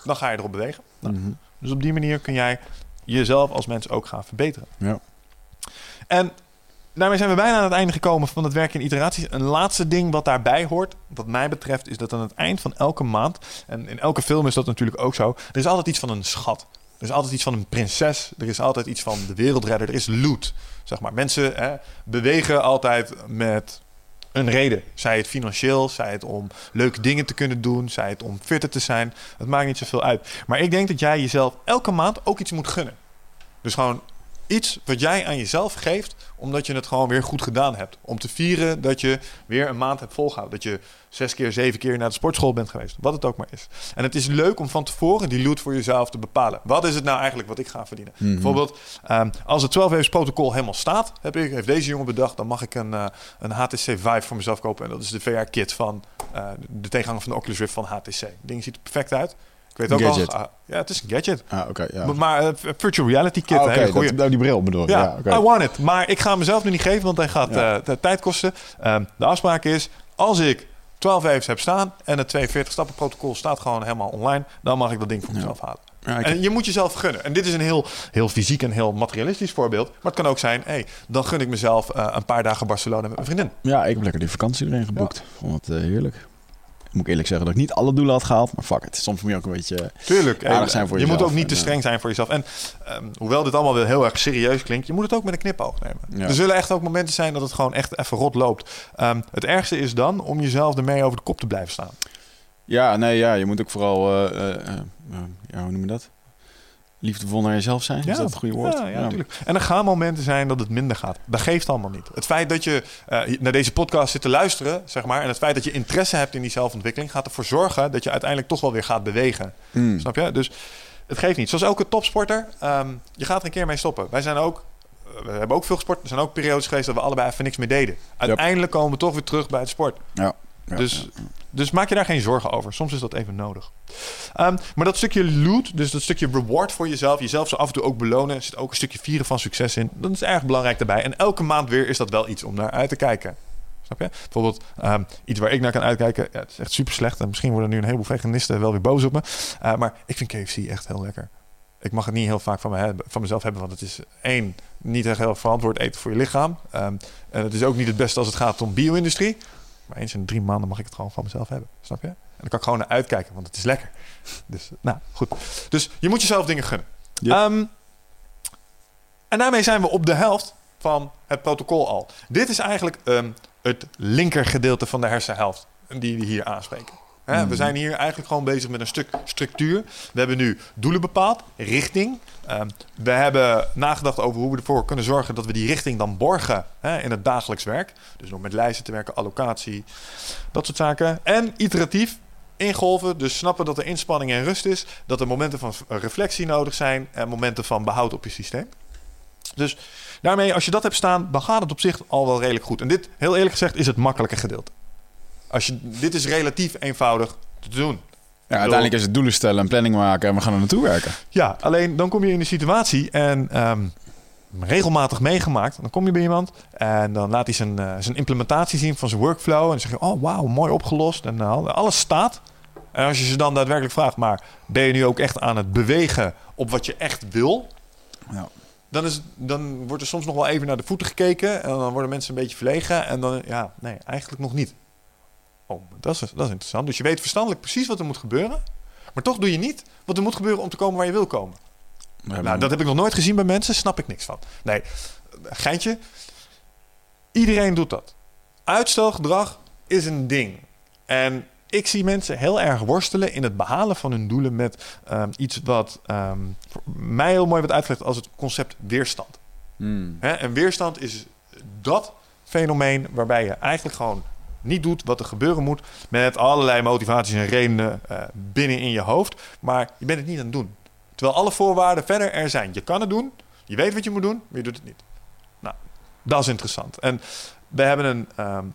Dan ga je erop bewegen. Nou, Mhm. dus op die manier kun jij jezelf als mens ook gaan verbeteren. Ja. En daarmee zijn we bijna aan het einde gekomen van het werk in iteraties. Een laatste ding wat daarbij hoort, wat mij betreft, is dat aan het eind van elke maand, en in elke film is dat natuurlijk ook zo, er is altijd iets van een schat. Er is altijd iets van een prinses. Er is altijd iets van de wereldredder. Er is loot. Zeg maar. Mensen hè, bewegen altijd met een reden. Zij het financieel, zij het om leuke dingen te kunnen doen, zij het om fitter te zijn. Het maakt niet zoveel uit. Maar ik denk dat jij jezelf elke maand ook iets moet gunnen. Dus gewoon iets wat jij aan jezelf geeft, omdat je het gewoon weer goed gedaan hebt. Om te vieren dat je weer een maand hebt volgehouden. Dat je zes keer, zeven keer naar de sportschool bent geweest. Wat het ook maar is. En het is leuk om van tevoren die loot voor jezelf te bepalen. Wat is het nou eigenlijk wat ik ga verdienen? Mhm. Bijvoorbeeld, ehm, als het 12 waves protocol helemaal staat, heb ik, heeft deze jongen bedacht, dan mag ik een, eh, een HTC Vive voor mezelf kopen. En dat is de VR-kit van eh, de tegenhanger van de Oculus Rift van HTC. Het ding ziet er perfect uit. Ik weet ook Gadget. al. ah, ja, het is een gadget. Ah, oké. ja. Maar eh, virtual reality kit, Ah, goeie. dat, nou, die bril bedoel ik. Ja. I want it. Maar ik ga hem mezelf nu niet geven, want hij gaat Ja. eh, de tijd kosten. Ehm, de afspraak is, als ik 12 waves heb staan en het 42 stappen protocol staat gewoon helemaal online, dan mag ik dat ding voor mezelf halen. Ja, En je moet jezelf gunnen. En dit is een heel, heel fysiek en heel materialistisch voorbeeld. Maar het kan ook zijn, hey, dan gun ik mezelf eh, een paar dagen Barcelona met mijn vriendin. Ja, ik heb lekker die vakantie erin geboekt. Vond het heerlijk. Moet ik eerlijk zeggen dat ik niet alle doelen had gehaald, maar fuck it. Soms moet je ook een beetje... Tuurlijk. Aardig zijn voor je moet jezelf ook niet te en, eh, streng zijn voor jezelf. En ehm, hoewel dit allemaal wel heel erg serieus klinkt, je moet het ook met een knipoog nemen. Ja. Er zullen echt ook momenten zijn dat het gewoon echt even rot loopt. Ehm, het ergste is dan om jezelf ermee over de kop te blijven staan. Ja, nee, ja, je moet ook vooral... eh, eh, ja, hoe noem je dat? Liefdevol naar jezelf zijn, is dat het goede woord? Ja, ja, natuurlijk. En er gaan momenten zijn dat het minder gaat. Dat geeft allemaal niet. Het feit dat je eh, naar deze podcast zit te luisteren, zeg maar, en het feit dat je interesse hebt in die zelfontwikkeling, gaat ervoor zorgen dat je uiteindelijk toch wel weer gaat bewegen. Mm. Snap je? Dus het geeft niet. Zoals elke topsporter, ehm, je gaat er een keer mee stoppen. Wij zijn ook, eh, we hebben ook veel gesport. Er zijn ook periodes geweest dat we allebei even niks meer deden. Uiteindelijk komen we toch weer terug bij het sport. Ja. Ja, Dus, ja. dus maak je daar geen zorgen over. Soms is dat even nodig. Ehm, maar dat stukje loot, dus dat stukje reward voor jezelf, jezelf zo af en toe ook belonen, zit ook een stukje vieren van succes in. Dat is erg belangrijk daarbij. En elke maand weer is dat wel iets om naar uit te kijken. Snap je? Bijvoorbeeld ehm, iets waar ik naar kan uitkijken. Ja, het is echt super slecht. En misschien worden nu een heleboel veganisten wel weer boos op me. Uh, maar ik vind KFC echt heel lekker. Ik mag het niet heel vaak van, me hebben, van mezelf hebben, want het is één, niet echt heel verantwoord eten voor je lichaam. Um, en het is ook niet het beste als het gaat om bio-industrie. Maar eens in de drie maanden mag ik het gewoon van mezelf hebben. Snap je? En dan kan ik gewoon naar uitkijken, want het is lekker. Dus, nou, goed. Dus je moet jezelf dingen gunnen. Um, en daarmee zijn we op de helft van het protocol al. Dit is eigenlijk um, het linker gedeelte van de hersenhelft die we hier aanspreken. Hè, Mm. We zijn hier eigenlijk gewoon bezig met een stuk structuur. We hebben nu doelen bepaald, richting. Um, we hebben nagedacht over hoe we ervoor kunnen zorgen dat we die richting dan borgen hè, in het dagelijks werk. Dus door met lijsten te werken, allocatie, dat soort zaken. En iteratief ingolven, dus snappen dat er inspanning en rust is. Dat er momenten van reflectie nodig zijn en momenten van behoud op je systeem. Dus daarmee, als je dat hebt staan, dan gaat het op zich al wel redelijk goed. En dit, heel eerlijk gezegd, is het makkelijke gedeelte. Als je, dit is relatief eenvoudig te doen. Ja, uiteindelijk is het doelen stellen, een planning maken en we gaan er naartoe werken. Ja, alleen dan kom je in de situatie en um, regelmatig meegemaakt. Dan kom je bij iemand en dan laat hij zijn, uh, zijn implementatie zien van zijn workflow. En dan zeg je, oh wauw, mooi opgelost. En uh, alles staat. En als je ze dan daadwerkelijk vraagt, maar ben je nu ook echt aan het bewegen op wat je echt wil? Ja. Dan, is, dan wordt er soms nog wel even naar de voeten gekeken. En dan worden mensen een beetje verlegen. En dan, ja, nee, eigenlijk nog niet. Oh, dat is, dat is interessant. Dus je weet verstandelijk precies wat er moet gebeuren. Maar toch doe je niet wat er moet gebeuren om te komen waar je wil komen. Nou, dat heb ik nog nooit gezien bij mensen. Snap ik niks van. Nee, geintje. Iedereen doet dat. Uitstelgedrag is een ding. En ik zie mensen heel erg worstelen in het behalen van hun doelen met um, iets wat um, voor mij heel mooi wordt uitgelegd als het concept weerstand. Hmm. En weerstand is dat fenomeen waarbij je eigenlijk gewoon niet doet wat er gebeuren moet met allerlei motivaties en redenen uh, binnen in je hoofd, maar je bent het niet aan het doen. Terwijl alle voorwaarden verder er zijn. Je kan het doen, je weet wat je moet doen, maar je doet het niet. Nou, dat is interessant. En we hebben een, um,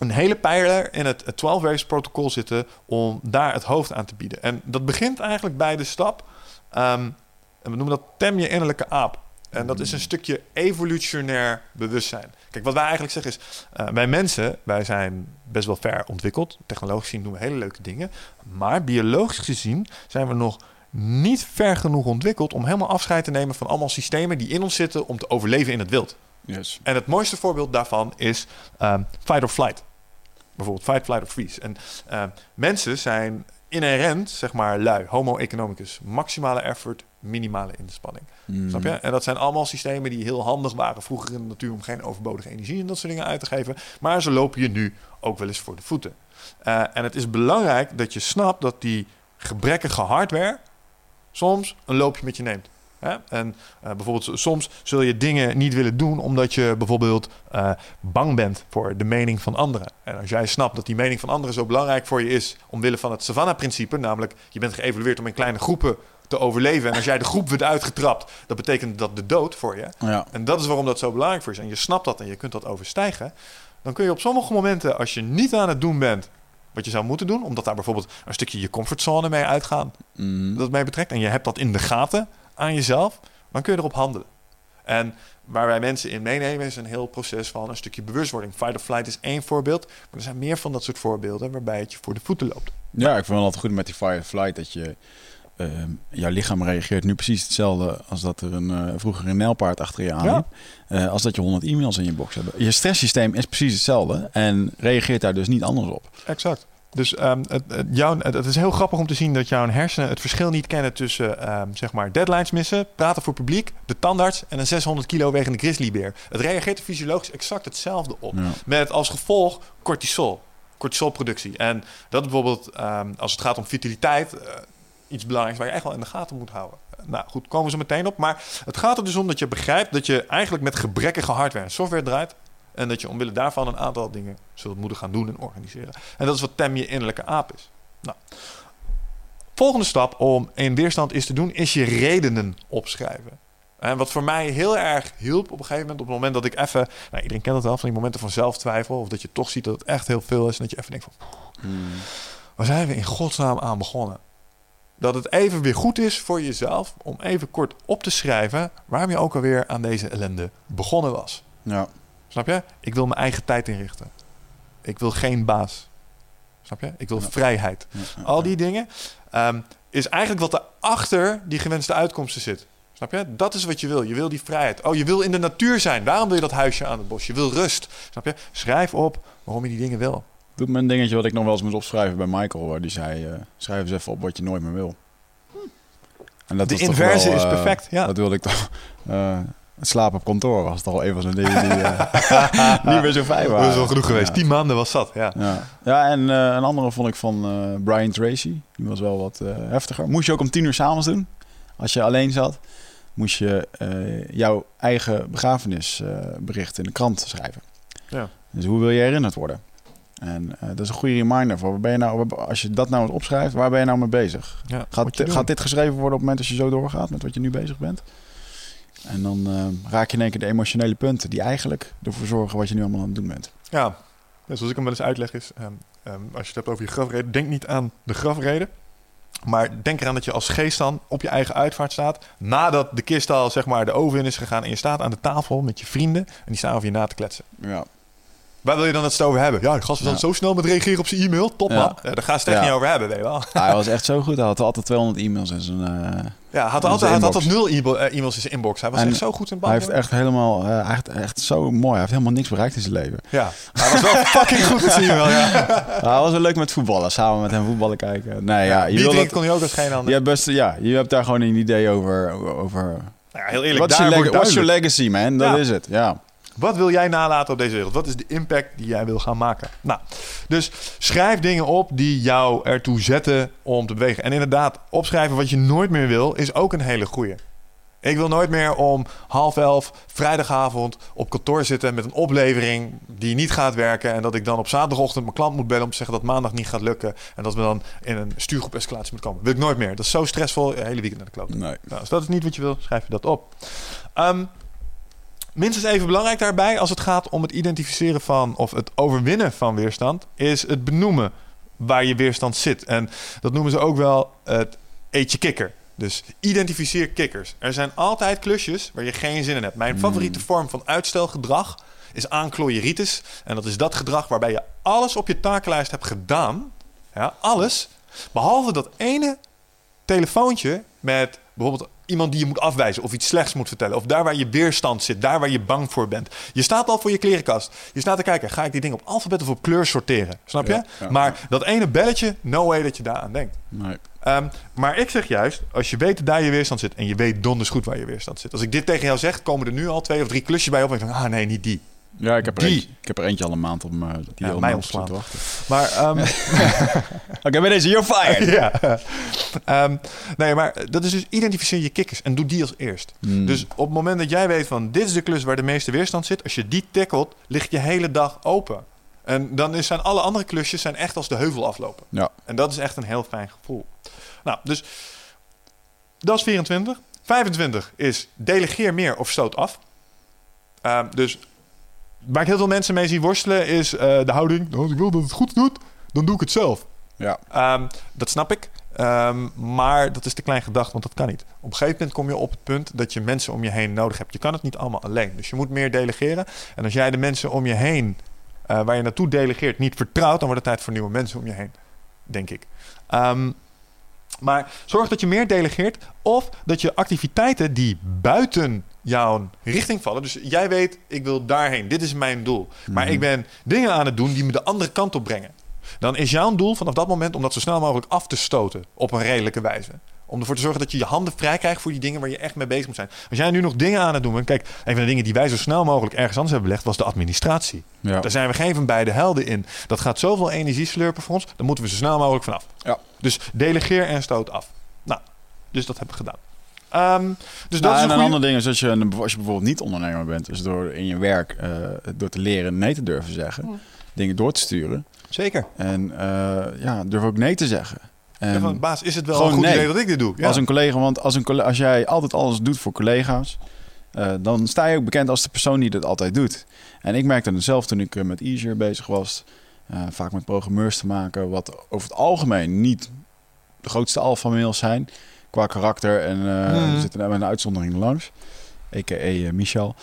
een hele pijler in het 12 Waves protocol zitten om daar het hoofd aan te bieden. En dat begint eigenlijk bij de stap, um, en we noemen dat tem je innerlijke aap. En dat is een stukje evolutionair bewustzijn. Kijk, wat wij eigenlijk zeggen is, uh, wij mensen, wij zijn best wel ver ontwikkeld. Technologisch gezien doen we hele leuke dingen. Maar biologisch gezien zijn we nog niet ver genoeg ontwikkeld om helemaal afscheid te nemen van allemaal systemen die in ons zitten om te overleven in het wild. Yes. En het mooiste voorbeeld daarvan is um, fight or flight. Bijvoorbeeld fight, flight of freeze. En uh, mensen zijn inherent, zeg maar, lui. Homo economicus. Maximale effort, minimale inspanning. Mm. Snap je? En dat zijn allemaal systemen die heel handig waren vroeger in de natuur om geen overbodige energie en dat soort dingen uit te geven. Maar ze lopen je nu ook wel eens voor de voeten. Uh, en het is belangrijk dat je snapt dat die gebrekkige hardware soms een loopje met je neemt. Hè? En uh, bijvoorbeeld soms zul je dingen niet willen doen omdat je bijvoorbeeld uh, bang bent voor de mening van anderen. En als jij snapt dat die mening van anderen zo belangrijk voor je is omwille van het Savannah-principe, namelijk je bent geëvalueerd om in kleine groepen te overleven. En als jij de groep wordt uitgetrapt, dat betekent dat de dood voor je. Ja. En dat is waarom dat zo belangrijk voor is. En je snapt dat en je kunt dat overstijgen. Dan kun je op sommige momenten, als je niet aan het doen bent wat je zou moeten doen, omdat daar bijvoorbeeld een stukje je comfortzone mee uitgaan, Mm. dat mee betrekt, en je hebt dat in de gaten aan jezelf, dan kun je erop handelen. En waar wij mensen in meenemen is een heel proces van een stukje bewustwording. Fight or flight is één voorbeeld, maar er zijn meer van dat soort voorbeelden waarbij het je voor de voeten loopt. Ja, ik vind het altijd goed met die fire flight dat je eh, jouw lichaam reageert nu precies hetzelfde als dat er een, eh, vroeger een nijlpaard achter je aan Ja. Eh, als dat je 100 e-mails in je box hebt. Je stresssysteem is precies hetzelfde en reageert daar dus niet anders op. Exact. Dus ehm, het, het, jouw, het, het is heel grappig om te zien dat jouw hersenen het verschil niet kennen tussen ehm, zeg maar deadlines missen, praten voor publiek, de tandarts en een 600 kilo wegende grizzlybeer. Het reageert er fysiologisch exact hetzelfde op. Ja. Met als gevolg cortisol, cortisolproductie. En dat bijvoorbeeld ehm, als het gaat om vitaliteit eh, iets belangrijks waar je echt wel in de gaten moet houden. Nou goed, komen we zo meteen op. Maar het gaat er dus om dat je begrijpt dat je eigenlijk met gebrekkige hardware en software draait. En dat je omwille daarvan een aantal dingen zult moeten gaan doen en organiseren. En dat is wat TEM je innerlijke aap is. Nou, volgende stap om in weerstand is te doen, is je redenen opschrijven. En wat voor mij heel erg hielp op een gegeven moment, op het moment dat ik even, nou iedereen kent het wel, van die momenten van zelftwijfel, of dat je toch ziet dat het echt heel veel is en dat je even denkt van, Hmm. waar zijn we in godsnaam aan begonnen? Dat het even weer goed is voor jezelf om even kort op te schrijven waarom je ook alweer aan deze ellende begonnen was. Ja. Snap je? Ik wil mijn eigen tijd inrichten. Ik wil geen baas. Snap je? Ik wil Ja. vrijheid. Ja, Al die dingen ehm, is eigenlijk wat er achter die gewenste uitkomsten zit. Snap je? Dat is wat je wil. Je wil die vrijheid. Oh, je wil in de natuur zijn. Daarom wil je dat huisje aan het bos. Je wil rust. Snap je? Schrijf op waarom je die dingen wil. Doet me een dingetje wat ik nog wel eens moet opschrijven bij Michael. Waar die zei, eh, schrijf eens even op wat je nooit meer wil. En dat de inverse wel, is eh, perfect. Ja. Dat wilde ik toch... eh, het slapen op kantoor was toch wel een van zijn dingen die eh, niet meer zo fijn waren. Dat is wel genoeg geweest. Ja. Tien maanden was dat. Ja. Ja, ja en eh, een andere vond ik van eh, Brian Tracy. Die was wel wat eh, heftiger. Moest je ook om tien uur s'avonds doen. Als je alleen zat, moest je eh, jouw eigen begrafenisbericht in de krant schrijven. Ja. Dus hoe wil je herinnerd worden? En eh, dat is een goede reminder voor. Waar ben je nou, als je dat nou eens opschrijft, waar ben je nou mee bezig? Ja, Gaat, gaat dit geschreven worden op het moment als je zo doorgaat met wat je nu bezig bent? En dan eh, raak je in één keer de emotionele punten die eigenlijk ervoor zorgen wat je nu allemaal aan het doen bent. Ja, Ja, zoals ik hem wel eens uitleg is, ehm, ehm, als je het hebt over je grafreden, denk niet aan de grafreden. Maar denk eraan dat je als geest dan op je eigen uitvaart staat. Nadat de kist al zeg maar de oven in is gegaan. En je staat aan de tafel met je vrienden. En die staan over je na te kletsen. Ja. Waar wil je dan het over hebben? Ja, de gast was dan zo snel met reageren op zijn e-mail. Top man. Ja, daar gaan ze het echt niet over hebben, weet je wel. hij was echt zo goed. Hij had altijd 200 e-mails in zijn... eh, Ja, had altijd, had altijd nul eh, e-mails in zijn inbox. Hij was En echt zo goed in hij heeft echt helemaal... heeft echt zo mooi. Hij heeft helemaal niks bereikt in zijn leven. Ja, hij was wel fucking goed in zijn e-mail. Ja. hij was wel leuk met voetballen. Samen met hem voetballen kijken. Nee, ja. Je, wil dat, kon hij ook als geen ander. je, hebt best, ja, je hebt daar gewoon een idee over... over Nou ja, heel eerlijk, je, leg- what's your legacy, man? Dat Ja. is het, ja. Wat wil jij nalaten op deze wereld? Wat is de impact die jij wil gaan maken? Nou, dus schrijf dingen op die jou ertoe zetten om te bewegen. En inderdaad, opschrijven wat je nooit meer wil, is ook een hele goeie. Ik wil nooit meer om half elf vrijdagavond op kantoor zitten met een oplevering die niet gaat werken. En dat ik dan op zaterdagochtend mijn klant moet bellen om te zeggen dat maandag niet gaat lukken. En dat we dan in een stuurgroep escalatie moeten komen. Wil ik nooit meer. Dat is zo stressvol. Een hele weekend naar de kloot. Nee. Nou, als dat is niet wat je wil, schrijf je dat op. Ehm, minstens even belangrijk daarbij, als het gaat om het identificeren van of het overwinnen van weerstand, is het benoemen waar je weerstand zit. En dat noemen ze ook wel het eet je kikker. Dus identificeer kikkers. Er zijn altijd klusjes waar je geen zin in hebt. Mijn favoriete vorm van uitstelgedrag is aanklooieritis. En dat is dat gedrag waarbij je alles op je takenlijst hebt gedaan. Ja, alles. Behalve dat ene telefoontje met bijvoorbeeld iemand die je moet afwijzen of iets slechts moet vertellen. Of daar waar je weerstand zit, daar waar je bang voor bent. Je staat al voor je klerenkast. Je staat te kijken, ga ik die dingen op alfabet of op kleur sorteren? Snap je? Ja, ja, maar dat ene belletje, no way dat je daar aan denkt. Nee. Ehm, maar ik zeg juist, als je weet dat daar je weerstand zit en je weet donders goed waar je weerstand zit. Als ik dit tegen jou zeg, komen er nu al twee of drie klusjes bij op en ik denk, ah nee, niet die. Ja, ik heb, er Die. eentje, ik heb er eentje al een maand op me, die Ja, al mij ontslaan. te wachten. Maar ehm, Oké, bij deze, you're fired. ja. Ehm, nee, maar dat is dus identificeer je kikkers en doe die als eerst. Hmm. Dus op het moment dat jij weet van dit is de klus waar de meeste weerstand zit, als je die tackelt, ligt je hele dag open. En dan zijn alle andere klusjes zijn echt als de heuvel aflopen. Ja. En dat is echt een heel fijn gevoel. Nou, dus dat is 24. 25 is delegeer meer of stoot af. Ehm, dus waar ik heel veel mensen mee zie worstelen is eh, de houding. "Nou, Als ik wil dat het goed doet, dan doe ik het zelf. Ja. Ehm, dat snap ik. Ehm, maar dat is te klein gedacht, want dat kan niet. Op een gegeven moment kom je op het punt dat je mensen om je heen nodig hebt. Je kan het niet allemaal alleen. Dus je moet meer delegeren. En als jij de mensen om je heen, eh, waar je naartoe delegeert, niet vertrouwt, dan wordt het tijd voor nieuwe mensen om je heen. Denk ik. Ehm, Maar zorg dat je meer delegeert of dat je activiteiten die buiten jouw richting vallen. Dus jij weet, ik wil daarheen. Dit is mijn doel. Maar ik ben dingen aan het doen die me de andere kant op brengen. Dan is jouw doel vanaf dat moment om dat zo snel mogelijk af te stoten op een redelijke wijze. Om ervoor te zorgen dat je je handen vrij krijgt voor die dingen waar je echt mee bezig moet zijn. Als jij nu nog dingen aan het doen bent. Kijk, een van de dingen die wij zo snel mogelijk ergens anders hebben belegd was de administratie. Ja. Daar zijn we geen van beide helden in. Dat gaat zoveel energie slurpen voor ons. Daar moeten we zo snel mogelijk vanaf. Ja. Dus delegeer en stoot af. Nou, dus dat heb ik gedaan. Ehm, dus dat Nou, is en een een goede... ander ding is als je, als je bijvoorbeeld niet ondernemer bent, dus door in je werk eh, door te leren nee te durven zeggen, dingen door te sturen Zeker. en eh, ja, durf ook nee te zeggen. En Ja, van, baas, is het wel een goed nee. idee dat ik dit doe? Ja. als een collega, want als, een, als jij altijd alles doet voor collega's, eh, dan sta je ook bekend als de persoon die dat altijd doet. En ik merkte het zelf toen ik eh, met Easier bezig was, eh, vaak met programmeurs te maken, wat over het algemeen niet de grootste alpha-mails zijn qua karakter. En er zitten daar met een uitzondering langs, a.k.a. eh, Michel.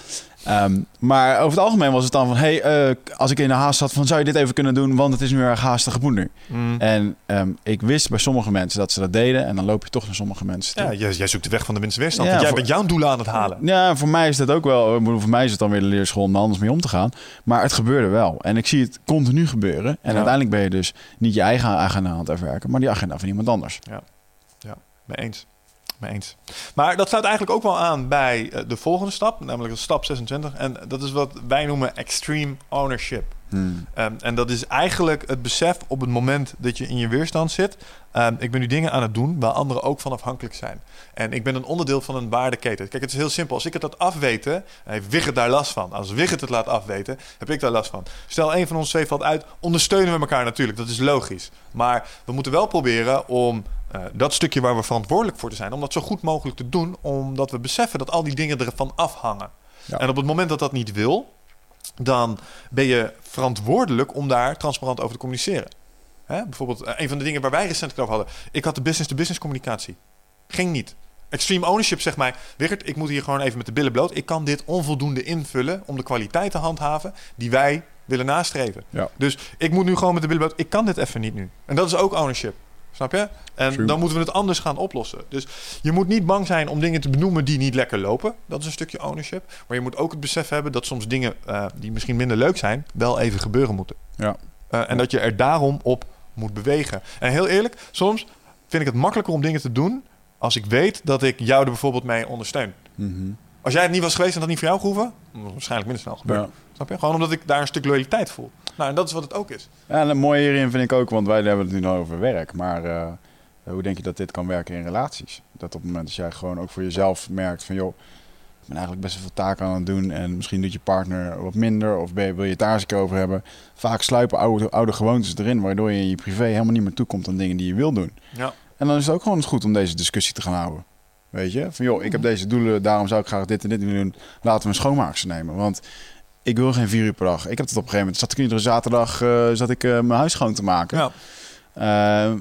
Ehm, maar over het algemeen was het dan van... hey, eh, als ik in de haast zat van... zou je dit even kunnen doen? Want het is nu erg haastige moeder. Mm. En ehm, ik wist bij sommige mensen dat ze dat deden. En dan loop je toch naar sommige mensen toe. Ja, jij, jij zoekt de weg van de minste weerstand. Ja, want jij voor- bent jouw doelen aan het halen. Ja, voor mij is dat ook wel. bedoel, Voor mij is het dan weer de leerschool om er anders mee om te gaan. Maar het gebeurde wel. En ik zie het continu gebeuren. En Ja. uiteindelijk ben je dus niet je eigen agenda aan het afwerken, maar die agenda van iemand anders. Mee eens. Mee eens. Maar dat sluit eigenlijk ook wel aan bij eh, de volgende stap, namelijk de stap 26. En dat is wat wij noemen extreme ownership. Hmm. Ehm, en dat is eigenlijk het besef op het moment dat je in je weerstand zit. Ehm, ik ben nu dingen aan het doen waar anderen ook van afhankelijk zijn. En ik ben een onderdeel van een waardeketen. Kijk, het is heel simpel. Als ik het laat afweten, heeft Wigert daar last van. Als Wigert het laat afweten, heb ik daar last van. Stel, een van ons twee valt uit, ondersteunen we elkaar natuurlijk. Dat is logisch. Maar we moeten wel proberen om eh, dat stukje waar we verantwoordelijk voor te zijn, om dat zo goed mogelijk te doen, omdat we beseffen dat al die dingen ervan afhangen. Ja. En op het moment dat dat niet wil, dan ben je verantwoordelijk om daar transparant over te communiceren. Hè? Bijvoorbeeld, eh, een van de dingen waar wij recent het over hadden. Ik had de business-to-business communicatie. Ging niet. Extreme ownership zegt mij, Wiggert, ik moet hier gewoon even met de billen bloot. Ik kan dit onvoldoende invullen om de kwaliteit te handhaven die wij willen nastreven. Ja. Dus ik moet nu gewoon met de billen bloot. Ik kan dit even niet nu. En dat is ook ownership. Snap je? En True. dan moeten we het anders gaan oplossen. Dus je moet niet bang zijn om dingen te benoemen die niet lekker lopen. Dat is een stukje ownership. Maar je moet ook het besef hebben dat soms dingen eh, die misschien minder leuk zijn, wel even gebeuren moeten. Ja. Eh, en dat je er daarom op moet bewegen. En heel eerlijk, soms vind ik het makkelijker om dingen te doen als ik weet dat ik jou er bijvoorbeeld mee ondersteun. Mhm. Als jij het niet was geweest en dat niet voor jou gehoeven, waarschijnlijk minder snel gebeurd. Ja. Snap je? Gewoon omdat ik daar een stuk loyaliteit voel. Nou, en dat is wat het ook is. Ja, en het mooie hierin vind ik ook, want wij hebben het nu nog over werk. Maar eh, hoe denk je dat dit kan werken in relaties? Dat op het moment dat jij gewoon ook voor jezelf merkt van... joh, ik ben eigenlijk best wel veel taken aan het doen... en misschien doet je partner wat minder of ben wil je het daar eens een keer over hebben. Vaak sluipen oude, oude gewoontes erin... waardoor je in je privé helemaal niet meer toekomt aan dingen die je wil doen. Ja. En dan is het ook gewoon eens goed om deze discussie te gaan houden. Weet je? Van joh, ik heb deze doelen, daarom zou ik graag dit en dit willen doen. Laten we een schoonmaakster nemen. Want ik wil geen vier uur per dag. Ik heb het op een gegeven moment, zat ik iedere zaterdag eh, zat ik, eh, mijn huis schoon te maken. Ja. Eh,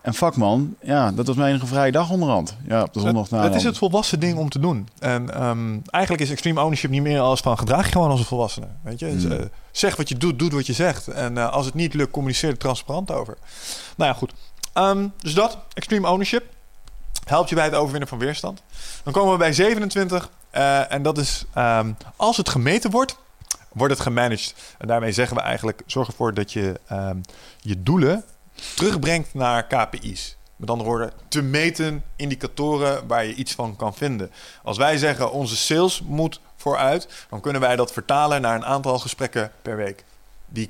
en fuck man, ja, dat was mijn enige vrije dag onderhand. Ja, op de zondag na. Het is het volwassen ding om te doen. En ehm, eigenlijk is extreme ownership niet meer als van gedraag je gewoon als een volwassene. Weet je? Dus, Hmm. zeg wat je doet, doe wat je zegt. En als het niet lukt, communiceer er transparant over. Nou ja, goed. Ehm, dus dat, extreme ownership, helpt je bij het overwinnen van weerstand. Dan komen we bij 27. eh, en dat is ehm, als het gemeten wordt, wordt het gemanaged. En daarmee zeggen we eigenlijk, zorg ervoor dat je ehm, je doelen terugbrengt naar KPI's. Met andere woorden, te meten indicatoren waar je iets van kan vinden. Als wij zeggen onze sales moet vooruit, dan kunnen wij dat vertalen naar een aantal gesprekken per week. Die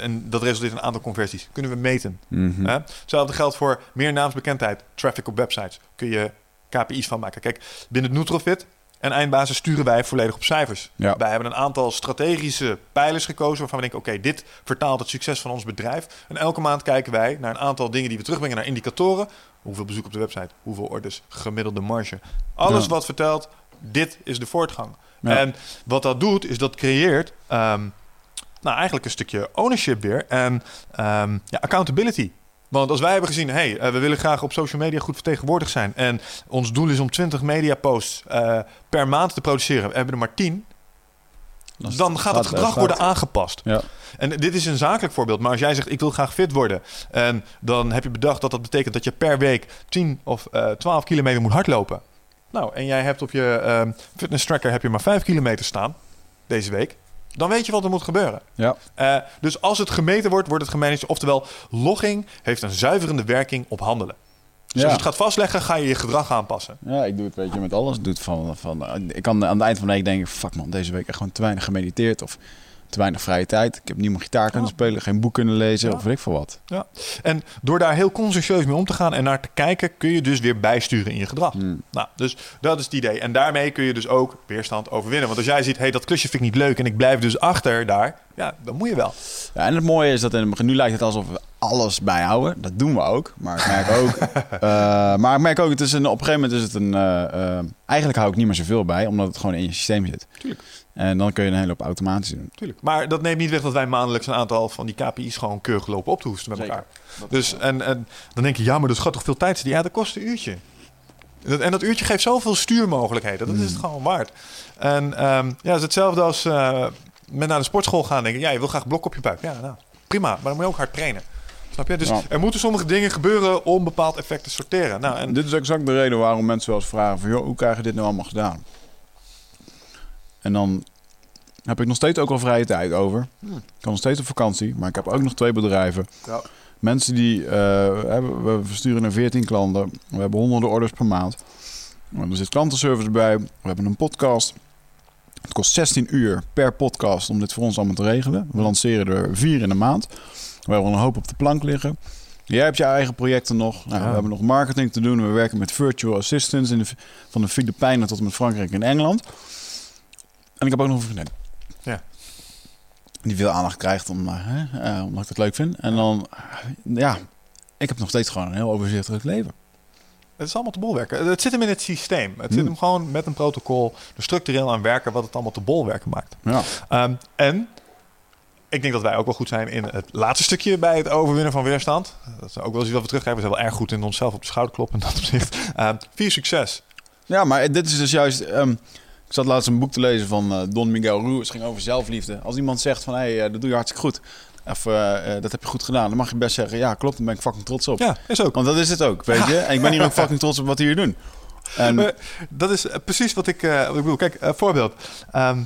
en dat resulteert in een aantal conversies. Kunnen we meten. Mhm. Hè? Hetzelfde geldt voor meer naamsbekendheid, traffic op websites. Kun je KPI's van maken. Kijk, binnen Nutrofit en eindbasis sturen wij volledig op cijfers. Ja. Wij hebben een aantal strategische pijlers gekozen waarvan we denken: oké, dit vertaalt het succes van ons bedrijf. En elke maand kijken wij naar een aantal dingen die we terugbrengen naar indicatoren. Hoeveel bezoek op de website, hoeveel orders, gemiddelde marge. Alles Ja. wat vertelt, dit is de voortgang. Ja. En wat dat doet, is dat creëert ehm, nou, eigenlijk een stukje ownership weer en ehm, ja, accountability. Want als wij hebben gezien, hey, eh, we willen graag op social media goed vertegenwoordigd zijn. En ons doel is om 20 media posts eh, per maand te produceren. We hebben er maar 10. Dan, dan gaat het gedrag worden aangepast. Ja. En dit is een zakelijk voorbeeld. Maar als jij zegt, ik wil graag fit worden. En dan heb je bedacht dat dat betekent dat je per week 10 of eh 12 kilometer moet hardlopen. Nou, en jij hebt op je ehm, fitness tracker heb je maar 5 kilometer staan deze week. Dan weet je wat er moet gebeuren. Ja. Eh, dus als het gemeten wordt, wordt het gemanaged. Oftewel, logging heeft een zuiverende werking op handelen. Dus Ja. als je het gaat vastleggen, ga je je gedrag aanpassen. Ja, ik doe het weet je, met alles. Ik, doe het van, van, ik kan aan het eind van de week denken, fuck man, deze week echt gewoon te weinig gemediteerd of te weinig vrije tijd. Ik heb niet mijn gitaar kunnen Ja. spelen, geen boek kunnen lezen Ja. of weet ik veel wat. Ja. En door daar heel consciëntieus mee om te gaan en naar te kijken, kun je dus weer bijsturen in je gedrag. Hmm. Nou, dus dat is het idee. En daarmee kun je dus ook weerstand overwinnen. Want als jij ziet, hey, dat klusje vind ik niet leuk en ik blijf dus achter daar, ja, dan moet je wel. Ja, en het mooie is dat in nu lijkt het alsof we alles bijhouden. Dat doen we ook. Maar ik merk ook, eh, maar ik merk ook het is een, op een gegeven moment is het een, eh, eh, eigenlijk hou ik niet meer zoveel bij, omdat het gewoon in je systeem zit. Tuurlijk. En dan kun je een hele hoop automatisch doen. Tuurlijk. Maar dat neemt niet weg dat wij maandelijks een aantal van die KPI's gewoon keurig lopen op te hoesten met Zeker. elkaar. Dus en, en dan denk je, ja, maar dat gaat toch veel tijd zitten? Ja, dat kost een uurtje. Dat, en dat uurtje geeft zoveel stuurmogelijkheden. Dat is het gewoon waard. En ehm, ja, het is hetzelfde als eh, met naar de sportschool gaan. Denken, ja, je wil graag blok op je buik. Ja, nou, prima. Maar dan moet je ook hard trainen. Snap je? Dus Ja. er moeten sommige dingen gebeuren om bepaald effect te sorteren. Nou, en Dit is exact de reden waarom mensen wel eens vragen van... Joh, hoe krijg je dit nou allemaal gedaan? En dan heb ik nog steeds ook wel vrije tijd over. Hmm. Ik kan nog steeds op vakantie, maar ik heb ook nog twee bedrijven. Ja. Mensen die... eh, hebben, we versturen naar 14 klanten. We hebben honderden orders per maand. Er zit klantenservice bij. We hebben een podcast. Het kost 16 uur per podcast om dit voor ons allemaal te regelen. We lanceren er vier in de maand. We hebben een hoop op de plank liggen. Jij hebt je eigen projecten nog. Nou, Ja. We hebben nog marketing te doen. We werken met virtual assistants in de, van de Filipijnen tot en met Frankrijk en Engeland. En ik heb ook nog een vriendin. Ja. Die veel aandacht krijgt om, eh, hè, eh, omdat ik het leuk vind. En dan, ja, ik heb nog steeds gewoon een heel overzichtelijk leven. Het is allemaal te bolwerken. Het zit hem in het systeem. Het zit Hmm. hem gewoon met een protocol er structureel aan werken wat het allemaal te bolwerken maakt. Ja. Ehm, en ik denk dat wij ook wel goed zijn in het laatste stukje bij het overwinnen van weerstand. Dat is ook wel eens wat we terugkrijgen. We zijn wel erg goed in onszelf op de schouder kloppen in dat opzicht. Ehm vier succes. Ja, maar dit is dus juist. ehm, ik zat laatst een boek te lezen van eh, Don Miguel Ruiz. Het ging over zelfliefde. Als iemand zegt van hé, hey, eh, dat doe je hartstikke goed. Of eh, dat heb je goed gedaan. Dan mag je best zeggen, ja, klopt, daar ben ik fucking trots op. Ja, is ook. Want dat is het ook, weet je. En ik ben hier ook fucking trots op wat jullie doen. En, Maar dat is precies wat ik, wat ik bedoel. Kijk, voorbeeld. Ehm,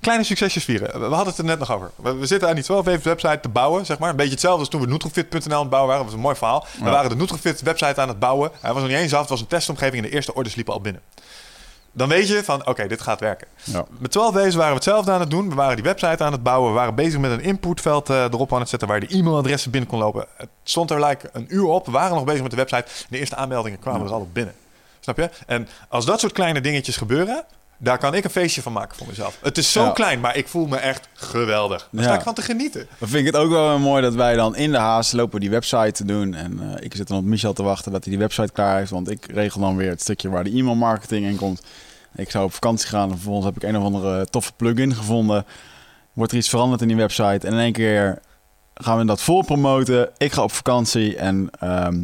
kleine succesjes vieren. We we hadden het er net nog over. We, we zitten aan die 12 even website te bouwen, zeg maar. Een beetje hetzelfde als toen we Nutrofit.nl aan het bouwen waren. Dat was een mooi verhaal. We Ja. waren de Nutrofit website aan het bouwen. Hij was nog niet eens af. Het was een testomgeving en de eerste orders liepen al binnen. Dan weet je van, oké, dit gaat werken. ja. Met 12 wezen waren we hetzelfde aan het doen. We waren die website aan het bouwen. We waren bezig met een inputveld eh, erop aan het zetten waar de e-mailadressen binnen kon lopen. Het stond er like een uur op. We waren nog bezig met de website. De eerste aanmeldingen kwamen er al op binnen. Snap je? En als dat soort kleine dingetjes gebeuren, daar kan ik een feestje van maken voor mezelf. Het is zo Ja. klein, maar ik voel me echt geweldig. Daar sta ik van te genieten. Dan vind ik het ook wel mooi dat wij dan in de haast lopen die website te doen. En eh, ik zit dan op Michel te wachten dat hij die website klaar heeft. Want ik regel dan weer het stukje waar de e-mail marketing in komt. Ik zou op vakantie gaan en vervolgens heb ik een of andere toffe plugin gevonden. Wordt er iets veranderd in die website. En in één keer gaan we dat vol promoten. Ik ga op vakantie en ehm,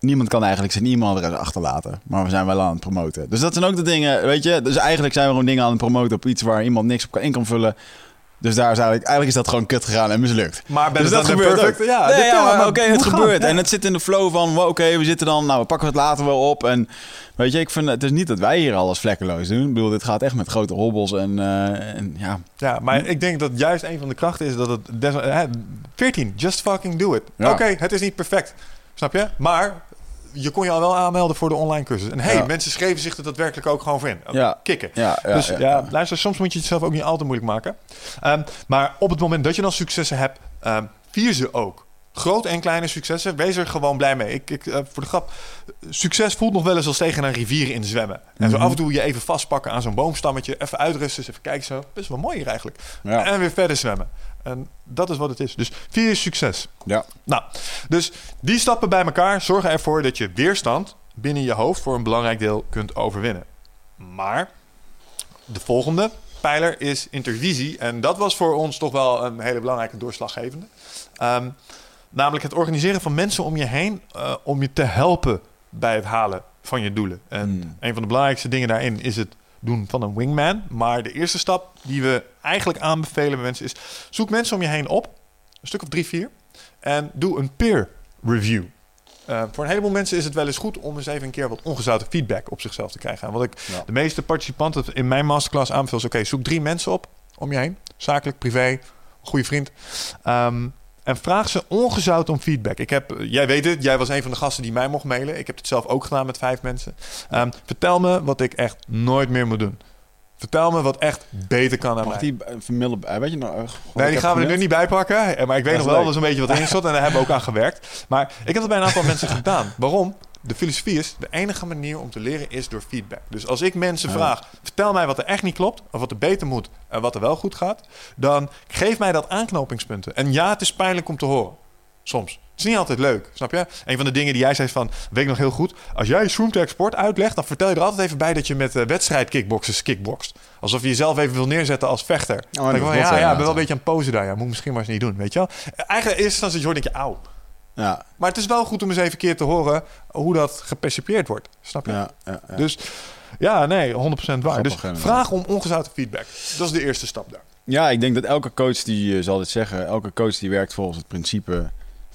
niemand kan eigenlijk zijn e-mailadres achterlaten. Maar we zijn wel aan het promoten. Dus dat zijn ook de dingen, weet je. Dus eigenlijk zijn we gewoon dingen aan het promoten op iets waar iemand niks op kan in kan vullen. Dus daar is eigenlijk, eigenlijk is dat gewoon kut gegaan en mislukt. Maar ben Dus dat gebeurt perfect? ook. Ja, nee, ja, oké, het gaan. gebeurt. Ja. En het zit in de flow van, wow, oké, we zitten dan, nou, we pakken het later wel op. En weet je, ik vind het is niet dat wij hier alles vlekkeloos doen. Ik bedoel, dit gaat echt met grote hobbels en, eh, en ja. Ja, maar ik denk dat juist een van de krachten is dat het... des- hè, 14, just fucking do it. Ja. Oké, het is niet perfect. Snap je? Maar je kon je al wel aanmelden voor de online cursus. En hey, Ja. mensen schreven zich er daadwerkelijk ook gewoon voor in. Ja. Kikken. Ja, ja, dus ja, luister, soms moet je het zelf ook niet al te moeilijk maken. Ehm, maar op het moment dat je dan successen hebt, ehm, vier ze ook. Grote en kleine successen, wees er gewoon blij mee. Ik, ik, eh, voor de grap, succes voelt nog wel eens als tegen een rivier in zwemmen. En zo Mhm. af en toe je even vastpakken aan zo'n boomstammetje, even uitrusten, even kijken zo. Best wel mooi hier eigenlijk. En weer verder zwemmen. En dat is wat het is. Dus vier is succes. Ja. Nou, dus die stappen bij elkaar zorgen ervoor dat je weerstand binnen je hoofd voor een belangrijk deel kunt overwinnen. Maar de volgende pijler is intervisie. En dat was voor ons toch wel een hele belangrijke doorslaggevende. Ehm, namelijk het organiseren van mensen om je heen eh, om je te helpen bij het halen van je doelen. En Hmm. een van de belangrijkste dingen daarin is het doen van een wingman. Maar de eerste stap die we eigenlijk aanbevelen bij mensen is... zoek mensen om je heen op, een stuk of drie, vier... en doe een peer review. Uh, voor een heleboel mensen is het wel eens goed om eens even een keer wat ongezouten feedback op zichzelf te krijgen. En wat ik Ja. de meeste participanten in mijn masterclass aanbeveel is: oké, zoek drie mensen op om je heen, zakelijk, privé, goede vriend. Ehm, en vraag ze ongezout om feedback. Ik heb, jij weet het, jij was een van de gasten die mij mocht mailen. Ik heb het zelf ook gedaan met vijf mensen. Ehm, vertel me wat ik echt nooit meer moet doen. Vertel me wat echt beter kan aan Mag mij. die eh, vermidden bij? Weet je nog? eh, Nee, die gaan we er nu niet bij pakken. Eh, Maar ik weet Dat nog is wel dat er een beetje wat in zat. En daar hebben we ook aan gewerkt. Maar ik heb het bij een aantal mensen gedaan. Waarom? De filosofie is, de enige manier om te leren is door feedback. Dus als ik mensen vraag, vertel mij wat er echt niet klopt, of wat er beter moet en wat er wel goed gaat, dan geef mij dat aanknopingspunten. En ja, het is pijnlijk om te horen. Soms. Het is niet altijd leuk, snap je? Een van de dingen die jij zei is van, weet ik nog heel goed, als jij Shroomtech Sport uitlegt, dan vertel je er altijd even bij dat je met uh, wedstrijd kickboxers kickboxt. Alsof je jezelf even wil neerzetten als vechter. Dan denk van, klopt, ja, ja, ja, ben wel een beetje aan het posen daar. Ja, moet ik misschien maar eens niet doen, weet je wel? Eigenlijk eerste instantie hoor denk je, auw. Ja, Maar het is wel goed om eens even een keer te horen hoe dat gepercipieerd wordt. Snap je? ja, ja, ja. Dus ja, nee, 100% waar. Dus vraag om ongezouten feedback. Dat is de eerste stap daar. Ja, ik denk dat elke coach die eh, zal dit zeggen. Elke coach die werkt volgens het principe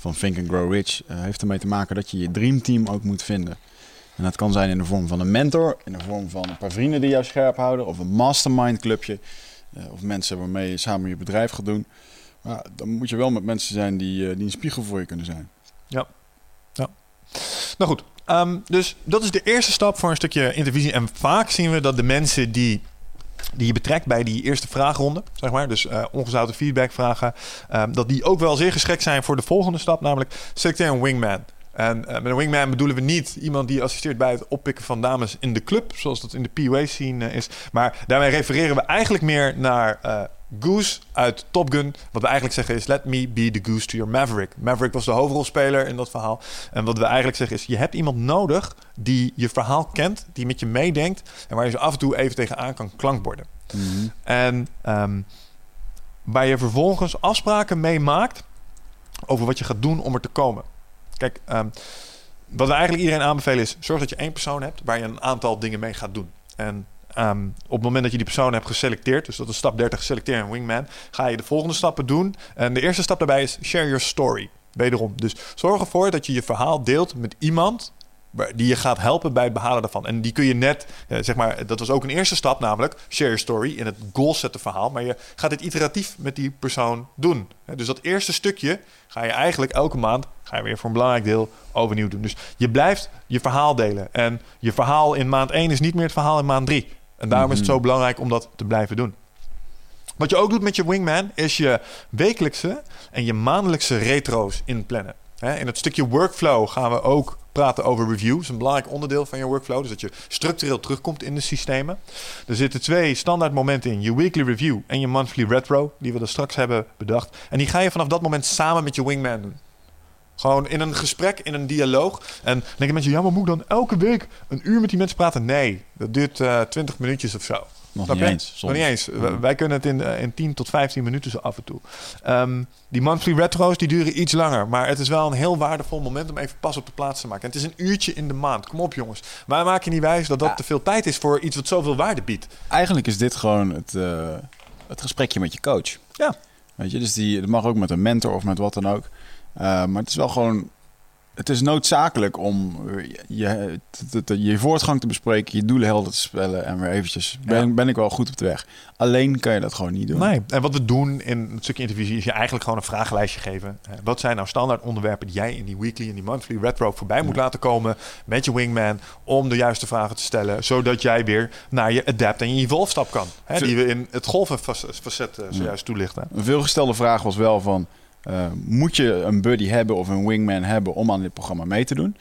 van Think and Grow Rich. eh, heeft ermee te maken dat je je dreamteam ook moet vinden. En dat kan zijn in de vorm van een mentor, in de vorm van een paar vrienden die jou scherp houden, of een mastermind clubje, eh, of mensen waarmee je samen je bedrijf gaat doen. Maar dan moet je wel met mensen zijn die, eh, die een spiegel voor je kunnen zijn. Nou goed, ehm, dus dat is de eerste stap voor een stukje intervisie. En vaak zien we dat de mensen die, die je betrekt bij die eerste vraagronde, zeg maar, dus eh ongezouten feedback vragen, ehm, dat die ook wel zeer geschikt zijn voor de volgende stap, namelijk selecteer een wingman. En eh, met een wingman bedoelen we niet iemand die assisteert bij het oppikken van dames in de club, zoals dat in de PUA scene eh, is. Maar daarmee refereren we eigenlijk meer naar eh, Goose uit Top Gun. Wat we eigenlijk zeggen is: Let me be the Goose to your Maverick. Maverick was de hoofdrolspeler in dat verhaal. En wat we eigenlijk zeggen is: Je hebt iemand nodig die je verhaal kent, die met je meedenkt en waar je zo af en toe even tegenaan kan klankborden. En ehm, waar je vervolgens afspraken mee maakt over wat je gaat doen om er te komen. Kijk, ehm, wat we eigenlijk iedereen aanbevelen is: zorg dat je één persoon hebt waar je een aantal dingen mee gaat doen. En ehm, op het moment dat je die persoon hebt geselecteerd, dus dat is stap 30, selecteer een wingman, ga je de volgende stappen doen. En de eerste stap daarbij is share your story. Wederom. Dus zorg ervoor dat je je verhaal deelt met iemand die je gaat helpen bij het behalen daarvan. En die kun je net, eh, zeg maar, dat was ook een eerste stap, namelijk share your story in het goal setten verhaal. Maar je gaat dit iteratief met die persoon doen. Dus dat eerste stukje ga je eigenlijk elke maand, ga je weer voor een belangrijk deel overnieuw doen. Dus je blijft je verhaal delen. En je verhaal in maand 1 is niet meer het verhaal in maand 3. En daarom is het zo belangrijk om dat te blijven doen. Wat je ook doet met je wingman is je wekelijkse en je maandelijkse retro's inplannen. In het stukje workflow gaan we ook praten over review. Dat is een belangrijk onderdeel van je workflow. Dus dat je structureel terugkomt in de systemen. Er zitten twee standaard momenten in. Je weekly review en je monthly retro. Die we er straks hebben bedacht. En die ga je vanaf dat moment samen met je wingman doen. Gewoon in een gesprek, in een dialoog. En dan denken mensen, ja, maar moet ik dan elke week een uur met die mensen praten? Nee, dat duurt eh 20 minuutjes of zo. Nog Snap niet je? eens. Nog niet eens. W- Wij kunnen het in, eh, in 10 tot 15 minuten zo af en toe. Ehm, die monthly retro's die duren iets langer. Maar het is wel een heel waardevol moment om even pas op de plaats te maken. En het is een uurtje in de maand. Kom op jongens. Wij maken niet wijs dat dat Ja. te veel tijd is voor iets wat zoveel waarde biedt. Eigenlijk is dit gewoon het, eh, het gesprekje met je coach. Ja. Weet je, dus die, het mag ook met een mentor of met wat dan ook. Eh, maar het is wel gewoon... Het is noodzakelijk om eh, je, te- te- je voortgang te bespreken, je doelen helder te spellen en weer eventjes... Ben, Ja. ben ik wel goed op de weg. Alleen kan je dat gewoon niet doen. Nee. En wat we doen in het stukje intervisie is je eigenlijk gewoon een vragenlijstje geven. Eh, wat zijn nou standaard onderwerpen die jij in die weekly en die monthly retro voorbij moet laten komen met je wingman om de juiste vragen te stellen, zodat jij weer naar je adapt en je evolve stap kan. Hè, die we in het golvenfacet eh, zojuist toelichten. Een veelgestelde vraag was wel van... eh, moet je een buddy hebben of een wingman hebben om aan dit programma mee te doen?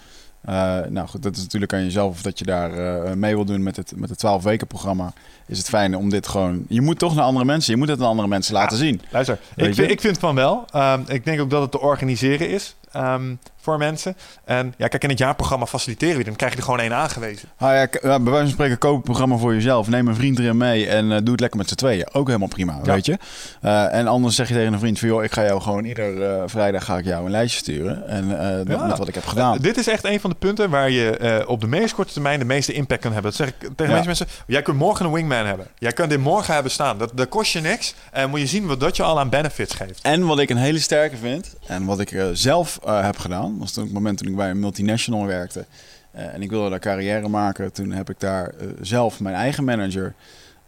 Eh, nou goed, dat is natuurlijk aan jezelf of dat je daar eh, mee wil doen met het, met het 12 weken programma. Is het fijn om dit gewoon... Je moet toch naar andere mensen, je moet het aan andere mensen laten zien. Luister, ik ik vind van wel. Ehm, ik denk ook dat het te organiseren is. Ehm, voor mensen. En ja, kijk, in het jaarprogramma faciliteren we, dan krijg je er gewoon één aangewezen. Ah, ja, bij wijze van spreken, koop een programma voor jezelf. Neem een vriend erin mee en eh, doe het lekker met z'n tweeën. Ook helemaal prima, Ja. weet je. Eh, en anders zeg je tegen een vriend van... joh, ik ga jou gewoon ieder eh, vrijdag ga ik jou een lijstje sturen. En dat Ja. met wat ik heb gedaan. Dit is echt een van de punten waar je op de meest korte termijn de meeste impact kan hebben. Dat zeg ik tegen Ja. mensen. Jij kunt morgen een wingman hebben. Jij kunt dit morgen hebben staan. Dat, dat kost je niks. En moet je zien wat dat je al aan benefits geeft. En wat ik een hele sterke vind, en wat ik zelf heb gedaan, was toen het moment toen ik bij een multinational werkte. eh, en ik wilde daar carrière maken. Toen heb ik daar eh, zelf mijn eigen manager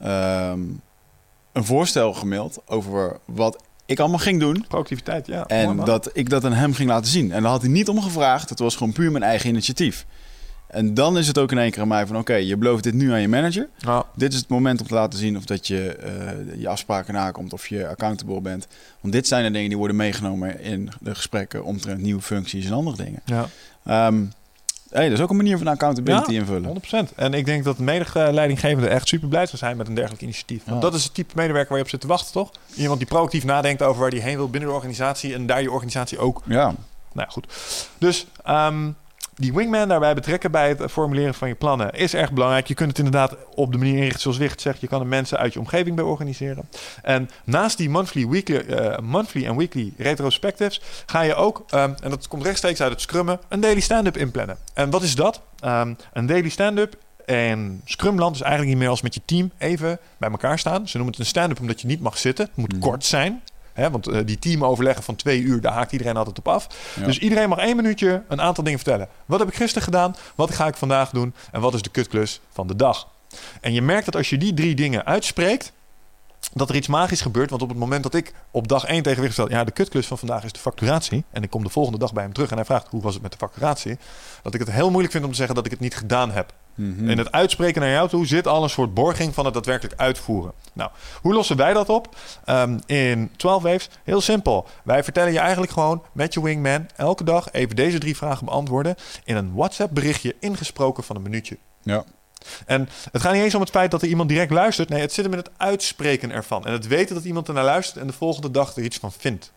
ehm, een voorstel gemaild over wat ik allemaal ging doen. Productiviteit, ja. En dat ik dat aan hem ging laten zien. En daar had hij niet om gevraagd. Het was gewoon puur mijn eigen initiatief. En dan is het ook in één keer aan mij van... oké, je belooft dit nu aan je manager. Ja. Dit is het moment om te laten zien of dat je eh, je afspraken nakomt... of je accountable bent. Want dit zijn de dingen die worden meegenomen in de gesprekken... omtrent nieuwe functies en andere dingen. ja. Ehm hey, dat is ook een manier van accountability Ja, invullen. 100%. En ik denk dat de medeleidinggevende echt super blij zou zijn met een dergelijk initiatief. Want Ja. dat is het type medewerker waar je op zit te wachten, toch? Iemand die proactief nadenkt over waar hij heen wil binnen de organisatie. En daar je organisatie ook Ja, Nou ja, goed. Dus ehm, die wingman daarbij betrekken bij het formuleren van je plannen is erg belangrijk. Je kunt het inderdaad op de manier inrichten zoals Wicht zegt. Je kan er mensen uit je omgeving bij organiseren. En naast die monthly, weekly, eh, monthly en weekly retrospectives ga je ook, ehm, en dat komt rechtstreeks uit het scrummen, een daily stand-up inplannen. En wat is dat? Ehm, een daily stand-up en Scrumland is eigenlijk niet meer als met je team even bij elkaar staan. Ze noemen het een stand-up omdat je niet mag zitten. Het moet Mhm. kort zijn. Hè, want eh, die teamoverleggen van twee uur, daar haakt iedereen altijd op af. Ja. Dus iedereen mag één minuutje een aantal dingen vertellen. Wat heb ik gisteren gedaan? Wat ga ik vandaag doen? En wat is de kutklus van de dag? En je merkt dat als je die drie dingen uitspreekt, dat er iets magisch gebeurt. Want op het moment dat ik op dag één tegen Wicht vertel... ja, de kutklus van vandaag is de facturatie... en ik kom de volgende dag bij hem terug en hij vraagt... hoe was het met de facturatie? Dat ik het heel moeilijk vind om te zeggen dat ik het niet gedaan heb. Mhm. In het uitspreken naar jou toe zit al een soort borging van het daadwerkelijk uitvoeren. Nou, hoe lossen wij dat op? Ehm, in 12 Waves, heel simpel. Wij vertellen je eigenlijk gewoon met je wingman elke dag even deze drie vragen beantwoorden in een WhatsApp berichtje ingesproken van een minuutje. ja. En het gaat niet eens om het feit dat er iemand direct luistert. Nee, het zit hem in het uitspreken ervan. En het weten dat iemand ernaar luistert en de volgende dag er iets van vindt.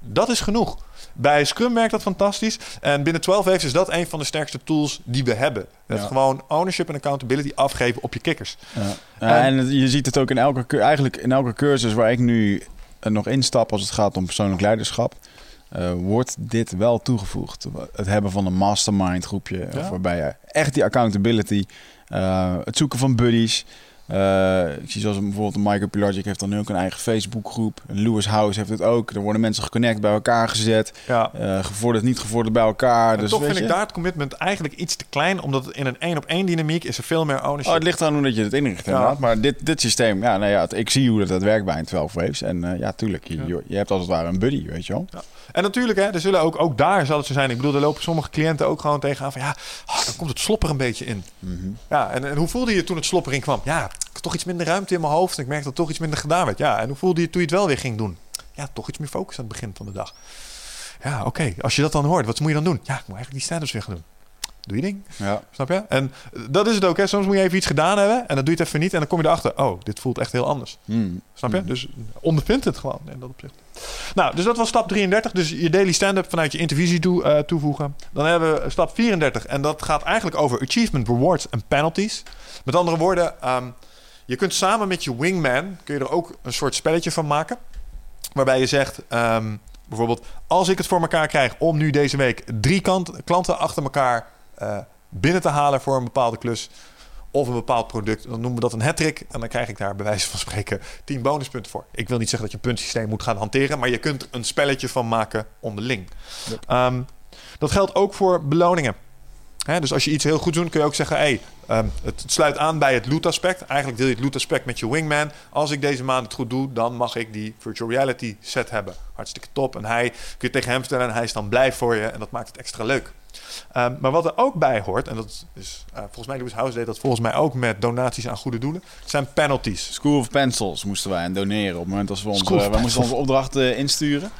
Dat is genoeg. Bij Scrum werkt dat fantastisch. En binnen 12 Waves is dat een van de sterkste tools die we hebben. Het Ja. gewoon ownership en accountability afgeven op je kikkers. Ja. En- en je ziet het ook in elke, eigenlijk in elke cursus waar ik nu eh, nog instap als het gaat om persoonlijk leiderschap. eh, wordt dit wel toegevoegd. Het hebben van een mastermind groepje. Ja. Waarbij je echt die accountability. eh, het zoeken van buddies. Eh, ik zie zoals bijvoorbeeld een Michael Pilarczyk heeft dan nu ook een eigen Facebookgroep. Lewis House heeft het ook. Er worden mensen geconnect bij elkaar gezet. Ja. eh, gevorderd, niet gevorderd bij elkaar. En dus toch vind ik daar het commitment eigenlijk iets te klein. Omdat het in een één op één dynamiek is er veel meer ownership. Oh, het ligt eraan hoe dat je het inricht Ja. inderdaad. Maar dit, dit systeem, ja, nou ja, ik zie hoe dat, dat werkt bij een 12 Waves. En eh, ja, tuurlijk, je, Ja. je- je hebt als het ware een buddy, weet je wel. En natuurlijk, hè, er zullen ook, ook daar zal het zo zijn. Ik bedoel, er lopen sommige cliënten ook gewoon tegenaan van... ja, ah, dan komt het slopper een beetje in. Mhm. Ja, en, en hoe voelde je toen het slopper in kwam? Ja, ik had toch iets minder ruimte in mijn hoofd. En ik merkte dat toch iets minder gedaan werd. Ja, en hoe voelde je je toen je het wel weer ging doen? Ja, toch iets meer focus aan het begin van de dag. Ja, oké. Als je dat dan hoort, wat moet je dan doen? Ja, ik moet eigenlijk die stand-ups weer gaan doen. Doe je ding. Ja. Snap je? En dat is het ook. Hè. Soms moet je even iets gedaan hebben. En dan doe je het even niet. En dan kom je erachter. Oh, dit voelt echt heel anders. Mm. Snap je? Dus ondervindt het gewoon in dat opzicht. Nou, dus dat was stap 33. Dus je daily stand-up vanuit je intervisie toe, eh, toevoegen. Dan hebben we stap 34. En dat gaat eigenlijk over achievement, rewards en penalties. Met andere woorden, ehm, je kunt samen met je wingman... kun je er ook een soort spelletje van maken. Waarbij je zegt... ehm, bijvoorbeeld, als ik het voor elkaar krijg om nu deze week drie kant, klanten achter elkaar eh, binnen te halen voor een bepaalde klus of een bepaald product, dan noemen we dat een hat-trick en dan krijg ik daar bij wijze van spreken 10 bonuspunten voor. Ik wil niet zeggen dat je een puntensysteem moet gaan hanteren, maar je kunt er een spelletje van maken onderling. Ehm, dat geldt ook voor beloningen. Dus als je iets heel goed doet, kun je ook zeggen: hey, ehm, het sluit aan bij het loot-aspect. Eigenlijk deel je het loot-aspect met je wingman. Als ik deze maand het goed doe, dan mag ik die virtual reality set hebben. Hartstikke top. En hij kun je tegen hem vertellen en hij is dan blij voor je. En dat maakt het extra leuk. Ehm, maar wat er ook bij hoort, en dat is eh, volgens mij Louis House deed dat volgens mij ook met donaties aan goede doelen, zijn penalties. School of Pencils moesten wij aan doneren op het moment als we onze, wij moesten onze opdrachten insturen.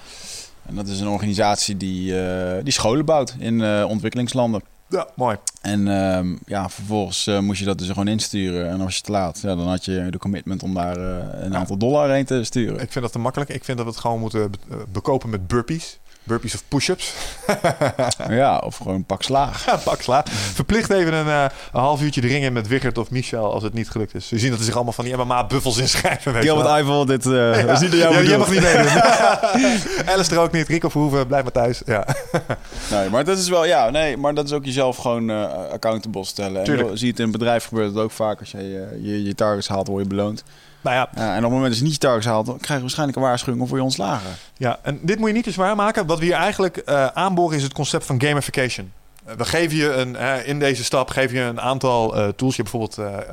En dat is een organisatie die, eh, die scholen bouwt in eh, ontwikkelingslanden. Ja, mooi. En ehm, ja, vervolgens moest je dat dus gewoon insturen. En als je te laat, ja, dan had je de commitment om daar een Ja. aantal dollar heen te sturen. Ik vind dat te makkelijk. Ik vind dat we het gewoon moeten be- bekopen met burpees. Burpees of push-ups. Ja, of gewoon een pak slaag. Ja, pak sla. Verplicht even een, eh, een half uurtje de ring in met Wiggert of Michel als het niet gelukt is. We zien dat er zich allemaal van die MMA-buffels inschrijven. weet je Gilbert. Eiffel, dit dat is niet door jou Ja, jij mag niet meedoen. Alistair ook niet. Rico Verhoeven, blijf maar thuis. Ja. Nee, maar dat is wel, ja, nee, maar dat is ook jezelf gewoon eh, accountable stellen. En Tuurlijk. joh, zie je het in een bedrijf gebeurt het ook vaak. Als je je, je targets haalt, word je beloond. Nou ja, Ja, en op het moment dat je niet je targets haalt, dan krijg je waarschijnlijk een waarschuwing of word je ontslagen. Ja, en dit moet je niet te zwaar maken. Wat we hier eigenlijk eh, aanboren is het concept van gamification. Eh, we geven je een, in deze stap geef je een aantal eh, tools. Je hebt bijvoorbeeld,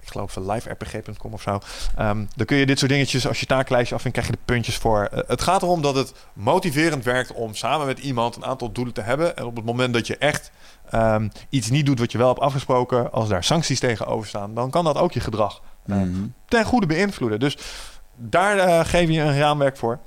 ik geloof uh, liverpg.com of zo. Ehm, dan kun je dit soort dingetjes, als je taaklijstje afvindt, krijg je de puntjes voor. Het gaat erom dat het motiverend werkt om samen met iemand een aantal doelen te hebben. En op het moment dat je echt ehm, iets niet doet wat je wel hebt afgesproken, als daar sancties tegenover staan, dan kan dat ook je gedrag eh, Mhm. ten goede beïnvloeden. Dus daar eh, geef je een raamwerk voor.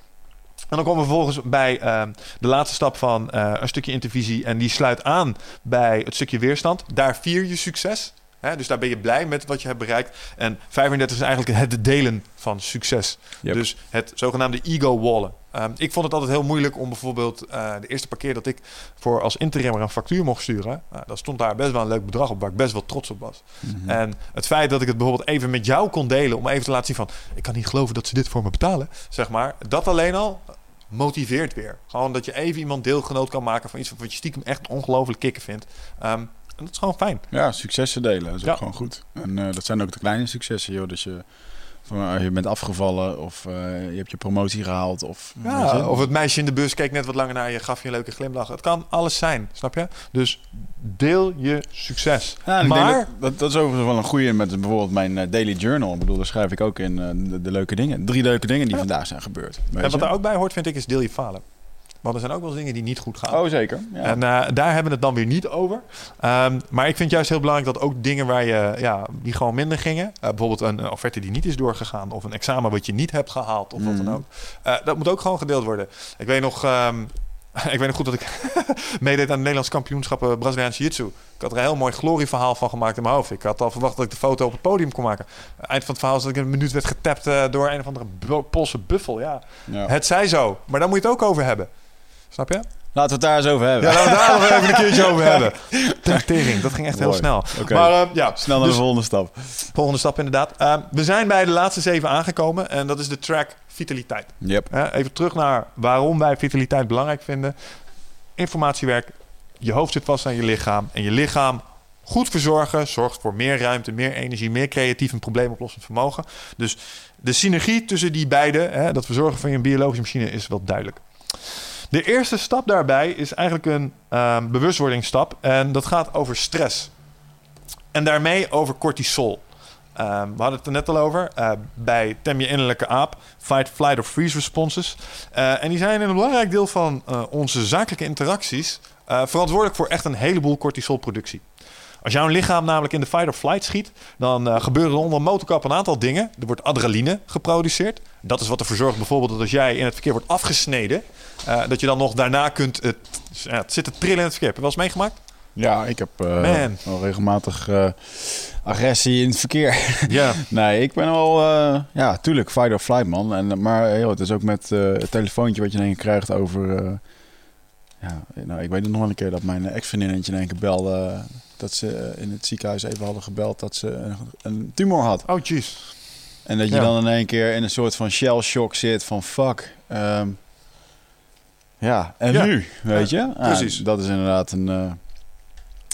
En dan komen we vervolgens bij ehm, de laatste stap van eh, een stukje intervisie. En die sluit aan bij het stukje weerstand. Daar vier je succes. Hè? Dus daar ben je blij met wat je hebt bereikt. En 35 is eigenlijk het delen van succes. Yep. Dus het zogenaamde ego-wallen. Ehm, ik vond het altijd heel moeilijk om bijvoorbeeld eh, de eerste paar keer dat ik voor als interimmer een factuur mocht sturen. Uh, dan stond daar best wel een leuk bedrag op waar ik best wel trots op was. Mhm. En het feit dat ik het bijvoorbeeld even met jou kon delen om even te laten zien van ik kan niet geloven dat ze dit voor me betalen, zeg maar. Dat alleen al motiveert weer. Gewoon dat je even iemand deelgenoot kan maken van iets wat je stiekem echt ongelooflijk kicken vindt. Ehm, en dat is gewoon fijn. Ja, successen delen, dat is Ja. ook gewoon goed. En eh, dat zijn ook de kleine successen, joh. Dus je, van, eh, je bent afgevallen of eh, je hebt je promotie gehaald. Of. Ja, of het meisje in de bus keek net wat langer naar je, gaf je een leuke glimlach. Het kan alles zijn, snap je? Dus deel je succes. Ja, maar dat, dat, dat is overigens wel een goede met bijvoorbeeld mijn daily journal. Ik bedoel, daar schrijf ik ook in de, de leuke dingen. Drie leuke dingen die Ja. vandaag zijn gebeurd. en wat daar ook bij hoort, vind ik, is deel je falen. Want er zijn ook wel eens dingen die niet goed gaan. Oh, zeker. Ja. En eh, daar hebben we het dan weer niet over. Ehm, maar ik vind juist heel belangrijk dat ook dingen waar je, ja, die gewoon minder gingen. eh, bijvoorbeeld een offerte die niet is doorgegaan. Of een examen wat je niet hebt gehaald. Of wat Mhm. dan ook. eh, dat moet ook gewoon gedeeld worden. Ik weet nog, ehm, ik weet nog goed dat ik meedeed aan het Nederlands kampioenschap Braziliaanse Jiu-Jitsu. Ik had er een heel mooi glorieverhaal van gemaakt in mijn hoofd. Ik had al verwacht dat ik de foto op het podium kon maken. Eind van het verhaal is dat ik een minuut werd getapt door een of andere Poolse buffel. Ja, Ja. het zij zo. Maar daar moet je het ook over hebben. Snap je? Laten we het daar eens over hebben. Ja, laten we daar nog even een keertje over hebben. Tering, dat ging echt heel snel. Oké. Maar eh, ja, Snel naar dus de volgende stap. volgende stap inderdaad. Eh, we zijn bij de laatste zeven aangekomen en dat is de track vitaliteit. Yep. Hè, even terug naar waarom wij vitaliteit belangrijk vinden. Informatiewerk, je hoofd zit vast aan je lichaam en je lichaam goed verzorgen zorgt voor meer ruimte, meer energie, meer creatief en probleemoplossend vermogen. Dus de synergie tussen die beide, hè, dat verzorgen van je biologische machine, is wel duidelijk. De eerste stap daarbij is eigenlijk een ehm, bewustwordingsstap. En dat gaat over stress. En daarmee over cortisol. Ehm, we hadden het er net al over. eh, bij tem je innerlijke aap. Fight, flight of freeze responses. Eh, en die zijn in een belangrijk deel van eh, onze zakelijke interacties... verantwoordelijk voor echt een heleboel cortisolproductie. Als jouw lichaam namelijk in de fight or flight schiet... dan eh, gebeuren er onder een motorkap een aantal dingen. Er wordt adrenaline geproduceerd. Dat is wat ervoor zorgt bijvoorbeeld dat als jij in het verkeer wordt afgesneden... eh, dat je dan nog daarna kunt het, ja, het zitten trillen in het verkeer. Heb je wel eens meegemaakt? Ja, ik heb eh, Man. wel regelmatig eh, agressie in het verkeer. Ja. nee, ik ben wel, eh, ja, tuurlijk, fight or flight, man. En, maar heel, het is ook met eh, het telefoontje wat je in één keer krijgt over... eh, ja, nou, ik weet nog wel een keer dat mijn ex-vriendinnetje in één keer belde... dat ze eh, in het ziekenhuis even hadden gebeld dat ze een, een tumor had. Oh, jeez. En dat je Ja. dan in één keer in een soort van shell shock zit van fuck. ehm, ja, en Ja. nu, weet je? Ja, precies. dat is inderdaad een eh,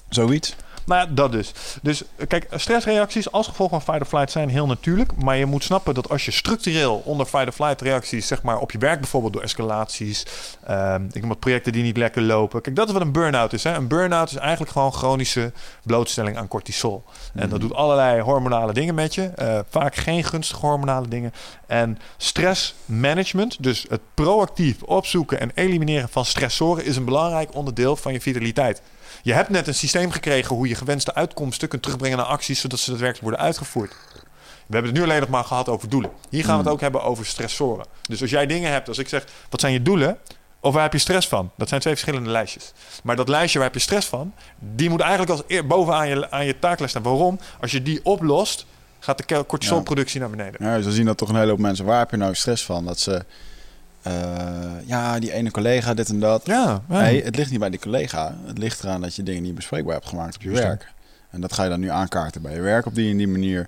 zoiets. Nou ja, dat dus. Dus eh, kijk, stressreacties als gevolg van fight or flight zijn heel natuurlijk. Maar je moet snappen dat als je structureel onder fight or flight reacties, zeg maar op je werk bijvoorbeeld door escalaties, ehm, ik noem wat projecten die niet lekker lopen. Kijk, dat is wat een burn-out is. Hè? Een burn-out is eigenlijk gewoon chronische blootstelling aan cortisol. En dat doet allerlei hormonale dingen met je. eh, vaak geen gunstige hormonale dingen. En stressmanagement, dus het proactief opzoeken en elimineren van stressoren, is een belangrijk onderdeel van je vitaliteit. Je hebt net een systeem gekregen hoe je gewenste uitkomsten kunt terugbrengen naar acties, zodat ze daadwerkelijk worden uitgevoerd. We hebben het nu alleen nog maar gehad over doelen. Hier gaan we het ook hebben over stressoren. Dus als jij dingen hebt, als ik zeg, wat zijn je doelen? Of waar heb je stress van? Dat zijn twee verschillende lijstjes. Maar dat lijstje waar heb je stress van, die moet eigenlijk als eer bovenaan je, aan je taaklijst staan. Waarom? Als je die oplost, gaat de cortisolproductie naar beneden. Ja, ze zien dat toch een hele hoop mensen. Waar heb je nou stress van? Dat ze eh, ja, die ene collega, dit en dat. Ja, ja. Nee, het ligt niet bij die collega. Het ligt eraan dat je dingen niet bespreekbaar hebt gemaakt op je werk. En dat ga je dan nu aankaarten bij je werk op die en die manier.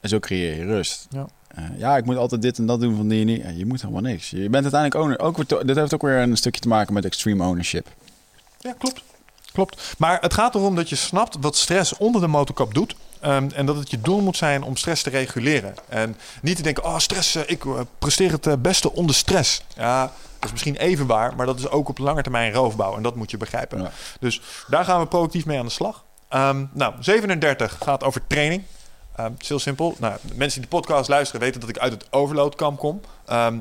En zo creëer je rust. Ja. Eh, ja, ik moet altijd dit en dat doen van die en die. Je moet helemaal niks. Je bent uiteindelijk owner. Ook, weer dit heeft ook weer een stukje te maken met extreme ownership. Ja, klopt. Klopt. Maar het gaat erom dat je snapt wat stress onder de motorkap doet. Ehm, en dat het je doel moet zijn om stress te reguleren. En niet te denken, oh stress, eh, ik eh, presteer het eh, beste onder stress. Ja, dat is misschien even waar, maar dat is ook op lange termijn roofbouw. En dat moet je begrijpen. Ja. Dus daar gaan we proactief mee aan de slag. Ehm, nou, 37 gaat over training. Ehm, het is heel simpel. Nou, mensen die de podcast luisteren weten dat ik uit het overloadkamp kom.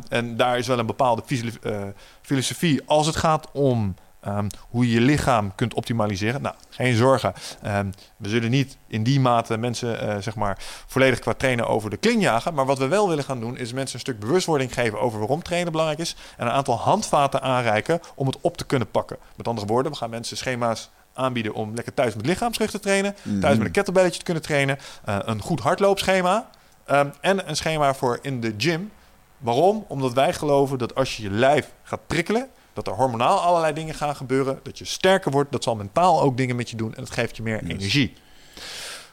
En daar is wel een bepaalde filo- filosofie als het gaat om ehm, hoe je je lichaam kunt optimaliseren. Nou, geen zorgen. Ehm, we zullen niet in die mate mensen eh, zeg maar volledig qua trainen over de kling jagen. Maar wat we wel willen gaan doen is mensen een stuk bewustwording geven over waarom trainen belangrijk is. En een aantal handvaten aanreiken om het op te kunnen pakken. Met andere woorden, we gaan mensen schema's aanbieden om lekker thuis met lichaamsgewicht te trainen. Thuis met een kettlebelletje te kunnen trainen. eh, een goed hardloopschema. ehm, en een schema voor in de gym. Waarom? Omdat wij geloven dat als je je lijf gaat prikkelen, dat er hormonaal allerlei dingen gaan gebeuren. Dat je sterker wordt. Dat zal mentaal ook dingen met je doen. En dat geeft je meer Yes. energie.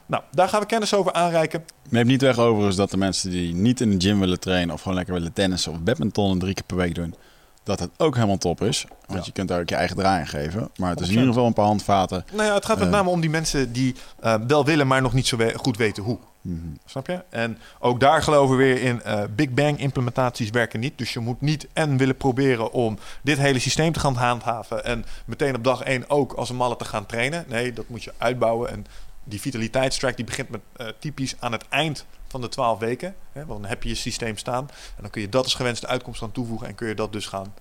Nou, daar gaan we kennis over aanreiken. Neem niet weg overigens dat de mensen die niet in de gym willen trainen... of gewoon lekker willen tennissen of badminton drie keer per week doen... dat het ook helemaal top is. Want Ja. je kunt daar ook je eigen draai geven. Maar het is in 100%. ieder geval een paar handvaten. Nou ja, het gaat met Eh. name om die mensen die eh, wel willen, maar nog niet zo we- goed weten hoe. Mhm. Snap je? En ook daar geloven we weer in. eh, Big Bang implementaties werken niet. Dus je moet niet en willen proberen om dit hele systeem te gaan handhaven. En meteen op dag één ook als een malle te gaan trainen. Nee, dat moet je uitbouwen. En die vitaliteitstrack die begint met eh, typisch aan het eind van de 12 weken. Hè, want dan heb je je systeem staan. En dan kun je dat als gewenste uitkomst gaan toevoegen. En kun je dat dus gaan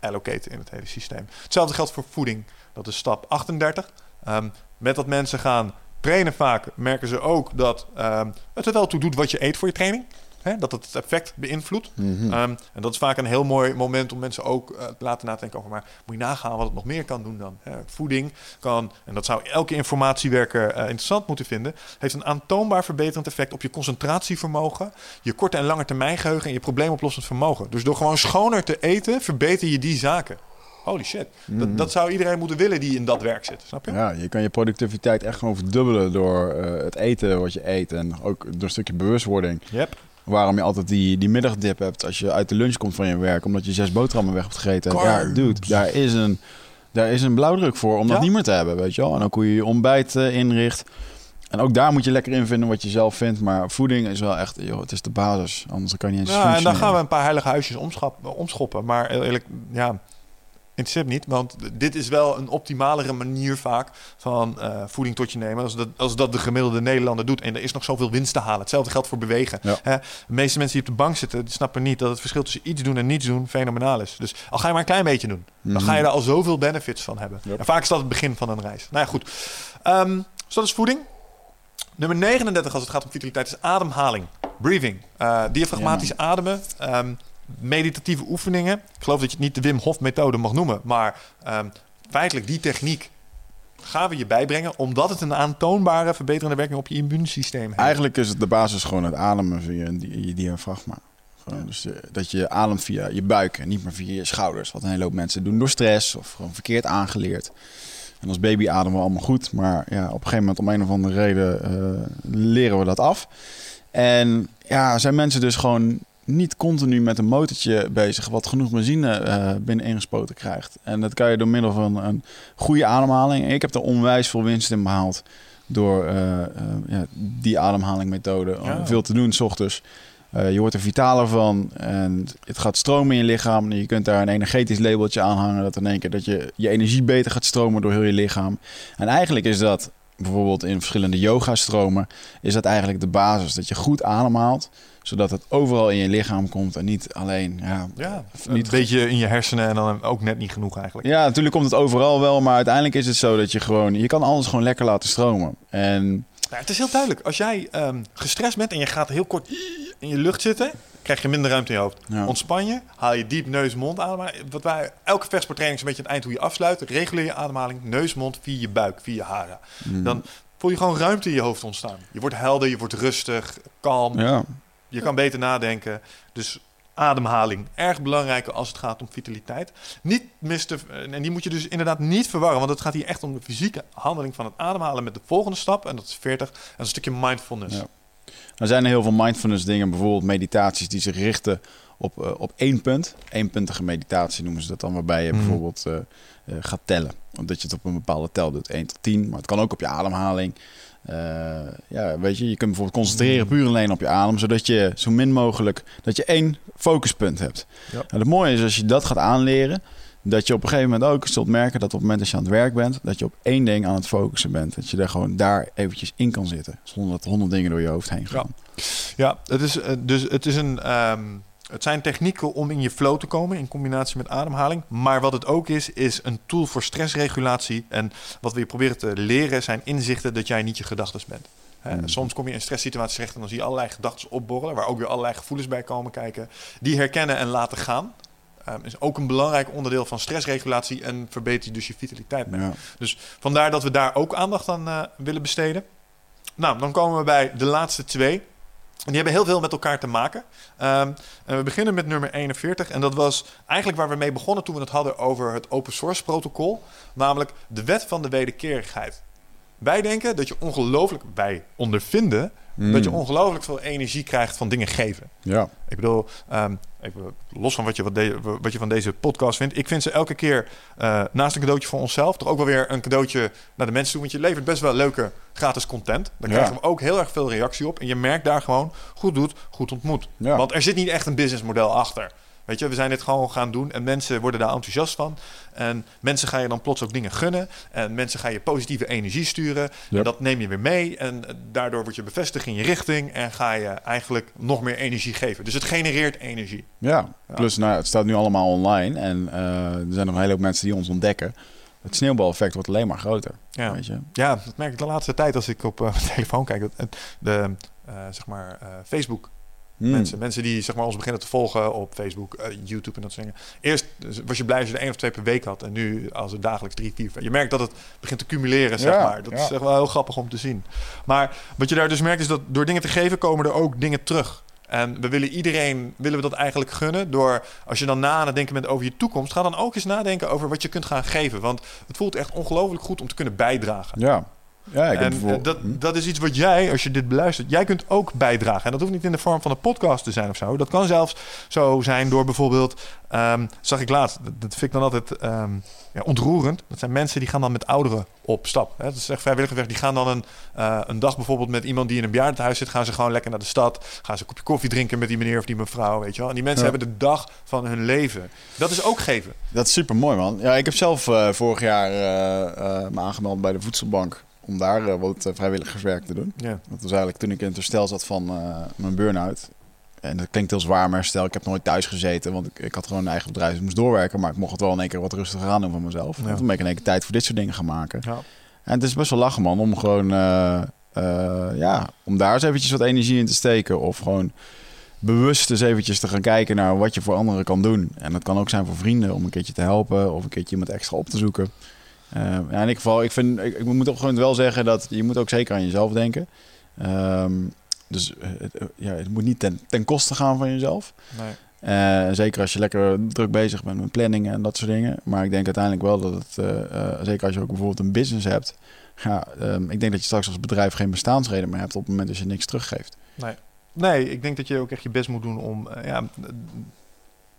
allocaten in het hele systeem. Hetzelfde geldt voor voeding. Dat is stap 38. Ehm, met dat mensen gaan trainen vaak, merken ze ook dat ehm, het er wel toe doet wat je eet voor je training. Hè, dat het het effect beïnvloedt. Mhm. Ehm, en dat is vaak een heel mooi moment om mensen ook eh, te laten nadenken over... maar moet je nagaan wat het nog meer kan doen dan. Hè, voeding kan, en dat zou elke informatiewerker eh, interessant moeten vinden... heeft een aantoonbaar verbeterend effect op je concentratievermogen... je korte en lange termijn geheugen en je probleemoplossend vermogen. Dus door gewoon schoner te eten, verbeter je die zaken. Holy shit. Dat, dat zou iedereen moeten willen die in dat werk zit. Snap je? Ja, je kan je productiviteit echt gewoon verdubbelen door eh, het eten wat je eet. En ook door een stukje bewustwording. Yep. Waarom je altijd die, die middagdip hebt als je uit de lunch komt van je werk. Omdat je zes boterhammen weg hebt gegeten. Ja, dude, daar is een, daar is een blauwdruk voor om dat Ja. niet meer te hebben, weet je wel. En ook hoe je je ontbijt eh, inricht. En ook daar moet je lekker in vinden wat je zelf vindt. Maar voeding is wel echt, joh, het is de basis. Anders kan je niet eens Ja, en dan gaan we een paar heilige huisjes omschoppen. Maar eerlijk, ja, interesseert me niet. Want dit is wel een optimalere manier vaak van eh, voeding tot je nemen. Als dat, als dat de gemiddelde Nederlander doet. En er is nog zoveel winst te halen. Hetzelfde geldt voor bewegen. Ja. Hè, de meeste mensen die op de bank zitten, die snappen niet dat het verschil tussen iets doen en niets doen fenomenaal is. Dus al ga je maar een klein beetje doen, dan Mhm. ga je daar al zoveel benefits van hebben. Yep. En vaak is dat het begin van een reis. Nou ja, goed. Ehm, dus dat is voeding. Nummer 39 als het gaat om vitaliteit is ademhaling. Breathing. Eh diafragmatisch ademen. Ehm, meditatieve oefeningen. Ik geloof dat je het niet de Wim Hof methode mag noemen. Maar ehm, feitelijk die techniek gaan we je bijbrengen. Omdat het een aantoonbare verbeterende werking op je immuunsysteem heeft. Eigenlijk is het de basis gewoon het ademen via je, diafragma. Gewoon, dus, eh, dat je ademt via je buik en niet meer via je schouders. Wat een hele hoop mensen doen door stress of gewoon verkeerd aangeleerd. En als baby ademen we allemaal goed. Maar ja, op een gegeven moment om een of andere reden eh, leren we dat af. En ja, zijn mensen dus gewoon niet continu met een motortje bezig... wat genoeg benzine eh binnen ingespoten krijgt. En dat kan je door middel van een goede ademhaling. Ik heb er onwijs veel winst in behaald door eh, eh, ja, die ademhalingmethode Ja. veel te doen s ochtends. Je wordt er vitaler van en het gaat stromen in je lichaam. En je kunt daar een energetisch labeltje aan hangen dat in één keer dat je je energie beter gaat stromen door heel je lichaam. En eigenlijk is dat bijvoorbeeld in verschillende yoga-stromen is dat eigenlijk de basis dat je goed ademhaalt, zodat het overal in je lichaam komt en niet alleen ja, ja, niet een beetje in je hersenen en dan ook net niet genoeg eigenlijk. ja, natuurlijk komt het overal wel, maar uiteindelijk is het zo dat je gewoon je kan alles gewoon lekker laten stromen. En Ja, het is heel duidelijk. Als jij ehm, gestrest bent en je gaat heel kort in je lucht zitten, krijg je minder ruimte in je hoofd. Ja. Ontspan je, haal je diep neus, mond adem. Wat wij, elke vechtsporttraining is een beetje het eind hoe je afsluit. Reguleer je ademhaling, neus, mond, via je buik, via je haren. Mm. Dan voel je gewoon ruimte in je hoofd ontstaan. Je wordt helder, je wordt rustig, kalm. ja, Je kan beter nadenken. Dus ademhaling. Erg belangrijk als het gaat om vitaliteit. Niet mis te, en die moet je dus inderdaad niet verwarren, want het gaat hier echt om de fysieke handeling van het ademhalen met de volgende stap. En dat is 40. En dat is een stukje mindfulness. Ja. Er zijn er heel veel mindfulness dingen, bijvoorbeeld meditaties die zich richten op, uh, op één punt. Eenpuntige meditatie noemen ze dat dan, waarbij je Mhm. bijvoorbeeld uh, uh, gaat tellen. Omdat je het op een bepaalde tel doet, 1 tot 10. Maar het kan ook op je ademhaling. Uh, ja, weet je, je kunt bijvoorbeeld concentreren puur alleen op je adem, zodat je zo min mogelijk dat je één focuspunt hebt. Ja. En het mooie is als je dat gaat aanleren, dat je op een gegeven moment ook zult merken dat op het moment dat je aan het werk bent, dat je op één ding aan het focussen bent. Dat je er gewoon daar eventjes in kan zitten, zonder dat honderd dingen door je hoofd heen gaan. Ja, ja het, is, uh, dus het is een. Um, het zijn technieken om in je flow te komen in combinatie met ademhaling. Maar wat het ook is, is een tool voor stressregulatie. En wat we je proberen te leren zijn inzichten dat jij niet je gedachten bent. Mm. Soms kom je in stresssituaties terecht en dan zie je allerlei gedachten opborrelen, waar ook weer allerlei gevoelens bij komen kijken. Die herkennen en laten gaan. Um, is ook een belangrijk onderdeel van stressregulatie en verbetert je dus je vitaliteit mee. Ja. Dus vandaar dat we daar ook aandacht aan uh, willen besteden. Nou, dan komen we bij de laatste twee. En die hebben heel veel met elkaar te maken. Um, we beginnen met nummer 41. En dat was eigenlijk waar we mee begonnen toen we het hadden over het open source protocol. Namelijk de wet van de wederkerigheid. Wij denken dat je ongelooflijk, wij ondervinden, mm. dat je ongelooflijk veel energie krijgt van dingen geven. Ja. Ik bedoel, um, even los van wat je, wat, de, wat je van deze podcast vindt. Ik vind ze elke keer uh, naast een cadeautje voor onszelf... toch ook wel weer een cadeautje naar de mensen toe. Want je levert best wel leuke gratis content. Daar Ja. krijgen we ook heel erg veel reactie op. En je merkt daar gewoon, goed doet, goed ontmoet. Ja. Want er zit niet echt een businessmodel achter. Weet je, we zijn dit gewoon gaan doen en mensen worden daar enthousiast van. En mensen gaan je dan plots ook dingen gunnen. En mensen gaan je positieve energie sturen. En dat neem je weer mee. En eh, daardoor word je bevestigd in je richting. En ga je eigenlijk nog meer energie geven. Dus het genereert energie. Ja, Ja. plus nou, het staat nu allemaal online en eh, er zijn nog een hele hoop mensen die ons ontdekken. Het sneeuwbaleffect wordt alleen maar groter. Ja. Weet je? Ja, dat merk ik de laatste tijd als ik op eh, mijn telefoon kijk. Dat, de, zeg maar, Facebook Hmm. mensen. Mensen die zeg maar, ons beginnen te volgen op Facebook, eh, YouTube en dat soort dingen. Eerst was je blij als je er één of twee per week had. En nu als het dagelijks drie, vier. Je merkt dat het begint te cumuleren, zeg Ja, maar. Dat ja. is echt wel heel grappig om te zien. Maar wat je daar dus merkt is dat door dingen te geven komen er ook dingen terug. En we willen iedereen, willen we dat eigenlijk gunnen door, als je dan na aan het denken bent over je toekomst, ga dan ook eens nadenken over wat je kunt gaan geven. Want het voelt echt ongelooflijk goed om te kunnen bijdragen. Ja. Ja, ik En bijvoorbeeld... dat, Hm? dat is iets wat jij, als je dit beluistert, jij kunt ook bijdragen. En dat hoeft niet in de vorm van een podcast te zijn of zo. Dat kan zelfs zo zijn door bijvoorbeeld, ehm, zag ik laatst, dat, vind ik dan altijd ehm, ja, ontroerend. Dat zijn mensen die gaan dan met ouderen op stap. Hè? Dat is echt vrijwilligerswerk. Die gaan dan een, eh, een dag bijvoorbeeld met iemand die in een bejaardenhuis zit, gaan ze gewoon lekker naar de stad. Gaan ze een kopje koffie drinken met die meneer of die mevrouw, weet je wel. En die mensen Ja. hebben de dag van hun leven. Dat is ook geven. Dat is super mooi, man. Ja, ik heb zelf eh, vorig jaar eh, me aangemeld bij de Voedselbank om daar eh, wat eh, vrijwilligerswerk te doen. Ja. Dat was eigenlijk toen ik in het herstel zat van eh, mijn burn-out. En dat klinkt heel zwaar, maar herstel. Ik heb nooit thuis gezeten, want ik, ik had gewoon een eigen bedrijf. Dus ik moest doorwerken, maar ik mocht het wel in één keer wat rustiger aan doen van mezelf. Ja. En toen ben ik in één keer tijd voor dit soort dingen gaan maken. Ja. En het is best wel lachen, man, om gewoon, ja, om daar eens eventjes wat energie in te steken. Of gewoon bewust eens eventjes te gaan kijken naar wat je voor anderen kan doen. En dat kan ook zijn voor vrienden, om een keertje te helpen of een keertje iemand extra op te zoeken. Eh, ja, in ieder geval, ik, vind, ik, ik moet ook gewoon wel zeggen dat je moet ook zeker aan jezelf denken. Ehm, dus eh, het, eh, ja, het moet niet ten, ten koste gaan van jezelf. Nee. Eh, zeker als je lekker druk bezig bent met planningen en dat soort dingen. Maar ik denk uiteindelijk wel dat het, zeker als je ook bijvoorbeeld een business hebt. Ja, ehm, ik denk dat je straks als bedrijf geen bestaansreden meer hebt op het moment dat je niks teruggeeft. Nee, ik denk dat je ook echt je best moet doen om ja,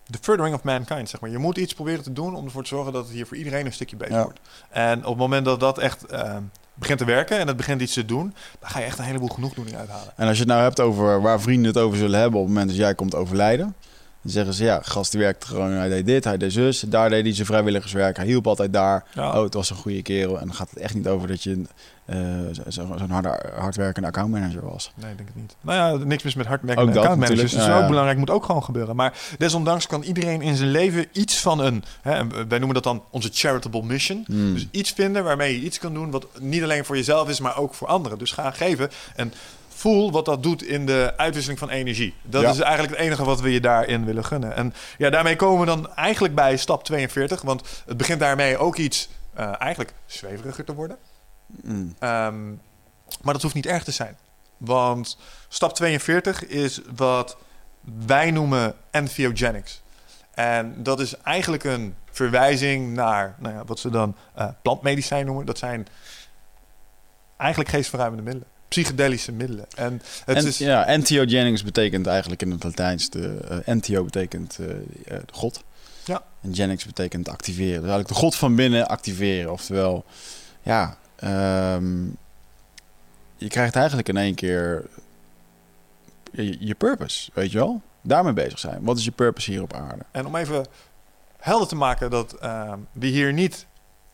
de furthering of mankind, zeg maar. Je moet iets proberen te doen om ervoor te zorgen dat het hier voor iedereen een stukje beter Ja. wordt. En op het moment dat dat echt eh, begint te werken en het begint iets te doen, dan ga je echt een heleboel genoegdoening uithalen. En als je het nou hebt over waar vrienden het over zullen hebben op het moment dat jij komt overlijden. Dan zeggen ze, ja, gast die werkte gewoon, hij deed dit, hij deed zus. Daar deed hij zijn vrijwilligerswerk, hij hielp altijd daar. Ja. Oh, het was een goede kerel. En dan gaat het echt niet over dat je eh, zo- zo- zo'n harde, hardwerkende accountmanager was. Nee, ik denk het niet. Nou ja, niks mis met hardwerkende accountmanagers. Dat is ook ja. belangrijk, moet ook gewoon gebeuren. Maar desondanks kan iedereen in zijn leven iets van een... Hè, wij noemen dat dan onze charitable mission. Hmm. Dus iets vinden waarmee je iets kan doen wat niet alleen voor jezelf is, maar ook voor anderen. Dus ga geven en voel wat dat doet in de uitwisseling van energie. Dat Ja. is eigenlijk het enige wat we je daarin willen gunnen. En ja, daarmee komen we dan eigenlijk bij stap 42. Want het begint daarmee ook iets eh, eigenlijk zweveriger te worden. Mm. Ehm, maar dat hoeft niet erg te zijn. Want stap 42 is wat wij noemen entheogenics. En dat is eigenlijk een verwijzing naar nou ja, wat ze dan uh, plantmedicijn noemen. Dat zijn eigenlijk geestverruimende middelen. Psychedelische middelen. En het En, is, ja, entheogenics betekent eigenlijk in het Latijns... De, entheo betekent eh, eh, God. Ja. En genics betekent activeren. Dus eigenlijk de God van binnen activeren. Oftewel, ja... ehm, je krijgt eigenlijk in één keer je, je purpose, weet je wel? Daarmee bezig zijn. Wat is je purpose hier op aarde? En om even helder te maken dat uh, we hier niet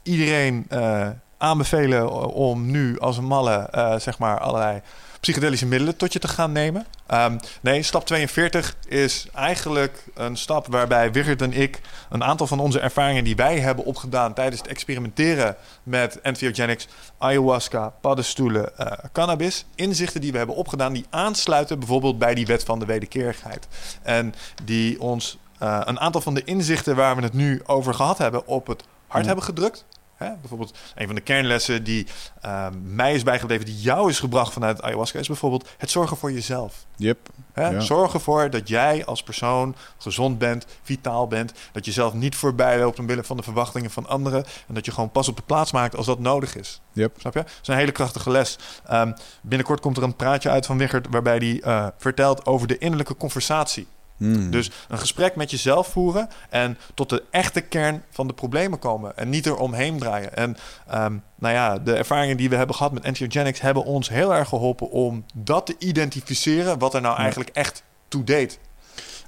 iedereen uh, aanbevelen om nu als een malle uh, zeg maar allerlei psychedelische middelen tot je te gaan nemen. Um, nee, stap 42 is eigenlijk een stap waarbij Wigert en ik een aantal van onze ervaringen die wij hebben opgedaan tijdens het experimenteren met entheogenics, ayahuasca, paddenstoelen, uh, cannabis, inzichten die we hebben opgedaan die aansluiten bijvoorbeeld bij die wet van de wederkerigheid. En die ons uh, een aantal van de inzichten waar we het nu over gehad hebben op het hart Ja. hebben gedrukt. Hè? Bijvoorbeeld een van de kernlessen die uh, mij is bijgebleven, die jou is gebracht vanuit ayahuasca, is bijvoorbeeld het zorgen voor jezelf. Yep. Hè? Ja. Zorg ervoor dat jij als persoon gezond bent, vitaal bent. Dat je zelf niet voorbij loopt omwille van de verwachtingen van anderen. En dat je gewoon pas op de plaats maakt als dat nodig is. Yep. Snap je? Dat is een hele krachtige les. Um, binnenkort komt er een praatje uit van Wichert... waarbij hij uh, vertelt over de innerlijke conversatie. Mm. Dus een gesprek met jezelf voeren en tot de echte kern van de problemen komen. En niet er omheen draaien. En um, nou ja, de ervaringen die we hebben gehad met entheogenics hebben ons heel erg geholpen om dat te identificeren. Wat er nou eigenlijk echt toe deed.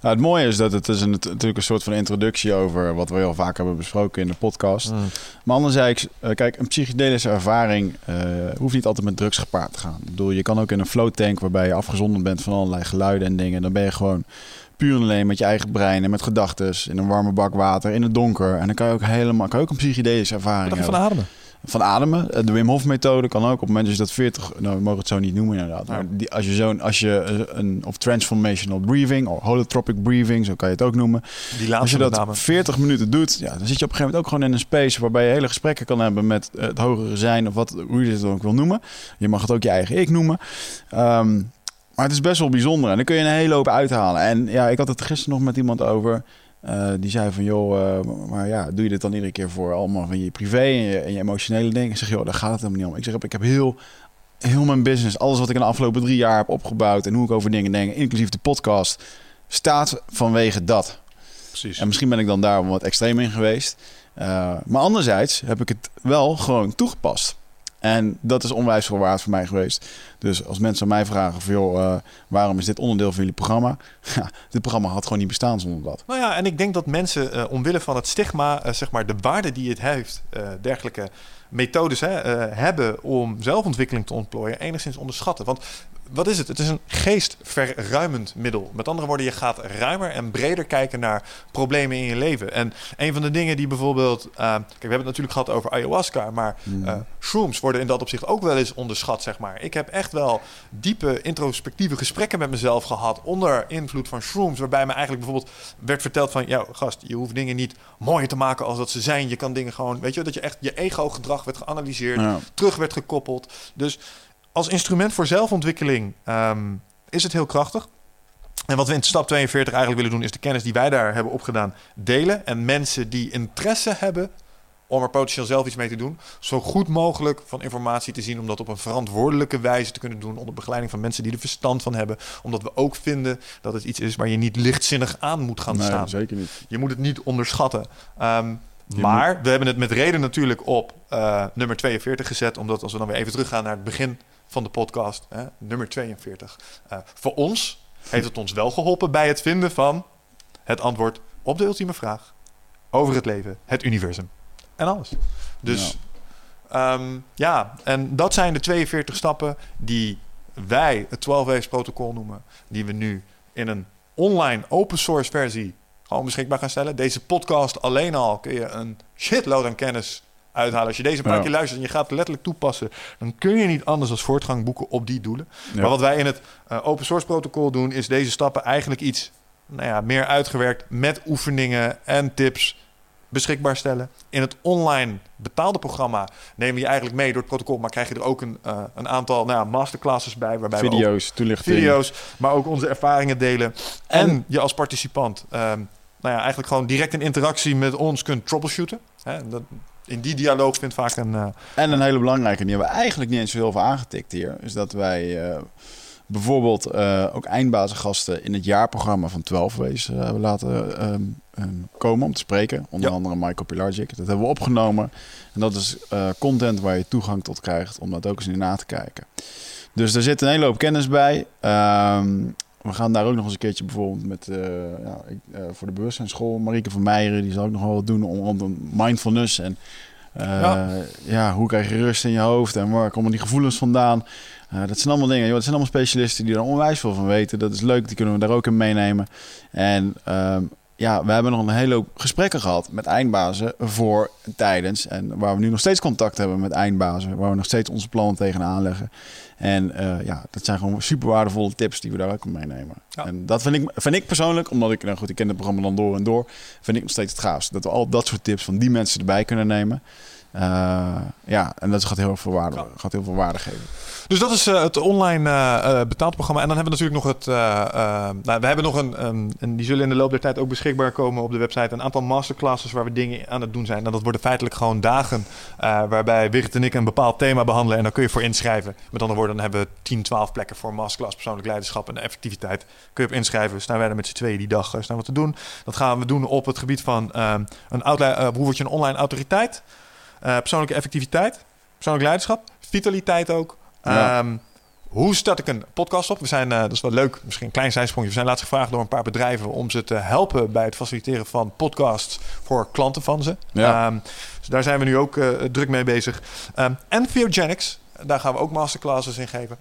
Nou, het mooie is dat het is een, natuurlijk een soort van introductie over wat we heel vaak hebben besproken in de podcast. Mm. Maar anderzijds, uh, kijk, een psychedelische ervaring uh, hoeft niet altijd met drugs gepaard te gaan. Ik bedoel, je kan ook in een float tank waarbij je afgezonderd bent van allerlei geluiden en dingen. Dan ben je gewoon puur en alleen met je eigen brein en met gedachten in een warme bak water in het donker. En dan kan je ook helemaal kan je ook een psychedelische ervaring hebben. van ademen? Van ademen. Eh, De Wim Hof methode kan ook op het moment dat je dat 40, nou we mogen het zo niet noemen inderdaad. Maar die, als je zo'n, als je eh, een, of transformational breathing of holotropic breathing, zo kan je het ook noemen. Die laatste Als je dat name. 40 minuten doet, ja, dan zit je op een gegeven moment ook gewoon in een space waarbij je hele gesprekken kan hebben met eh, het hogere zijn of wat, hoe je het ook wil noemen. Je mag het ook je eigen ik noemen. Um, maar het is best wel bijzonder en dan kun je een hele hoop uithalen. En ja, ik had het gisteren nog met iemand over. Uh, die zei van, joh, uh, maar ja, doe je dit dan iedere keer voor allemaal van je privé en je, en je emotionele dingen? Ik zeg, joh, daar gaat het helemaal niet om. Ik zeg, ik heb heel, heel mijn business, alles wat ik in de afgelopen drie jaar heb opgebouwd en hoe ik over dingen denk, inclusief de podcast, staat vanwege dat. Precies. En misschien ben ik dan daar wat extreem in geweest. Uh, maar anderzijds heb ik het wel gewoon toegepast. En dat is onwijs veel waard voor mij geweest. Dus als mensen aan mij vragen van... joh, uh, waarom is dit onderdeel van jullie programma? Ja, dit programma had gewoon niet bestaan zonder dat. Nou ja, en ik denk dat mensen uh, omwille van het stigma... Uh, zeg maar de waarde die het heeft... dergelijke methodes hè, hebben om zelfontwikkeling te ontplooien... enigszins onderschatten. Want wat is het? Het is een geestverruimend middel. Met andere woorden, je gaat ruimer en breder kijken naar problemen in je leven. En een van de dingen die bijvoorbeeld... Uh, kijk, we hebben het natuurlijk gehad over ayahuasca... maar uh, shrooms worden in dat opzicht ook wel eens onderschat, zeg maar. Ik heb echt wel diepe introspectieve gesprekken met mezelf gehad... onder invloed van shrooms... waarbij me eigenlijk bijvoorbeeld werd verteld van... ja, gast, je hoeft dingen niet mooier te maken als dat ze zijn. Je kan dingen gewoon... weet je, dat je echt je ego-gedrag werd geanalyseerd... Ja. terug werd gekoppeld. Dus als instrument voor zelfontwikkeling um, is het heel krachtig. En wat we in stap 42 eigenlijk willen doen, is de kennis die wij daar hebben opgedaan delen. En mensen die interesse hebben om er potentieel zelf iets mee te doen, zo goed mogelijk van informatie te zien, om dat op een verantwoordelijke wijze te kunnen doen, onder begeleiding van mensen die er verstand van hebben. Omdat we ook vinden dat het iets is waar je niet lichtzinnig aan moet gaan nee, staan. Zeker niet. Je moet het niet onderschatten. Um, maar moet... we hebben het met reden natuurlijk op uh, nummer 42 gezet, omdat als we dan weer even teruggaan naar het begin van de podcast, hè, nummer 42. Uh, voor ons heeft het ons wel geholpen bij het vinden van het antwoord op de ultieme vraag over het leven, het universum en alles. Dus ja, um, ja en dat zijn de 42 stappen die wij het 12 protocol noemen, die we nu in een online open source versie gewoon beschikbaar gaan stellen. Deze podcast alleen al kun je een shitload aan kennis uithalen. Als je deze ja. keer luistert en je gaat het letterlijk toepassen, dan kun je niet anders als voortgang boeken op die doelen. Ja. Maar wat wij in het uh, open source protocol doen, is deze stappen eigenlijk iets nou ja, meer uitgewerkt met oefeningen en tips beschikbaar stellen. In het online betaalde programma nemen we je eigenlijk mee door het protocol, maar krijg je er ook een, uh, een aantal nou ja, masterclasses bij. Waarbij video's, toelichtingen. Video's, maar ook onze ervaringen delen. En, en je als participant um, nou ja, eigenlijk gewoon direct in interactie met ons kunt troubleshooten. Hè, dat, in die dialoog vindt vaak een... Uh... En een hele belangrijke, die hebben we eigenlijk niet eens zo heel veel aangetikt hier. Is dat wij uh, bijvoorbeeld uh, ook eindbazengasten in het jaarprogramma van 12 Ways hebben laten um, komen om te spreken. Onder ja. andere Michael Pilarczyk. Dat hebben we opgenomen. En dat is content waar je toegang tot krijgt om dat ook eens in na te kijken. Dus er zit een hele hoop kennis bij. Um, we gaan daar ook nog eens een keertje bijvoorbeeld met uh, ja, ik, uh, voor de bewustzijnsschool. Marieke van Meijeren, die zal ook nog wel wat doen om, om mindfulness. En uh, ja. ja. hoe krijg je rust in je hoofd en waar komen die gevoelens vandaan? dat zijn allemaal dingen. Joh, dat zijn allemaal specialisten die er onwijs veel van weten. Dat is leuk, die kunnen we daar ook in meenemen. En ehm, ja, we hebben nog een hele hoop gesprekken gehad met eindbazen voor tijdens. En waar we nu nog steeds contact hebben met eindbazen. Waar we nog steeds onze plannen tegenaan leggen. En uh, ja, dat zijn gewoon super waardevolle tips die we daar ook meenemen. Ja. En dat vind ik, vind ik persoonlijk, omdat ik, nou goed, ik ken het programma dan door en door, vind ik nog steeds het gaafst. Dat we al dat soort tips van die mensen erbij kunnen nemen. Uh, ja, en dat gaat heel veel waarde, ja. gaat heel veel waarde geven. Dus dat is uh, het online uh, betaalprogramma. En dan hebben we natuurlijk nog het. nou, we hebben nog een, um, en die zullen in de loop der tijd ook beschikbaar komen op de website. Een aantal masterclasses waar we dingen aan het doen zijn. En dat worden feitelijk gewoon dagen waarbij Wigert en ik een bepaald thema behandelen. En dan kun je voor inschrijven. Met andere woorden, dan hebben we 10, 12 plekken voor masterclass persoonlijk leiderschap en effectiviteit. Kun je op inschrijven. Staan wij er met z'n tweeën die dag staan we te doen. Dat gaan we doen op het gebied van een, hoe word je een online autoriteit. Uh, persoonlijke effectiviteit, persoonlijk leiderschap, vitaliteit ook. Ja. Um, hoe start ik een podcast op? We zijn, uh, dat is wel leuk, misschien een klein zijsprongje. We zijn laatst gevraagd door een paar bedrijven om ze te helpen bij het faciliteren van podcasts voor klanten van ze. Ja. Um, dus daar zijn we nu ook uh, druk mee bezig. Um, en Theogenics, daar gaan we ook masterclasses in geven.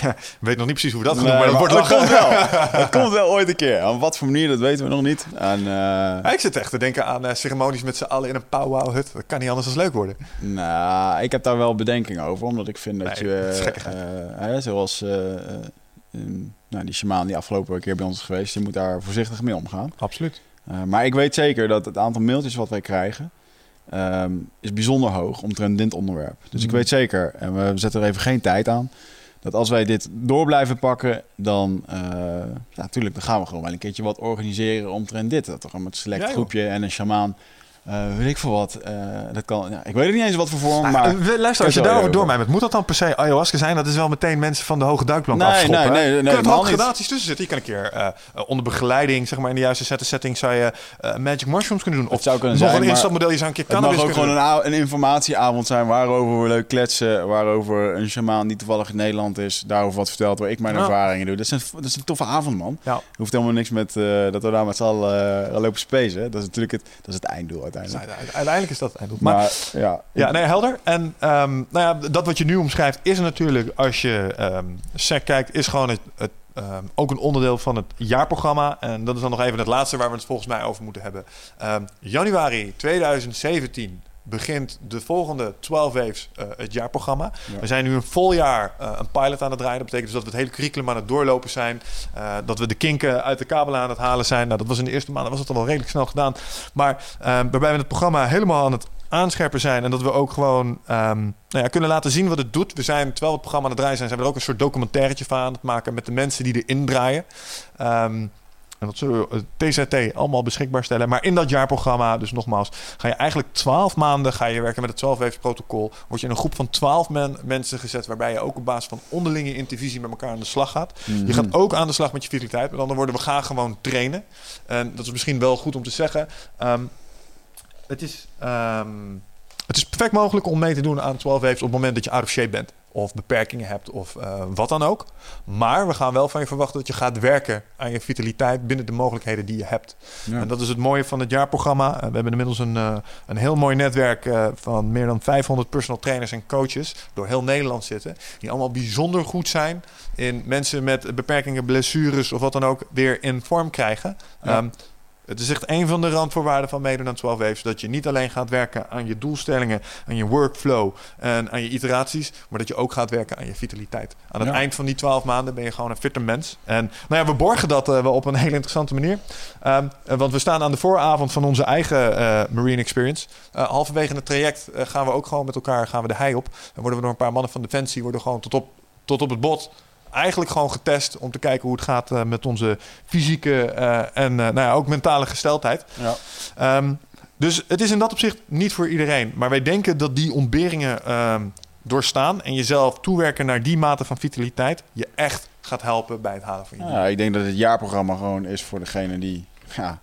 Ik weet nog niet precies hoe we dat gaan doen, maar dat wordt komt wel. dat komt wel ooit een keer. Op wat voor manier, dat weten we nog niet. En, uh... ik zit echt te denken aan uh, ceremonies met z'n allen in een powwow-hut. Dat kan niet anders dan leuk worden. Nou, ik heb daar wel bedenkingen over. Omdat ik vind dat nee, je... Uh, zoals nou, die shamaan die afgelopen keer bij ons is geweest... je moet daar voorzichtig mee omgaan. Absoluut. maar ik weet zeker dat het aantal mailtjes wat wij krijgen... Um, is bijzonder hoog omtrent dit onderwerp. Dus mm. ik weet zeker, en we zetten er even geen tijd aan dat als wij dit door blijven pakken, dan uh, ja, natuurlijk, dan gaan we gewoon wel een keertje wat organiseren omtrent dit. Dat toch een select groepje en een shamaan uh, weet ik veel wat. Uh, dat kan, ja, ik weet het niet eens wat voor vorm, nou, maar... Luister, als je daarover door mij met, moet dat dan per se ayahuasca zijn? Dat is wel meteen mensen van de hoge duikplank nee, afschoppen. Nee, nee, nee. Je ook gradaties tussen zitten? Je kan een keer uh, onder begeleiding, zeg maar in de juiste set setting, zou je magic mushrooms kunnen doen. Of zou kunnen nog zijn, een instapmodel, je zou een keer cannabis Het mag ook gewoon een, een, informatieavond zijn waarover we leuk kletsen, waarover een shamaan die toevallig in Nederland is, daarover wat vertelt, waar ik mijn ervaringen doe. Dat is, een, dat is een toffe avond, man. Ja. Hoeft helemaal niks met dat we daar met z'n allen lopen spacen. Dat is natuurlijk het, dat is het einddoel uiteindelijk uiteindelijk is dat het Maar, maar ja. ja, nee, helder. En um, nou ja, dat wat je nu omschrijft is natuurlijk, als je um, SEC kijkt, is gewoon het, het um, ook een onderdeel van het jaarprogramma. En dat is dan nog even het laatste waar we het volgens mij over moeten hebben. januari 2017 begint de volgende 12 Waves uh, het jaarprogramma. We zijn nu een vol jaar uh, een pilot aan het draaien. Dat betekent dus dat we het hele curriculum aan het doorlopen zijn. Uh, dat we de kinken uit de kabel aan het halen zijn. Nou, dat was in de eerste maanden was het al wel redelijk snel gedaan. Maar waarbij we het programma helemaal aan het aanscherpen zijn. En dat we ook gewoon um, nou ja, kunnen laten zien wat het doet. We zijn, terwijl het programma aan het draaien zijn, zijn we er ook een soort documentairetje van aan het maken met de mensen die erin draaien. Um, en dat zullen we TZT allemaal beschikbaar stellen. Maar in dat jaarprogramma, dus nogmaals, ga je eigenlijk twaalf maanden ga je werken met het 12 protocol. Word je in een groep van twaalf men, mensen gezet, waarbij je ook op basis van onderlinge intervisie met elkaar aan de slag gaat. Je gaat mhm. ook aan de slag met je vitaliteit. Met andere woorden, we gaan gewoon trainen. En dat is misschien wel goed om te zeggen. Um, het is. Um, het is perfect mogelijk om mee te doen aan 12 waves op het moment dat je out of shape bent of beperkingen hebt of uh, wat dan ook. Maar we gaan wel van je verwachten dat je gaat werken aan je vitaliteit binnen de mogelijkheden die je hebt. Ja. En dat is het mooie van het jaarprogramma. Uh, we hebben inmiddels een, uh, een heel mooi netwerk van meer dan 500 personal trainers en coaches door heel Nederland zitten. Die allemaal bijzonder goed zijn in mensen met beperkingen, blessures of wat dan ook weer in vorm krijgen. Ja. Um, Het is echt een van de randvoorwaarden van meedoen aan 12 Waves. Dat je niet alleen gaat werken aan je doelstellingen, aan je workflow en aan je iteraties. Maar dat je ook gaat werken aan je vitaliteit. Aan het Ja. eind van die 12 maanden ben je gewoon een fitter mens. En nou ja, we borgen dat eh, wel op een hele interessante manier. Ehm, eh, want we staan aan de vooravond van onze eigen eh, Marine Experience. Eh, halverwege het traject gaan we ook gewoon met elkaar gaan we de hei op. En worden we door een paar mannen van Defensie worden gewoon tot op, tot op het bot eigenlijk gewoon getest om te kijken hoe het gaat eh, met onze fysieke eh, en eh, nou ja, ook mentale gesteldheid. Ja. Ehm, dus het is in dat opzicht niet voor iedereen. Maar wij denken dat die ontberingen ehm, doorstaan en jezelf toewerken naar die mate van vitaliteit je echt gaat helpen bij het halen van je. Ja, ik denk dat het jaarprogramma gewoon is voor degene die... Ja,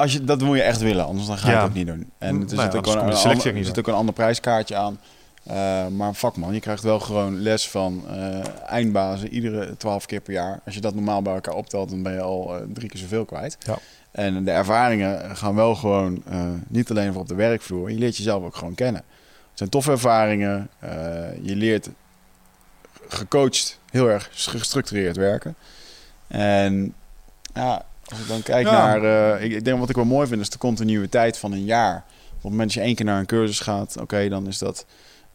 als je, dat moet je echt willen, anders dan ga je Ja. het ook niet doen. En Mm, er nou zit ook, anders een, er zit ook een ander prijskaartje aan. Eh, maar fuck man, je krijgt wel gewoon les van eh, eindbazen iedere twaalf keer per jaar. Als je dat normaal bij elkaar optelt, dan ben je al eh, drie keer zoveel kwijt. Ja. En de ervaringen gaan wel gewoon, niet alleen voor op de werkvloer, je leert jezelf ook gewoon kennen. Het zijn toffe ervaringen. je leert gecoacht heel erg gestructureerd werken. En ja, als ik dan kijk Ja. naar... ik, ik denk wat ik wel mooi vind, is de continuïteit van een jaar. Op het moment dat je één keer naar een cursus gaat, oké, dan is dat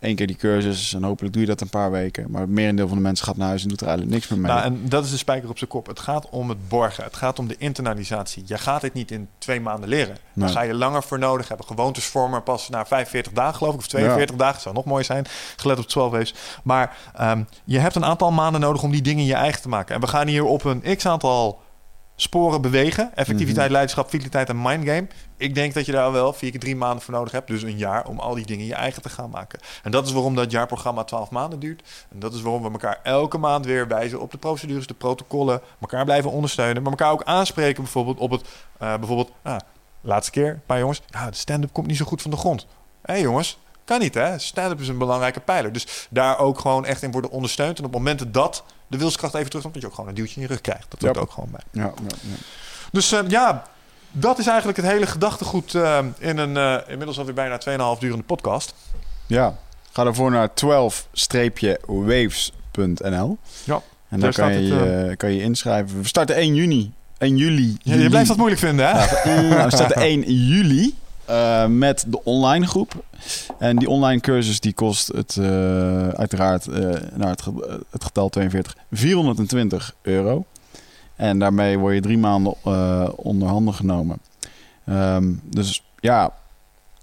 één keer die cursus. En hopelijk doe je dat een paar weken. Maar het merendeel van de mensen gaat naar huis en doet er eigenlijk niks meer mee. Nou, en dat is de spijker op zijn kop. Het gaat om het borgen. Het gaat om de internalisatie. Je gaat dit niet in twee maanden leren. Daar Nee. ga je langer voor nodig hebben. Gewoontes vormen pas na 45 dagen, geloof ik, of 42 dagen. zou nog mooi zijn, gelet op 12 waves. Maar ehm, je hebt een aantal maanden nodig om die dingen je eigen te maken. En we gaan hier op een x-aantal sporen bewegen. Effectiviteit, Mhm. leiderschap, vitaliteit en mindgame. Ik denk dat je daar wel vier keer drie maanden voor nodig hebt. Dus een jaar om al die dingen je eigen te gaan maken. En dat is waarom dat jaarprogramma 12 maanden duurt. En dat is waarom we elkaar elke maand weer wijzen op de procedures, de protocollen. elkaar blijven ondersteunen. Maar elkaar ook aanspreken bijvoorbeeld op het... eh, bijvoorbeeld, ah, laatste keer, een paar jongens. Ja, de stand-up komt niet zo goed van de grond. Hé hey jongens, kan niet hè. Stand-up is een belangrijke pijler. Dus daar ook gewoon echt in worden ondersteund. En op momenten dat de wilskracht even terugkomt... dat je ook gewoon een duwtje in je rug krijgt. Dat hoort Ja. ook gewoon bij. ja, ja. Dus eh, ja, dat is eigenlijk het hele gedachtegoed eh, in een uh, inmiddels alweer bijna 2,5 durende podcast. Ja, ga daarvoor naar 12-waves.nl. Ja, En daar dan kan staat je, het, kan je inschrijven. We starten 1 juni. 1 juli. Ja, je blijft dat moeilijk vinden, hè? Nou, we starten 1 juli uh, met de online groep. En die online cursus die kost het uh, uiteraard uh, nou, het, het, getal 42 420 euro. En daarmee word je drie maanden onder handen genomen. Um, dus ja,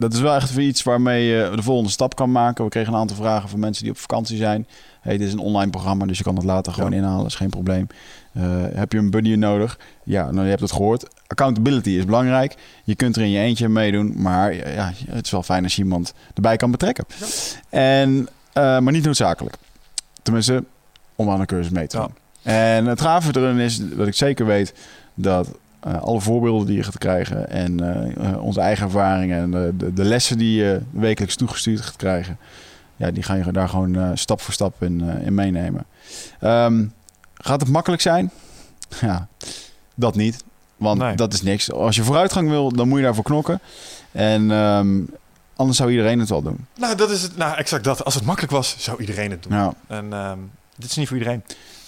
dat is wel echt iets waarmee je de volgende stap kan maken. We kregen een aantal vragen van mensen die op vakantie zijn. Hey, dit is een online programma, dus je kan het later gewoon inhalen. is geen probleem. Uh, heb je een buddy nodig? Ja, nou, je hebt het gehoord. Accountability is belangrijk. Je kunt er in je eentje meedoen, maar ja, het is wel fijn als je iemand erbij kan betrekken. Ja. En, uh, maar niet noodzakelijk. Tenminste, om aan een cursus mee te doen. Ja. En het gave erin is, wat ik zeker weet, dat uh, alle voorbeelden die je gaat krijgen en onze eigen ervaringen en de, de, lessen die je wekelijks toegestuurd gaat krijgen, ja, die ga je daar gewoon stap voor stap in, in meenemen. Um, gaat het makkelijk zijn? Ja, dat niet. Want nee. dat is niks. Als je vooruitgang wil, dan moet je daarvoor knokken. En um, anders zou iedereen het wel doen. Nou, dat is het. Nou, exact dat. Als het makkelijk was, zou iedereen het doen. Ja. En um, dit is niet voor iedereen.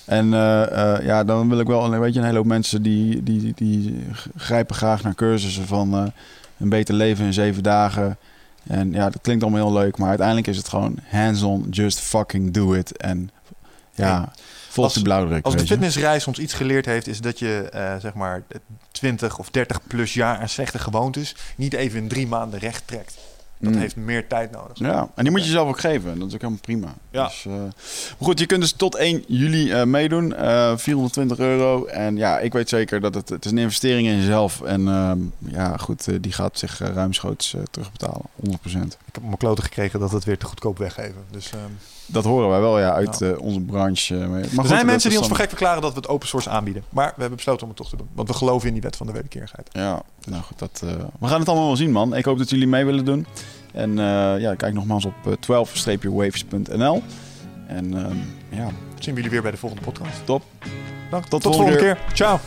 En uh, uh, ja, dan wil ik wel, weet je, een hele hoop mensen die, die, die grijpen graag naar cursussen van uh, een beter leven in zeven dagen. En ja, dat klinkt allemaal heel leuk, maar uiteindelijk is het gewoon hands-on, just fucking do it. En ja, hey, volg die blauwdruk. Als de fitnessreis ons iets geleerd heeft, is dat je uh, zeg maar 20 of 30 plus jaar aan slechte gewoontes niet even in drie maanden recht trekt. Dat mm. heeft meer tijd nodig. Ja, en die moet je zelf ook geven. Dat is ook helemaal prima. Ja. Dus, uh, maar goed, je kunt dus tot 1 juli uh, meedoen. Uh, 420 euro. En ja, ik weet zeker dat het, het is een investering in jezelf. En ja, goed, die gaat zich ruimschoots terugbetalen. 100%. Ik heb mijn kloten gekregen dat het weer te goedkoop weggeven. Dus, dat horen wij wel, ja, uit ja. onze branche. Maar er goed, zijn mensen die ons voor gek verklaren dat we het open source aanbieden. Maar we hebben besloten om het toch te doen. Want we geloven in die wet van de wederkerigheid. Ja, nou goed, dat, we gaan het allemaal wel zien, man. Ik hoop dat jullie mee willen doen. En uh, ja, kijk nogmaals op uh, 12-waves.nl. En uh, ja. Zien we jullie weer bij de volgende podcast. Top. Dank. Tot, tot de volgende keer. keer. Ciao.